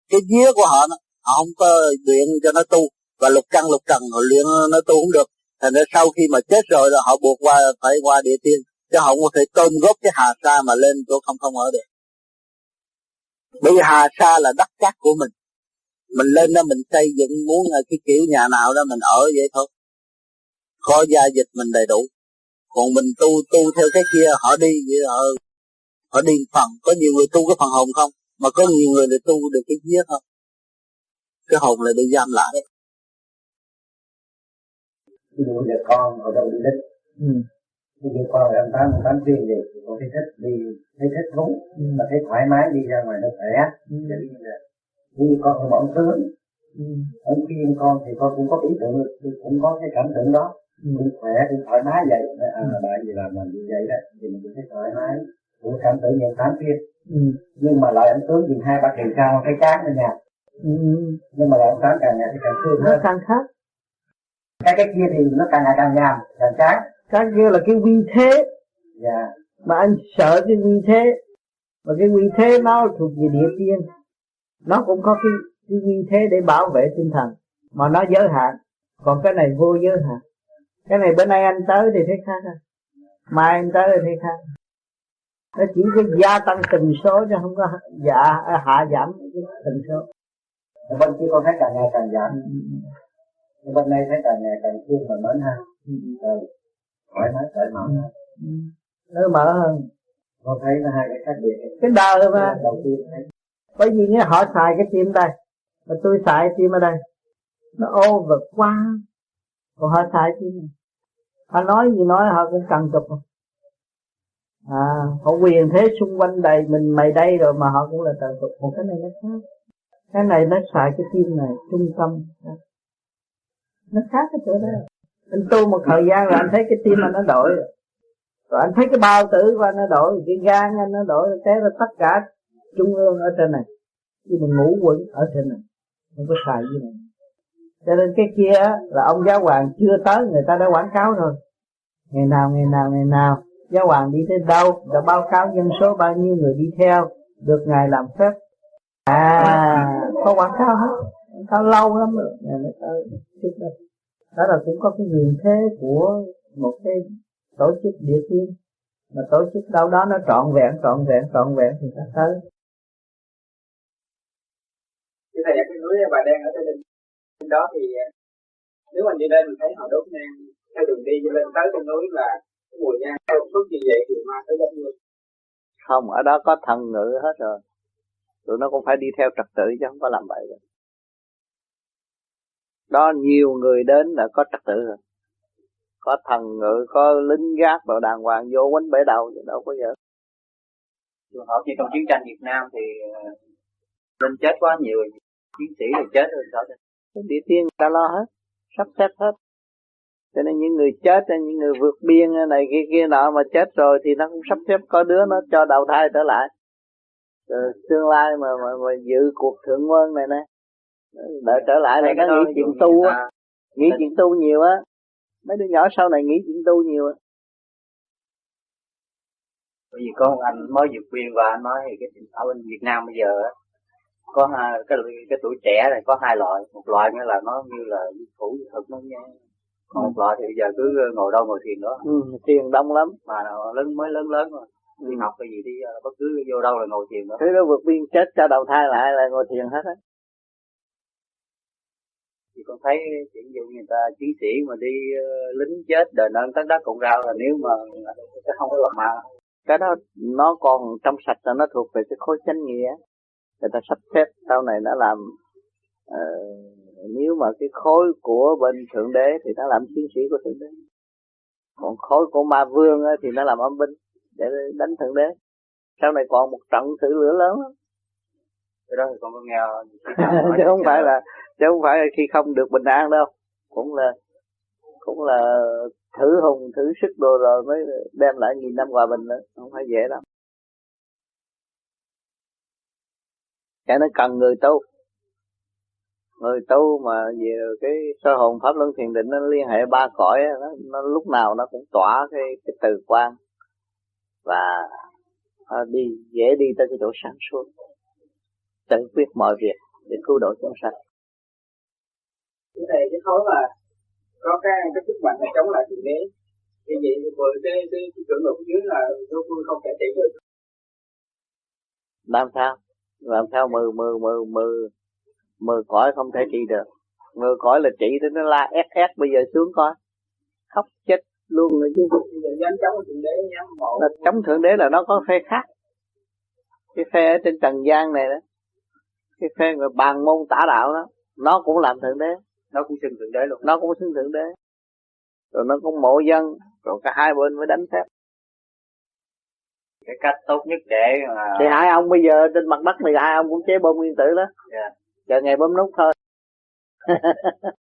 cái vía của họ họ không có luyện cho nó tu. Và lục căn lục trần họ luyện à, nó tu không được. Thành ra sau khi mà chết rồi là họ buộc qua phải qua địa tiên. Chứ họ không có thể tôn góp cái hà sa mà lên chỗ không không ở được. Bởi vì hà sa là đất cát của mình. Mình lên đó mình xây dựng muốn à, cái kiểu nhà nào đó mình ở vậy thôi. Có gia dịch mình đầy đủ. Còn mình tu tu theo cái kia họ đi vậy họ họ đi phần. Có nhiều người tu cái phần hồn không? Mà có nhiều người lại tu được cái vía không cái hồn lại bị giam lại ví dụ giờ con ở đâu đi thích ừ. ví dụ con ở tám tám tiền gì thì con thấy thích đi thấy thích thú ừ. mà thấy thoải mái đi ra ngoài nó khỏe ừ. như con ở bọn tướng ừ. ông khuyên con thì con cũng có ý tưởng cũng có cái cảm tưởng đó ừ. cũng khỏe cũng thoải mái vậy à ừ. tại vì làm mình như vậy đó thì mình cũng thấy thoải mái cũng cảm tưởng nhiều tám phiên ừ. nhưng mà lại ông tướng dừng hai ba kỳ cao cái chán ở nhà. Ừ. nhưng mà lại ông tám càng ngày thì càng thương hơn. càng khác. Cái cái kia thì nó càng ngày càng nhàm càng chán. Cái kia là cái vi thế. Dạ. Mà anh sợ cái vi thế. Và cái vi thế nó thuộc về địa tiên. Nó cũng có cái, cái vi thế để bảo vệ tinh thần. Mà nó giới hạn. Còn cái này vô giới hạn. Cái này bữa nay anh tới thì thấy khác mai anh tới thì thấy khác nó chỉ có gia tăng tình số chứ không có dạ hạ giảm tình số. Bên kia con thấy càng ngày càng giảm. Nhưng bên này thấy càng ngày càng thương và mến ha. Ừ. thoải mái cởi mở hơn nó mở hơn. Con thấy nó hai cái khác biệt. Cái đời mà. Đầu tiên thấy. Bởi vì nghe họ xài cái tim đây mà tôi xài tim ở đây nó ô vượt quá. Còn họ xài tim này. Họ nói gì nói họ cũng cần chụp à họ quyền thế xung quanh đầy mình, mày đây rồi mà họ cũng là tận chụp một cái này nó khác. Cái này nó xài cái tim này, trung tâm. Nó khác cái chỗ đó. Anh tu một thời gian rồi anh thấy cái tim anh nó đổi. Rồi anh thấy cái bao tử của anh nó đổi, cái gan anh nó đổi, cái là tất cả trung ương ở trên này. Nhưng mình ngủ quẩn ở trên này. Không có xài gì này. Cho nên cái kia là ông giáo hoàng chưa tới, người ta đã quảng cáo rồi. Ngày nào ngày nào ngày nào giáo hoàng đi tới đâu, đã báo cáo dân số bao nhiêu người đi theo, được ngài làm phép. À có quảng cáo hết. Quảng cáo lâu lắm rồi. Ngày mới tới ờ, trước đây. Đó là cũng có cái quyền thế của một cái tổ chức địa tiên. Mà tổ chức đâu đó nó trọn vẹn trọn vẹn trọn vẹn thì ta tới. Cái thầy, cái núi bà đen ở trên đó thì à, nếu mình đi lên mình thấy họ đốt nhang, theo đường đi lên tới trên núi là mùi nhang theo suốt như vậy thì ma tới gấp luôn không ở đó có thần ngự hết rồi. Tụi nó cũng phải đi theo trật tự chứ không có làm vậy được đó nhiều người đến là có trật tự rồi. Có thần ngự có lính gác đồ đàng hoàng vô quánh bể đầu chứ đâu có giờ. Trường hợp như trong chiến tranh Việt Nam thì ờ, linh chết quá nhiều chiến sĩ là chết rồi sao địa tiên người ta lo hết sắp xếp hết cho nên những người chết những người vượt biên này kia kia nọ mà chết rồi thì nó cũng sắp xếp có đứa nó cho đầu thai trở lại. Rồi tương lai mà mà, mà dự cuộc thượng quân này nè đợi trở lại này nó nghĩ chuyện tu á nghĩ chuyện tu nhiều á. Mấy đứa nhỏ sau này nghĩ chuyện tu nhiều á. Bởi vì có một anh mới vượt biên và anh nói cái ở bên Việt Nam bây giờ á có hai cái cái tuổi trẻ này có hai loại. Một loại nghĩa là nó như là thủ thực nó còn một loại thì giờ cứ ngồi đâu ngồi thiền đó ừ, thiền đông lắm. Mà lớn mới lớn lớn rồi đi học cái gì đi bất cứ vô đâu là ngồi thiền đó thế nó vượt biên chết cho đầu thai lại là ngồi thiền hết á? Thì con thấy ví dụ người ta chiến sĩ mà đi uh, lính chết đền ơn tất đất cũng rao là nếu mà cái không có mà. Cái đó nó còn trong sạch là nó thuộc về cái khối chánh nghĩa. Người ta sắp xếp sau này nó làm uh, nếu mà cái khối của bên thượng đế thì nó làm chiến sĩ của thượng đế. Còn khối của ma vương thì nó làm âm binh để đánh thượng đế. Sau này còn một trận thử lửa lớn lắm. Cái đó thì con có nghe chứ không phải là chứ không phải là khi không được bình an đâu. Cũng là cũng là thử hùng thử sức đồ rồi mới đem lại nghìn năm hòa bình nữa. Không phải dễ lắm cái nó cần người tu người tu mà về cái sơ hồn pháp luân thiền định nó liên hệ ba cõi nó, nó lúc nào nó cũng tỏa cái cái từ quan và đi dễ đi tới cái chỗ sáng suốt. Tự quyết mọi việc để cứu độ chúng sanh. Cái này cái khối mà có cái cái sức mạnh này chống lại thượng đế như vậy vừa cái cái chuẩn mực dưới là phương không thể trị được làm sao? Làm sao mừ mừ mừ mừ mừ cõi không thể trị được. Mừ cõi là trị thì nó la ép ép bây giờ xuống coi khóc chết luôn. Rồi chứ chống thượng đế là chống thượng đế là nó có phe khác. Cái phe ở trên trần gian này đó. Cái phe người bàn môn tả đạo đó nó cũng làm thượng đế. Nó cũng xưng thượng đế luôn. Nó cũng xưng thượng đế. Rồi nó cũng mộ dân. Rồi cả hai bên mới đánh phép. Cái cách tốt nhất để mà thì hai ông bây giờ trên mặt đất này hai ông cũng chế bom nguyên tử đó. Yeah. Chờ ngày bấm nút thôi.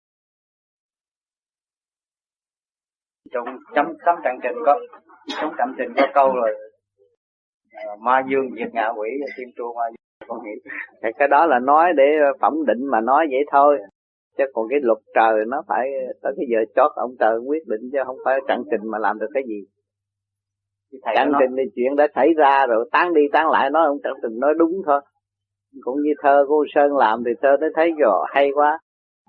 Trong chấm chấm trận trình có trong trận trình có câu rồi à, ma dương diệt ngạ quỷ tim tru ma dương con nghĩ thì cái đó là nói để phẩm định mà nói vậy thôi. Chứ còn cái luật trời nó phải tới cái giờ chót ông trời quyết định chứ không phải trận trình mà làm được cái gì. Trận trình thì chuyện đã xảy ra rồi tán đi tán lại nói ông trận trình nói đúng thôi cũng như thơ của sơn làm thì thơ nó thấy rồi, hay quá.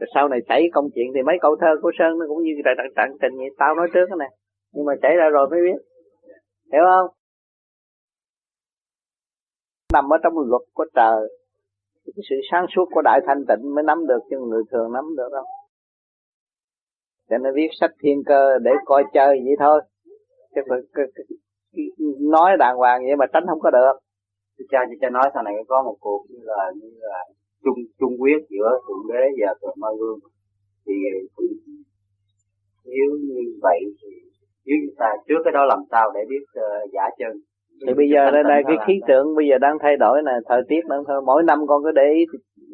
Rồi sau này xảy công chuyện thì mấy câu thơ của sơn nó cũng như trận trận tình vậy. Tao nói trước này nhưng mà xảy ra rồi mới biết. Hiểu không? Nằm ở trong luật của trời, cái sự sáng suốt của đại thanh tịnh mới nắm được, chứ người thường nắm được đâu. Cho nên viết sách thiên cơ để coi chơi vậy thôi. Chứ nói đàng hoàng vậy mà tránh không có được cha cho cha nói sau này có một cuộc như là như là chung chung quyết giữa thượng đế và thượng ma vương. Thì nếu như vậy thì nếu chúng ta trước cái đó làm sao để biết uh, giả chân? Thì bây giờ đây đây cái khí tượng bây giờ đang thay đổi nè thời tiết đang thay mỗi năm con cứ để ý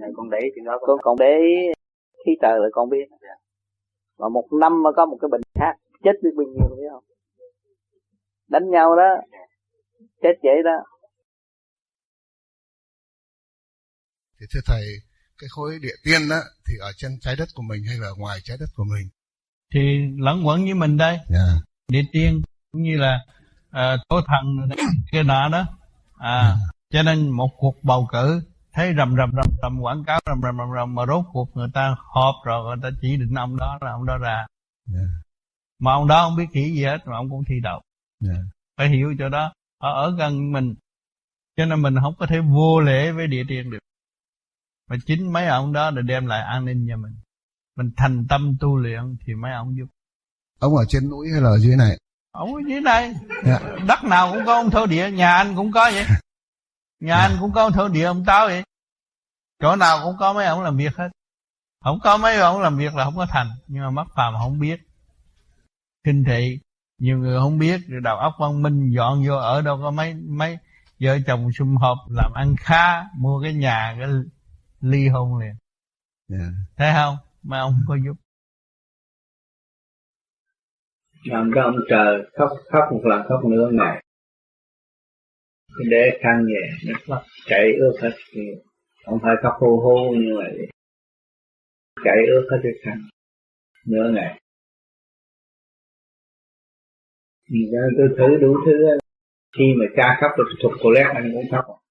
này con để ý chuyện đó con còn để ý khí trời là con biết. Dạ. mà một năm mà có một cái bệnh khác chết biết bao nhiêu biết không? Đánh nhau đó chết vậy đó thì thưa thầy cái khối địa tiên đó thì ở trên trái đất của mình hay là ngoài trái đất của mình thì lẫn quẩn với mình đây yeah. Dạ. địa tiên cũng như là uh, tổ thần kia nọ đó à yeah. Dạ. cho nên một cuộc bầu cử thấy rầm rầm rầm rầm quảng cáo rầm rầm rầm rầm mà rốt cuộc người ta họp rồi người ta chỉ định ông đó là ông đó ra yeah. Dạ. mà ông đó không biết kỹ gì hết mà ông cũng thi đậu yeah. phải hiểu cho đó ở ở gần mình cho nên mình không có thể vô lễ với địa tiên được mà chính mấy ông đó để đem lại an ninh cho mình. Mình thành tâm tu luyện thì mấy ông giúp. Ông ở trên núi hay là ở dưới này? Ông ở dưới này yeah. Dạ. đất nào cũng có ông thổ địa nhà anh cũng có vậy. Nhà anh cũng có ông thổ địa ông táo vậy. Chỗ nào cũng có mấy ông làm việc hết. Không có mấy ông làm việc là không có thành. Nhưng mà mắt phàm không biết. Kinh thị nhiều người không biết. Rồi đầu óc văn minh dọn vô ở đâu có mấy mấy vợ chồng sum họp làm ăn khá mua cái nhà cái ly hôn liền. Yeah. Dạ. thấy không? Mà ông có giúp. Làm cho ông trời khóc khóc một lần khóc nữa ngày. Để khăn nhẹ nước mắt chảy ướt hết. Thì không phải khóc hô hô như vậy. Chảy ướt hết cái khăn nửa ngày. Thì tôi thử đủ thứ khi mà cha khóc được thuộc cô lét anh cũng khóc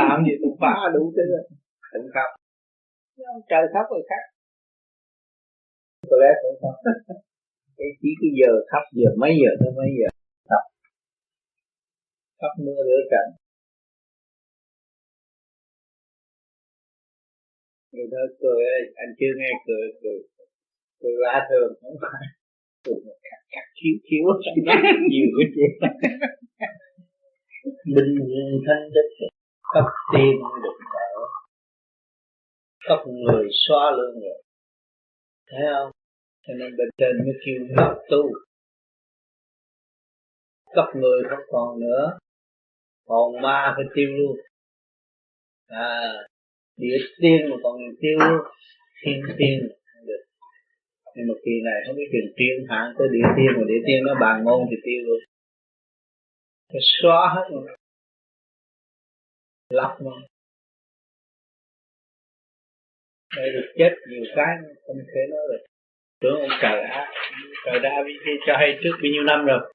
làm gì cũng phá đủ thứ. Cũng khóc. Trời khóc rồi khác có lẽ cũng khóc cái chỉ cái giờ khóc giờ mấy giờ tới mấy giờ khóc. Khóc mưa rửa trận người đó cười anh chưa nghe cười cười cười lá thường, không phải. Cười khắc khắc khiếu khiếu nhiều cái chuyện bình thanh tịnh cấp tiên được thở cấp người xóa lương rồi thấy không? Cho nên bên trên mới kêu cấp tu. Cấp người không còn nữa. Còn ma phải tiêu luôn. À địa tiên mà còn tiêu luôn. Thiên tiên không được. Nhưng mà kỳ này không biết tiền tiên hạng tới địa tiên mà địa tiên nó bàn ngôn thì tiêu luôn thì xóa hết rồi. Lọc mà. Đây được chết nhiều cái không thể nói được. Tưởng ông trời đã trời đã cho hay trước bao nhiêu năm rồi.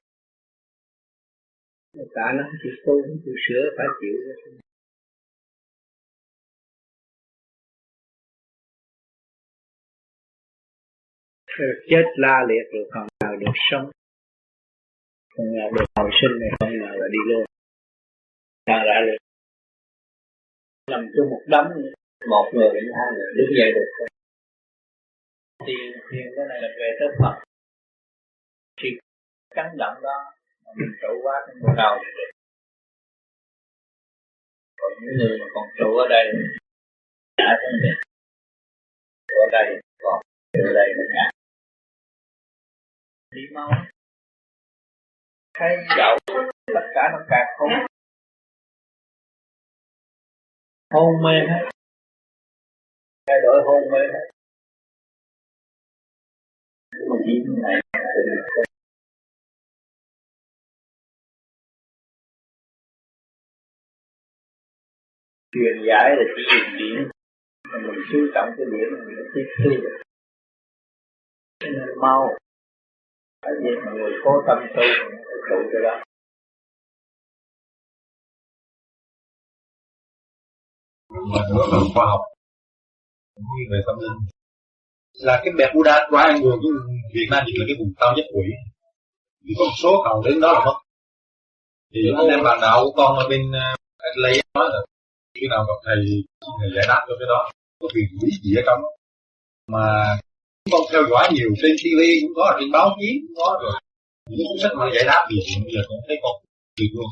Cả nó chịu tu chịu sửa, phải chịu chết la liệt rồi còn nào được sống không nào được, hồi sinh này không nào là đi luôn ta đã được nằm trong một đống một người đến hai người, đứng dậy được tiền tiền cái này là về tới Phật. Khi chấn động đó, mà mình trụ quá trong một đầu thì được. Còn những người mà còn trụ ở đây, đã không được. Ở đây còn, ở đây nó ngã. Đi mau thấy dậu tất cả nó càng không. Hôn mê hết. Thay đổi hôn mê hết. Truyền giải là chỉ dùng điện mà mình chú trọng cái điện mình tiếp thu được cho nên mau tại vì người cố tâm tu phải trụ cái đó. Mà nói về khoa học. Về tâm linh. Là cái bẹp Buddha quá anh người cái Việt Nam chỉ là cái vùng cao nhất quỷ. Thì có một số hầu đến đó là mất. Thì anh em bạn đạo của con ở bên ờ, lấy nói là khi nào gặp thầy thầy giải đáp cho cái đó, có quyền quý gì ở trong mà con theo dõi nhiều trên TV cũng có trên báo chí, cũng có rồi. Những cuốn sách mà giải đáp gì bây giờ cũng thấy con được luôn.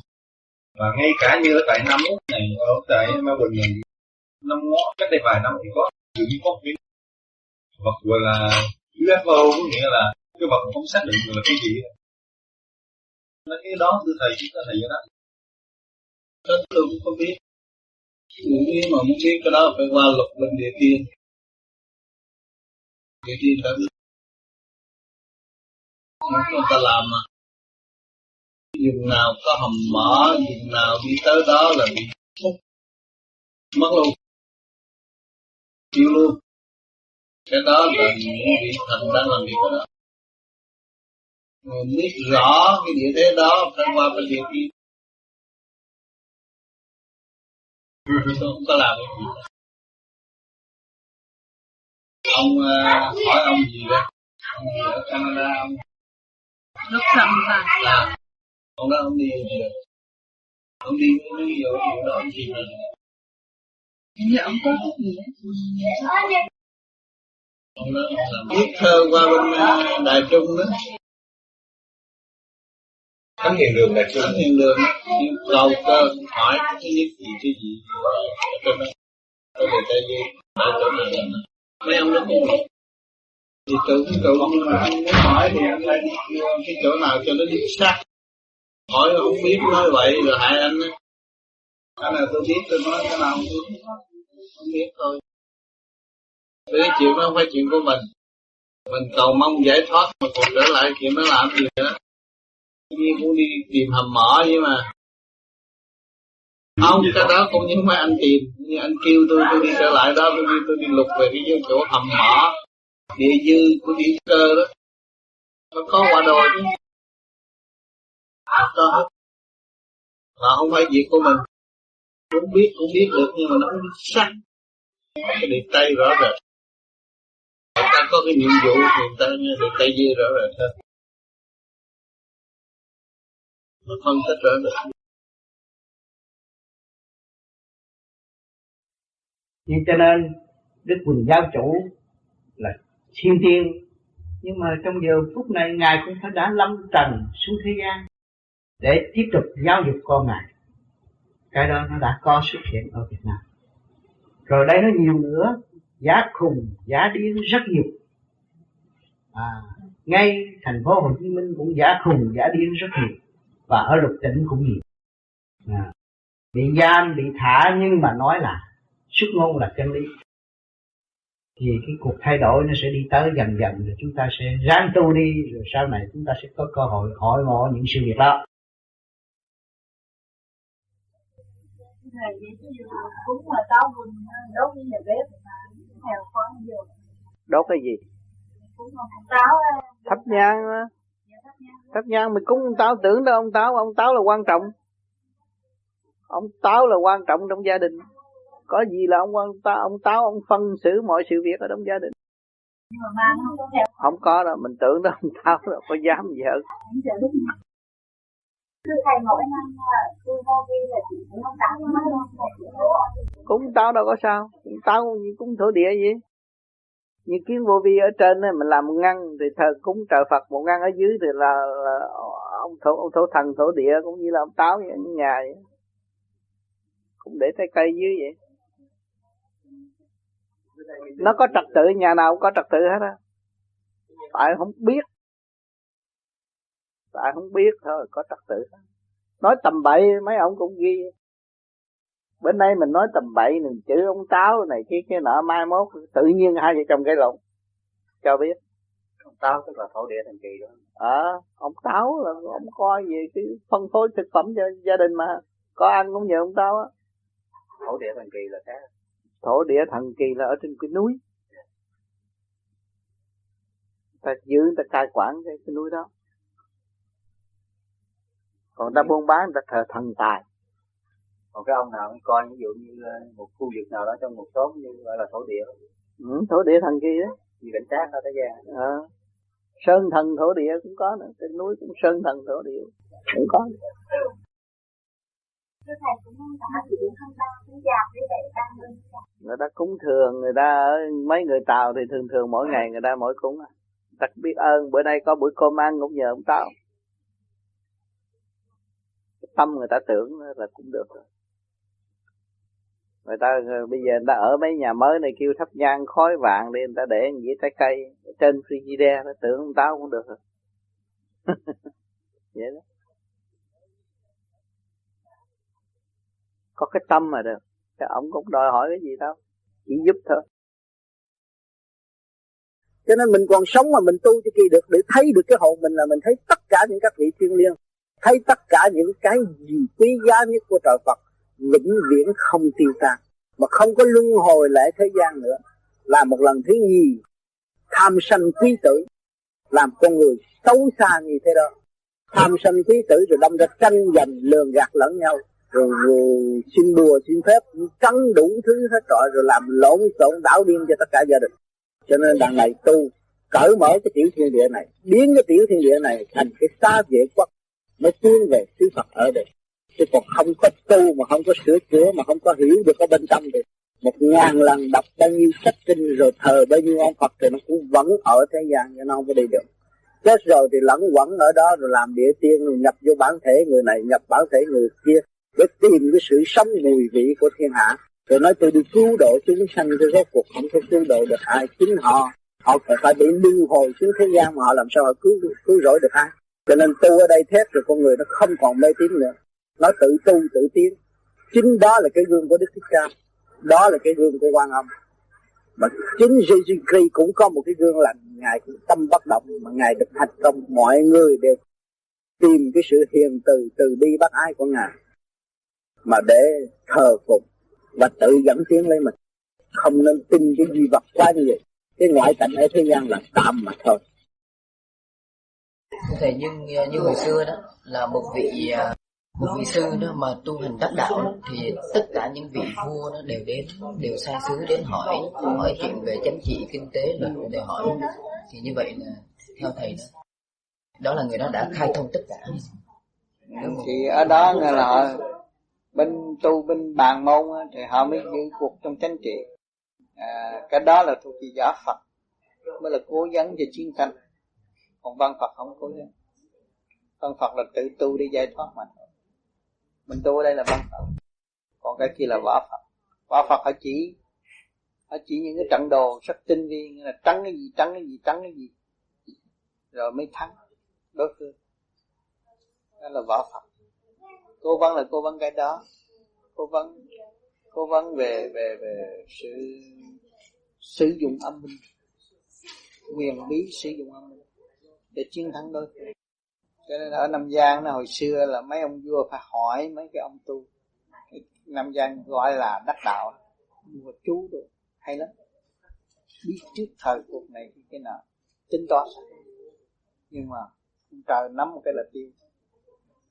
Và ngay cả như ở tại Nam Úc này, ở tại Melbourne này, năm ngót cách đây vài năm thì có tự nhiên có cái vật gọi là UFO có nghĩa là cái vật không xác định được là cái gì. Nó cái đó, thưa thầy, chúng ta thầy giải đáp. Tôi cũng không biết. Những mà muốn biết cái đó phải qua luật bên địa tiên cái đi đã biết Những người ta làm mà. Dùng nào có hầm mỏ Dùng nào đi tới đó là bị mất Mất luôn. Chịu luôn. Cái đó là những vị thần đang làm việc đó. Người biết rõ cái địa thế đó, phải qua bên địa kia không có làm cái gì? Ông uh, hỏi ông gì đó ông gì ở Canada ông? Lúc sầm mà. Là ông đó ông đi gì ông đi cái ví dụ đó ông gì như ông có cái gì ông đó làm viết thơ qua bên uh, Đài Trung đó. Thánh hiền đường đại thánh hiền đường. Cầu cơ hỏi cái nhất gì cái gì? Cho nó có người ta gì ở chỗ nào mấy ông đó cũng biết thì tự cái tự nhưng mà anh muốn hỏi thì anh lên cái chỗ nào cho nó chính xác. Hỏi không biết nói vậy rồi hại anh á. Cái nào tôi biết, tôi nói cái nào không biết. Không biết thôi. Cái chuyện đó không phải chuyện của mình. Mình cầu mong giải thoát, mà còn trở lại chuyện nó làm gì nữa như cũng đi tìm hầm mỏ vậy mà không cái đó. cũng như mấy anh tìm như anh kêu tôi tôi đi trở lại đó tôi đi tôi đi lục về cái chỗ hầm mỏ. Địa dư của địa cơ đó. Nó có quả đồ chứ. Hết là không phải việc của mình. Cũng biết cũng biết được nhưng mà nó không sắc. Cái điện tay rõ rệt. Người ta có cái nhiệm vụ thì người ta nghe được tay dư rõ rệt hơn. Nó phân tích rõ được nhưng cho nên đức quỳnh giáo chủ là thiên tiên. Nhưng mà trong giờ phút này ngài cũng phải đã lâm trần xuống thế gian để tiếp tục giáo dục con ngài. Cái đó nó đã có xuất hiện ở Việt Nam. Rồi đây nó nhiều nữa. Giá khùng giá điên rất nhiều. À, ngay thành phố Hồ Chí Minh cũng giá khùng giá điên rất nhiều. Và ở lục tỉnh cũng nhiều. À, bị giam bị thả nhưng mà nói là xuất ngôn là chân lý. Thì cái cuộc thay đổi nó sẽ đi tới dần dần rồi chúng ta sẽ ráng tu đi rồi sau này chúng ta sẽ có cơ hội hỏi ngộ những sự việc đó. Đốt cái gì? Thắp nhang thắp nhang. Mình cúng ông táo tưởng đâu ông táo ông táo là quan trọng. Ông táo là quan trọng trong gia đình có gì là ông quan ta ông táo ông phân xử mọi sự việc ở trong gia đình. Không có đâu mình tưởng đó ông táo đâu có dám gì hết. Cúng táo đâu có sao cúng táo cũng như cúng thổ địa vậy. Như kiến vô vi ở trên này mình làm một ngăn thì thờ cúng trợ Phật một ngăn ở dưới thì là, là ông thổ ông thổ thần thổ địa cũng như là ông táo vậy ở nhà vậy. Cũng để trái cây dưới vậy nó có trật tự nhà nào cũng có trật tự hết á. Tại không biết. Tại không biết thôi có trật tự. Nói tầm bậy mấy ông cũng ghi. Bên đây mình nói tầm bậy mình chữ ông táo này kia kia nọ mai mốt tự nhiên hai vợ chồng gây lộn. Cho biết. Ông táo tức là thổ địa thần kỳ đó. Ờ à, ông táo là ông coi về cái phân phối thực phẩm cho gia đình mà. Có ăn cũng nhờ ông táo á. Thổ địa thần kỳ là khác thổ địa thần kỳ là ở trên cái núi. Ta giữ ta cai quản cái, cái núi đó. Còn ta buôn bán ta thờ thần tài. Còn cái ông nào cũng coi ví dụ như ờ, một khu vực nào đó trong một xóm như gọi là thổ địa. Ừ, thổ địa thần kỳ đó vì cảnh sát ở thế gian. À. sơn thần thổ địa cũng có nữa. Trên núi cũng sơn thần thổ địa. Cũng có Thưa thầy cũng đã ta cũng ta người ta cúng thường, người ta mấy người tàu thì thường thường mỗi ngày người ta mỗi cúng à. ta biết ơn, bữa nay có buổi cơm ăn cũng nhờ ông tao tâm người ta tưởng là cũng được rồi. Người ta ờ, bây giờ người ta ở mấy nhà mới này kêu thắp nhang khói vàng đi, người ta để dĩa trái cây trên frigidaire, nó tưởng ông tao cũng được rồi. Vậy đó. Có cái tâm mà được. Thì ông cũng đòi hỏi cái gì đâu chỉ giúp thôi. Cho nên mình còn sống mà mình tu cho kỳ được, để thấy được cái hồn mình là mình thấy tất cả những các vị thiên liêng, thấy tất cả những cái gì quý giá nhất của trời Phật, vĩnh viễn không tiêu tan. Mà không có luân hồi lại thế gian nữa. Là một lần thứ nhì, tham sân quý tử, làm con người xấu xa như thế đó. Tham sân quý tử rồi đâm ra tranh giành, lường gạt lẫn nhau rồi, rồi xin bùa xin phép cắn đủ thứ hết trọi rồi làm lộn xộn đảo điên cho tất cả gia đình. Cho nên đằng này tu cởi mở cái tiểu thiên địa này biến cái tiểu thiên địa này thành cái xa vệ quốc mới tiến về xứ Phật ở đây. Chứ còn không có tu mà không có sửa chữa mà không có hiểu được ở bên trong thì một ngàn lần đọc bao nhiêu sách kinh rồi thờ bao nhiêu ông Phật thì nó cũng vẫn ở thế gian cho nó không có đi được. Chết rồi thì lẫn quẩn ở đó rồi làm địa tiên rồi nhập vô bản thể người này nhập bản thể người kia để tìm cái sự sống mùi vị của thiên hạ. Rồi nói tôi đi cứu độ chúng sanh cho rốt cuộc không thể cứu độ được ai, chính họ. Họ phải phải bị lưu hồi xuống thế gian mà họ làm sao họ cứu cứu rỗi được ai. Cho nên tu ở đây thét rồi con người nó không còn mê tín nữa. Nó tự tu, tự tiến. Chính đó là cái gương của đức thích ca. Đó là cái gương của quan âm. Mà chính Jesus Christ cũng có một cái gương lành. Ngài cũng tâm bất động mà ngài được thành công mọi người đều tìm cái sự hiền từ từ bi bác ái của ngài mà để thờ phụng và tự dẫn tiến lấy mình. Không nên tin cái gì vật quá như vậy. Cái ngoại cảnh ở thế gian là tạm mà thôi. Thầy nhưng như hồi xưa đó là một vị à, một vị sư đó mà tu hành đắc đạo thì tất cả những vị vua nó đều đến đều sai sứ đến hỏi hỏi chuyện về chính trị kinh tế là đều hỏi. Thì như vậy là theo thầy đó. Đó là người đó đã khai thông tất cả. Thì ở đó là bên tu bên bàn môn thì họ mới giữ cuộc trong chánh trị. À, cái đó là thuộc về giả Phật mới là cố gắng cho chiến tranh. Còn văn Phật không cố gắng. Văn Phật là tự tu để giải thoát mà mình tu ở đây là văn Phật. Còn cái kia là võ Phật. Võ Phật họ chỉ họ chỉ những cái trận đồ rất tinh vi như là trắng cái gì trắng cái gì trắng cái gì. Rồi mới thắng đối phương. Đó là võ Phật cô vấn là cô vấn cái đó. Cô vấn cô vấn về về về sự sử dụng âm minh. Quyền bí sử dụng âm minh để chiến thắng đối phương. Cho nên ở Nam Giang nó hồi xưa là mấy ông vua phải hỏi mấy cái ông tu. Nam Giang gọi là đắc đạo. Mùa chú rồi hay lắm. Biết trước thời cuộc này cái nào tính toán. Nhưng mà trời nắm một cái là tiêu.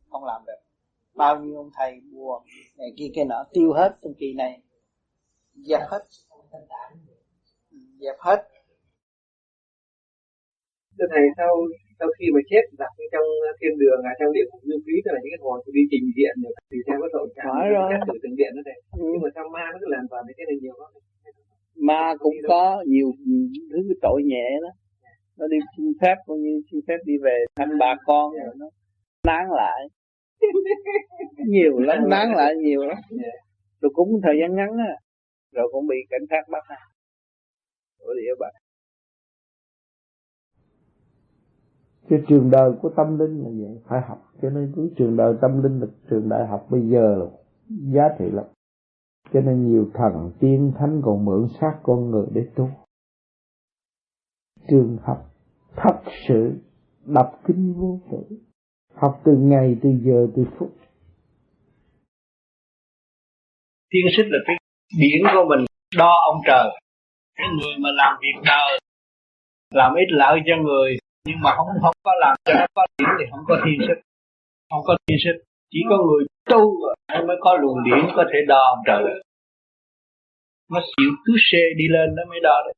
Không làm được bao nhiêu ông thầy buồn này kia cái nọ tiêu hết trong kỳ này. Dẹp hết. Dẹp hết. Thưa thầy sau sau khi mà chết đặt trong thiên đường ở trong địa ngục du ký tức là những cái hồn đi trình điện được thì theo có tội trạng xét xử từng điện đó thầy. Ừ. nhưng mà sao ma nó cứ làm vào cái này nhiều lắm ma cũng có nhiều thứ tội nhẹ đó. Nó đi xin phép coi như xin phép đi về thăm bà con rồi nó nán lại nhiều lắm. Nán lại nhiều lắm. Rồi cũng thời gian ngắn á rồi cũng bị cảnh sát bắt á ở địa bàn cái trường đời của tâm linh là vậy phải học. Cho nên cái trường đời tâm linh là trường đại học bây giờ là giá trị lắm. Cho nên nhiều thần tiên thánh còn mượn xác con người để tu. Trường học thật sự đọc kinh vô tử học từ ngày, từ giờ, từ phút. Tiên sinh là cái biển của mình, đo ông trời. Cái người mà làm việc đời, làm ít lợi cho người, nhưng mà không không có làm cho nó có điểm thì không có thiên sức. Không có thiên sức, chỉ có người tu mới có luồng điển có thể đo ông trời. Nó chịu cứ xe đi lên nó mới đo được.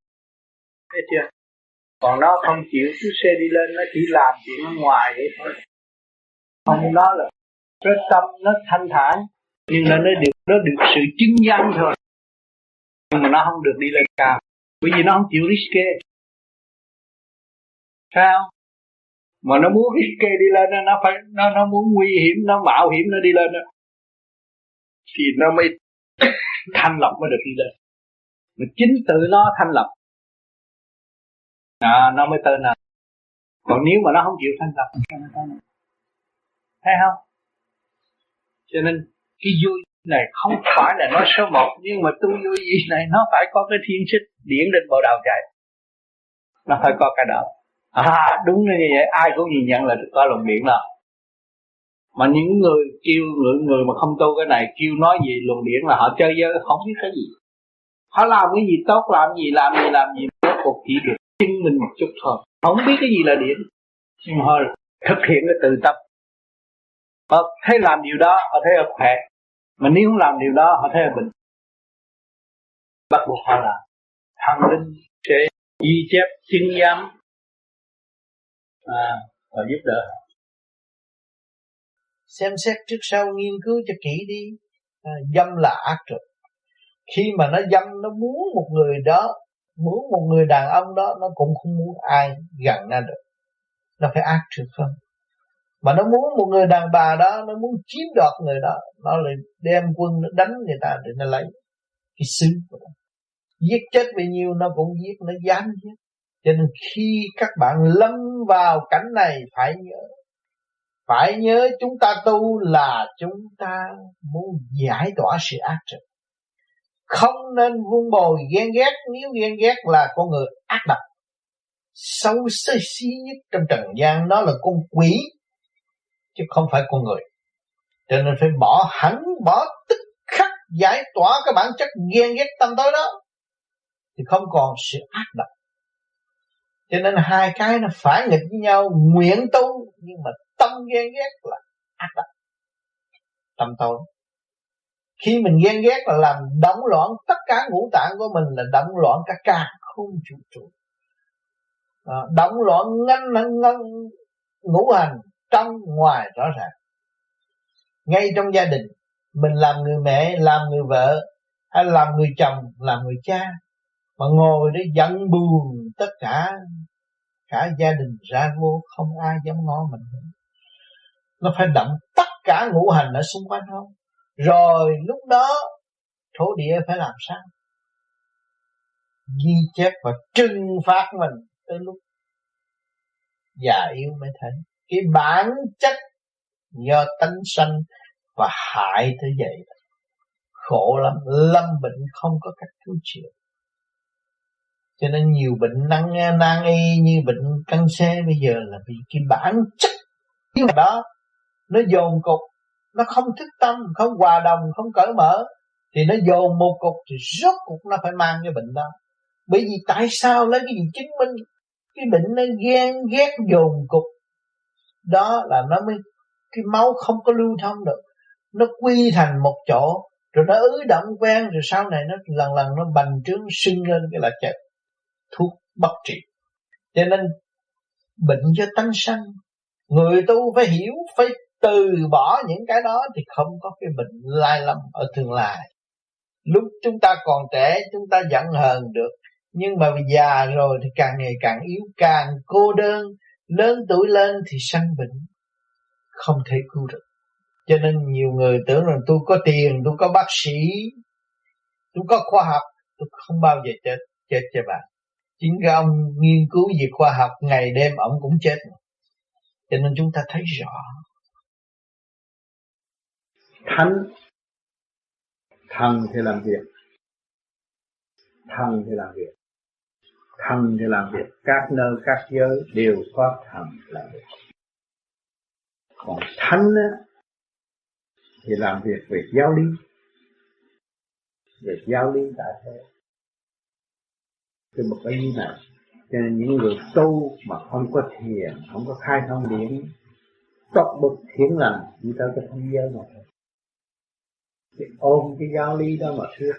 Thấy chưa? Còn nó không chịu cứ xe đi lên, nó chỉ làm chuyện ở ngoài vậy thôi không đó là cái tâm nó thanh thản nhưng là nó được nó được sự chứng danh thôi. Nhưng mà nó không được đi lên cao. Bởi vì nó không chịu risk sao mà nó muốn risk đi lên nó phải nó nó muốn nguy hiểm nó mạo hiểm nó đi lên đó. Thì nó mới thanh lọc mới được đi lên. Mà chính tự nó thanh lọc à, nó mới tên là còn nếu mà nó không chịu thanh lọc thì nó tên thấy không? Cho nên, cái vui này không phải là nói số một, nhưng mà tu vui gì này, nó phải có cái thiên xích điển lên bộ đầu chạy. Nó phải có cái đó à đúng như vậy. Ai cũng nhìn nhận là có luồng điển đó mà những người kêu, người người mà không tu cái này, kêu nói gì luồng điển là họ chơi dơ không biết cái gì. Họ làm cái gì tốt, làm gì làm gì làm gì, rốt cuộc chỉ được chứng minh một chút thôi. Không biết cái gì là điển. Nhưng mà họ thực hiện cái từ tâm họ thấy làm điều đó họ thấy là khỏe. Mà nếu không làm điều đó họ thấy là bệnh bắt buộc họ làm. Thần linh sẽ ghi chép chứng giám. À, và giúp đỡ xem xét trước sau nghiên cứu cho kỹ đi. À, dâm là ác trực khi mà nó dâm nó muốn một người đó muốn một người đàn ông đó nó cũng không muốn ai gần nó được. Nó phải ác trực không? Mà nó muốn một người đàn bà đó, nó muốn chiếm đoạt người đó, nó lại đem quân nó đánh người ta để nó lấy cái xứ của nó. Giết chết bao nhiêu, nó cũng giết, nó dám giết. Cho nên khi các bạn lâm vào cảnh này, phải nhớ phải nhớ chúng ta tu là chúng ta muốn giải tỏa sự ác trực không nên vun bồi, ghen ghét, nếu ghen ghét là con người ác độc. Sâu xí nhất trong trần gian, nó là con quỷ chứ không phải con người. Cho nên phải bỏ hẳn bỏ tức khắc giải tỏa cái bản chất ghen ghét tâm tối đó thì không còn sự ác độc. Cho nên hai cái nó phải nghịch với nhau nguyện tu nhưng mà tâm ghen ghét là ác độc. Tâm tối. Khi mình ghen ghét là làm động loạn tất cả ngũ tạng của mình là động loạn cả cả không chủ trụ. À, động loạn ngăn ngăn ngũ hành trong ngoài rõ ràng. Ngay trong gia đình, mình làm người mẹ, làm người vợ, hay làm người chồng, làm người cha, mà ngồi để giận buồn tất cả cả gia đình ra vô, không ai dám ngó mình nó phải động tất cả ngũ hành ở xung quanh không? Rồi lúc đó, thổ địa phải làm sao? Ghi chép và trừng phạt mình tới lúc già yếu mới thấy cái bản chất do tánh sanh và hại tới vậy khổ lắm, lâm bệnh không có cách cứu chữa. Cho nên nhiều bệnh năng nan y như bệnh căn xe bây giờ là vì cái bản chất nhưng đó, nó dồn cục, nó không thức tâm, không hòa đồng, không cởi mở, thì nó dồn một cục thì rốt cục nó phải mang cái bệnh đó. Bởi vì tại sao lấy cái gì chứng minh? Cái bệnh nó ghen ghét dồn cục đó là nó mới, cái máu không có lưu thông được. Nó quy thành một chỗ, rồi nó ứ động quen, rồi sau này nó lần lần nó bành trướng sưng lên cái là chết thuốc bất trị. Cho nên, bệnh cho tánh sanh, người tu phải hiểu, phải từ bỏ những cái đó thì không có cái bệnh lai lầm ở tương lai. Lúc chúng ta còn trẻ, chúng ta giận hờn được, nhưng mà già rồi thì càng ngày càng yếu, càng cô đơn lớn tuổi lên thì sanh bệnh, không thể cứu được. Cho nên nhiều người tưởng rằng tôi có tiền, tôi có bác sĩ, tôi có khoa học, tôi không bao giờ chết chết cho bạn chính cái ông nghiên cứu về khoa học, ngày đêm ông cũng chết cho nên chúng ta thấy rõ. Thánh, thần thì làm việc. Thần thì làm việc thần thì làm việc. Các nơi các giới đều có thần làm việc. Còn thánh á, thì làm việc về giáo lý. Về giáo lý tại thế. Cái một cái như này cho nên những người tu mà không có thiền không có khai thông điển tốt bậc thiền lành chỉ tới cái thế giới mà thôi. Thì ôm cái giáo lý đó mà thuyết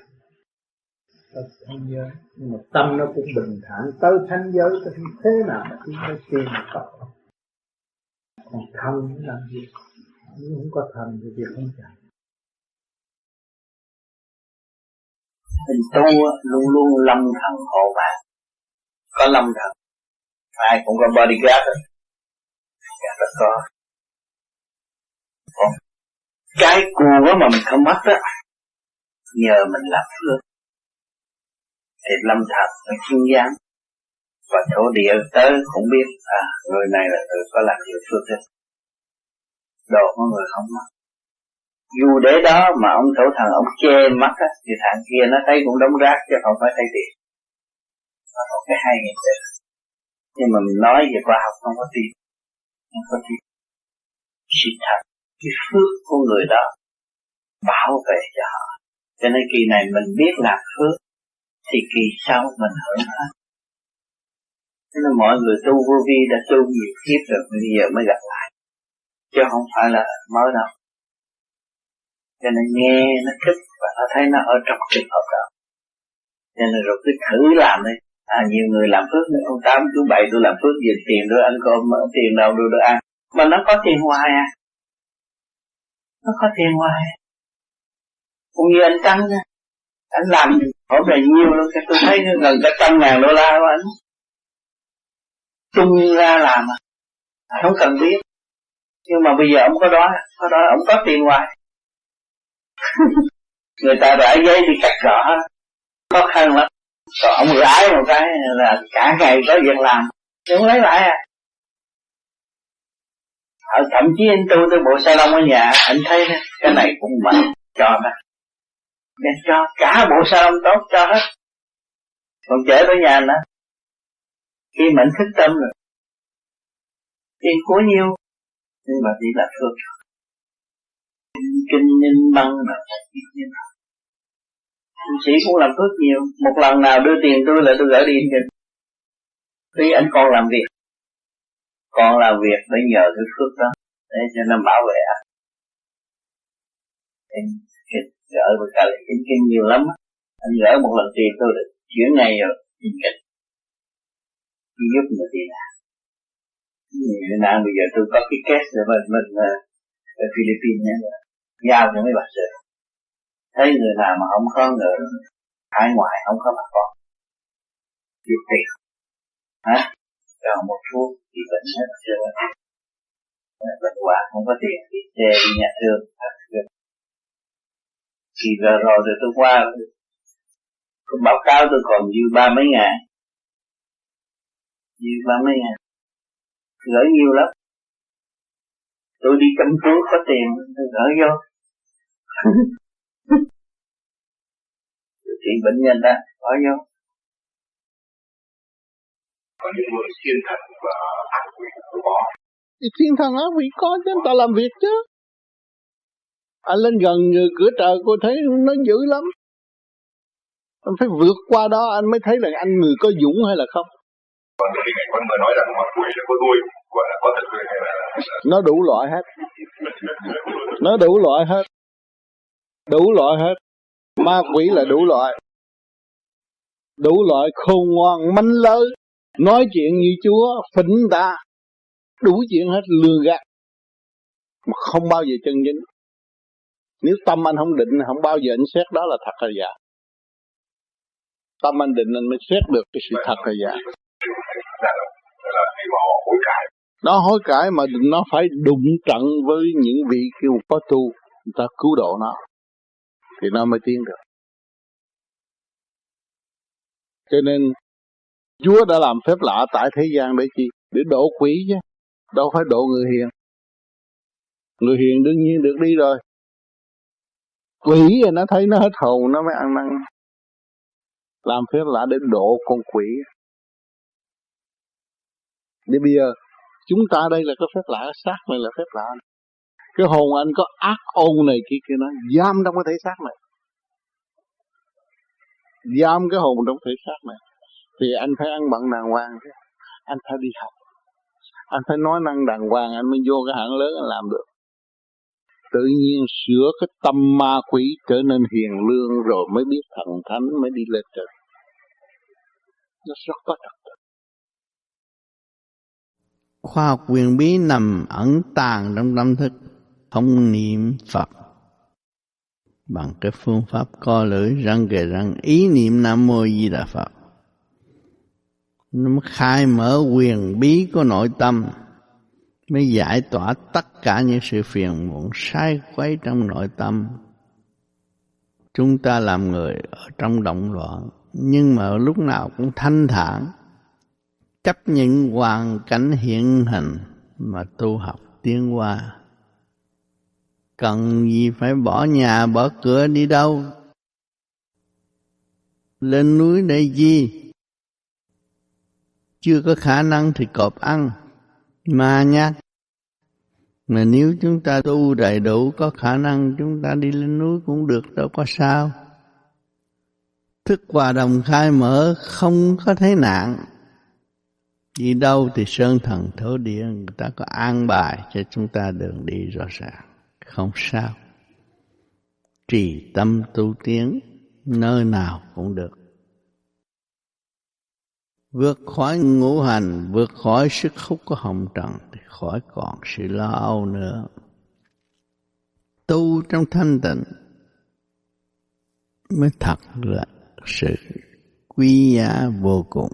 tới thanh giới. Nhưng mà tâm nó cũng bình thản. Tới thanh giới, tới thế nào mà chúng nó tìm Phật. Còn thân làm gì? Nếu không có thần thì việc không chạy mình tu luôn luôn lâm thần hộ bạn. Có lâm thần. Ai cũng có bodyguard hết dạ, rất có. Còn cái cua mà mình không mất đó nhờ mình làm phước thì lâm thật nó chuyên gián. Và thổ địa tới cũng biết à người này là người có làm nhiều phước đức đồ của người không mất dù để đó mà ông thổ thần ông che mắt á, thì thằng kia nó thấy cũng đóng rác chứ không phải thấy tiền nó có cái hay như thế. Nhưng mà mình nói về khoa học không có tin. Không có tin. Sự thật, cái phước của người đó bảo vệ cho họ. Cho nên kỳ này mình biết làm phước thì kỳ sau mình hưởng hết cho nên mọi người tu vô vi đã tu nhiều kiếp rồi, bây giờ mới gặp lại. Chứ không phải là mới đâu. Cho nên nghe nó thích và nó thấy nó ở trong trường hợp đó. Cho nên rồi cứ thử làm đi. À nhiều người làm phước nữa, ông tám, chú bảy, tôi làm phước về tiền tôi ăn cơm tiền đâu tôi được ăn. Mà nó có tiền hoài à. Nó có tiền hoài. Cũng như anh tăng nha. Anh làm hỏi về nhiều luôn cái tôi thấy gần cả trăm ngàn đô la của anh. Tung ra làm à? à? Không cần biết. Nhưng mà bây giờ ông có đó có đó ông có tiền hoài. Người ta rải giấy thì cắt rõ khó khăn lắm. Còn ông rải một cái là cả ngày có việc làm. Không lấy lại à. Ở thậm chí anh tu tới bộ salon ở nhà, anh thấy cái này cũng mạnh cho mà nên cho cả bộ salon tốt cho hết. Còn chở tới nhà nữa. Khi mình thức tâm rồi. Tiền của nhiều nhưng mà chỉ là phước kinh nhân băng mà. Nhân tu sĩ cũng làm phước nhiều. Một lần nào đưa tiền tôi là tôi gửi đi kinh tuy anh còn làm việc. Còn làm việc phải nhờ cái phước đó, để cho nó bảo vệ anh gỡ gửi một cái kinh kinh nhiều lắm anh gỡ một lần tiền tôi được chuyển ngay rồi kinh đi giúp người đi nào Việt Nam bây giờ tôi có cái case để mình mình ở Philippines nhé. Giao cho mấy bà sư thấy người nào mà không có người hải ngoại không có bà con. Giúp tiền hả? Còn một thuốc thì bệnh hết chưa bệnh hoạn không có tiền, đi xe đi nhà thương thì vừa rồi rồi tôi qua. Tôi báo cáo tôi còn dư ba mấy ngàn. Dư ba mấy ngàn. Gửi nhiều lắm. Tôi đi chăm cứu có tiền tôi gửi vô. Trị bệnh nhân đó gửi vô. Có những người thiên thần và ác quỷ của bỏ thì thiên thần ác quỷ có chứ ta làm việc chứ anh lên gần cửa trời cô thấy nó dữ lắm. Anh phải vượt qua đó anh mới thấy là anh người có dũng hay là không. Còn khi ngày có người nói rằng mặt quỷ là có đuôi gọi là có thật đuôi hay là nó đủ loại hết. Nó đủ loại hết. Đủ loại hết. Ma quỷ là đủ loại. Đủ loại khôn ngoan manh lới nói chuyện như chúa phỉnh ta đủ chuyện hết lừa gạt. Mà không bao giờ chân chính nếu tâm anh không định, không bao giờ anh xét đó là thật hay giả. Tâm anh định anh mới xét được cái sự thật hay giả. Nó hối cải mà nó phải đụng trận với những vị kêu có tu, người ta cứu độ nó, thì nó mới tiến được. Cho nên, Chúa đã làm phép lạ tại thế gian để chi? Để độ quỷ chứ, đâu phải độ người hiền. Người hiền đương nhiên được đi rồi quỷ rồi nó thấy nó hết hồn, nó mới ăn năn. Làm phép lạ đến độ con quỷ. Để bây giờ, chúng ta đây là cái phép lạ, xác này là phép lạ. Cái hồn anh có ác ôn này kia kia nó giam trong cái thể xác này. Giam cái hồn trong thể xác này. Thì anh phải ăn bận đàng hoàng chứ. Anh phải đi học. Anh phải nói năng đàng hoàng, anh mới vô cái hãng lớn anh làm được tự nhiên sửa cái tâm ma quỷ trở nên hiền lương rồi mới biết thần thánh mới đi lên trời. Nó rất có thật khoa học quyền bí nằm ẩn tàng trong tâm thức, không niệm Phật. Bằng cái phương pháp co lưỡi, răng kề răng, ý niệm nam mô di đà phật. Nó khai mở quyền bí của nội tâm mới giải tỏa tất cả những sự phiền muộn sai quấy trong nội tâm. Chúng ta làm người ở trong động loạn, nhưng mà lúc nào cũng thanh thản, chấp nhận hoàn cảnh hiện hình mà tu học tiến qua. Cần gì phải bỏ nhà, bỏ cửa đi đâu? Lên núi để gì? Chưa có khả năng thì cọp ăn mà nhát. Mà nếu chúng ta tu đầy đủ, có khả năng chúng ta đi lên núi cũng được, đâu có sao. Thức hòa đồng khai mở không có thấy nạn. Đi đâu thì sơn thần thổ địa, người ta có an bài cho chúng ta đường đi rõ ràng. Không sao. Trì tâm tu tiến, nơi nào cũng được vượt khỏi ngũ hành, vượt khỏi sức hút của hồng trần, thì khỏi còn sự lo âu nữa. Tu trong thanh tịnh mới thật là sự quý giá vô cùng.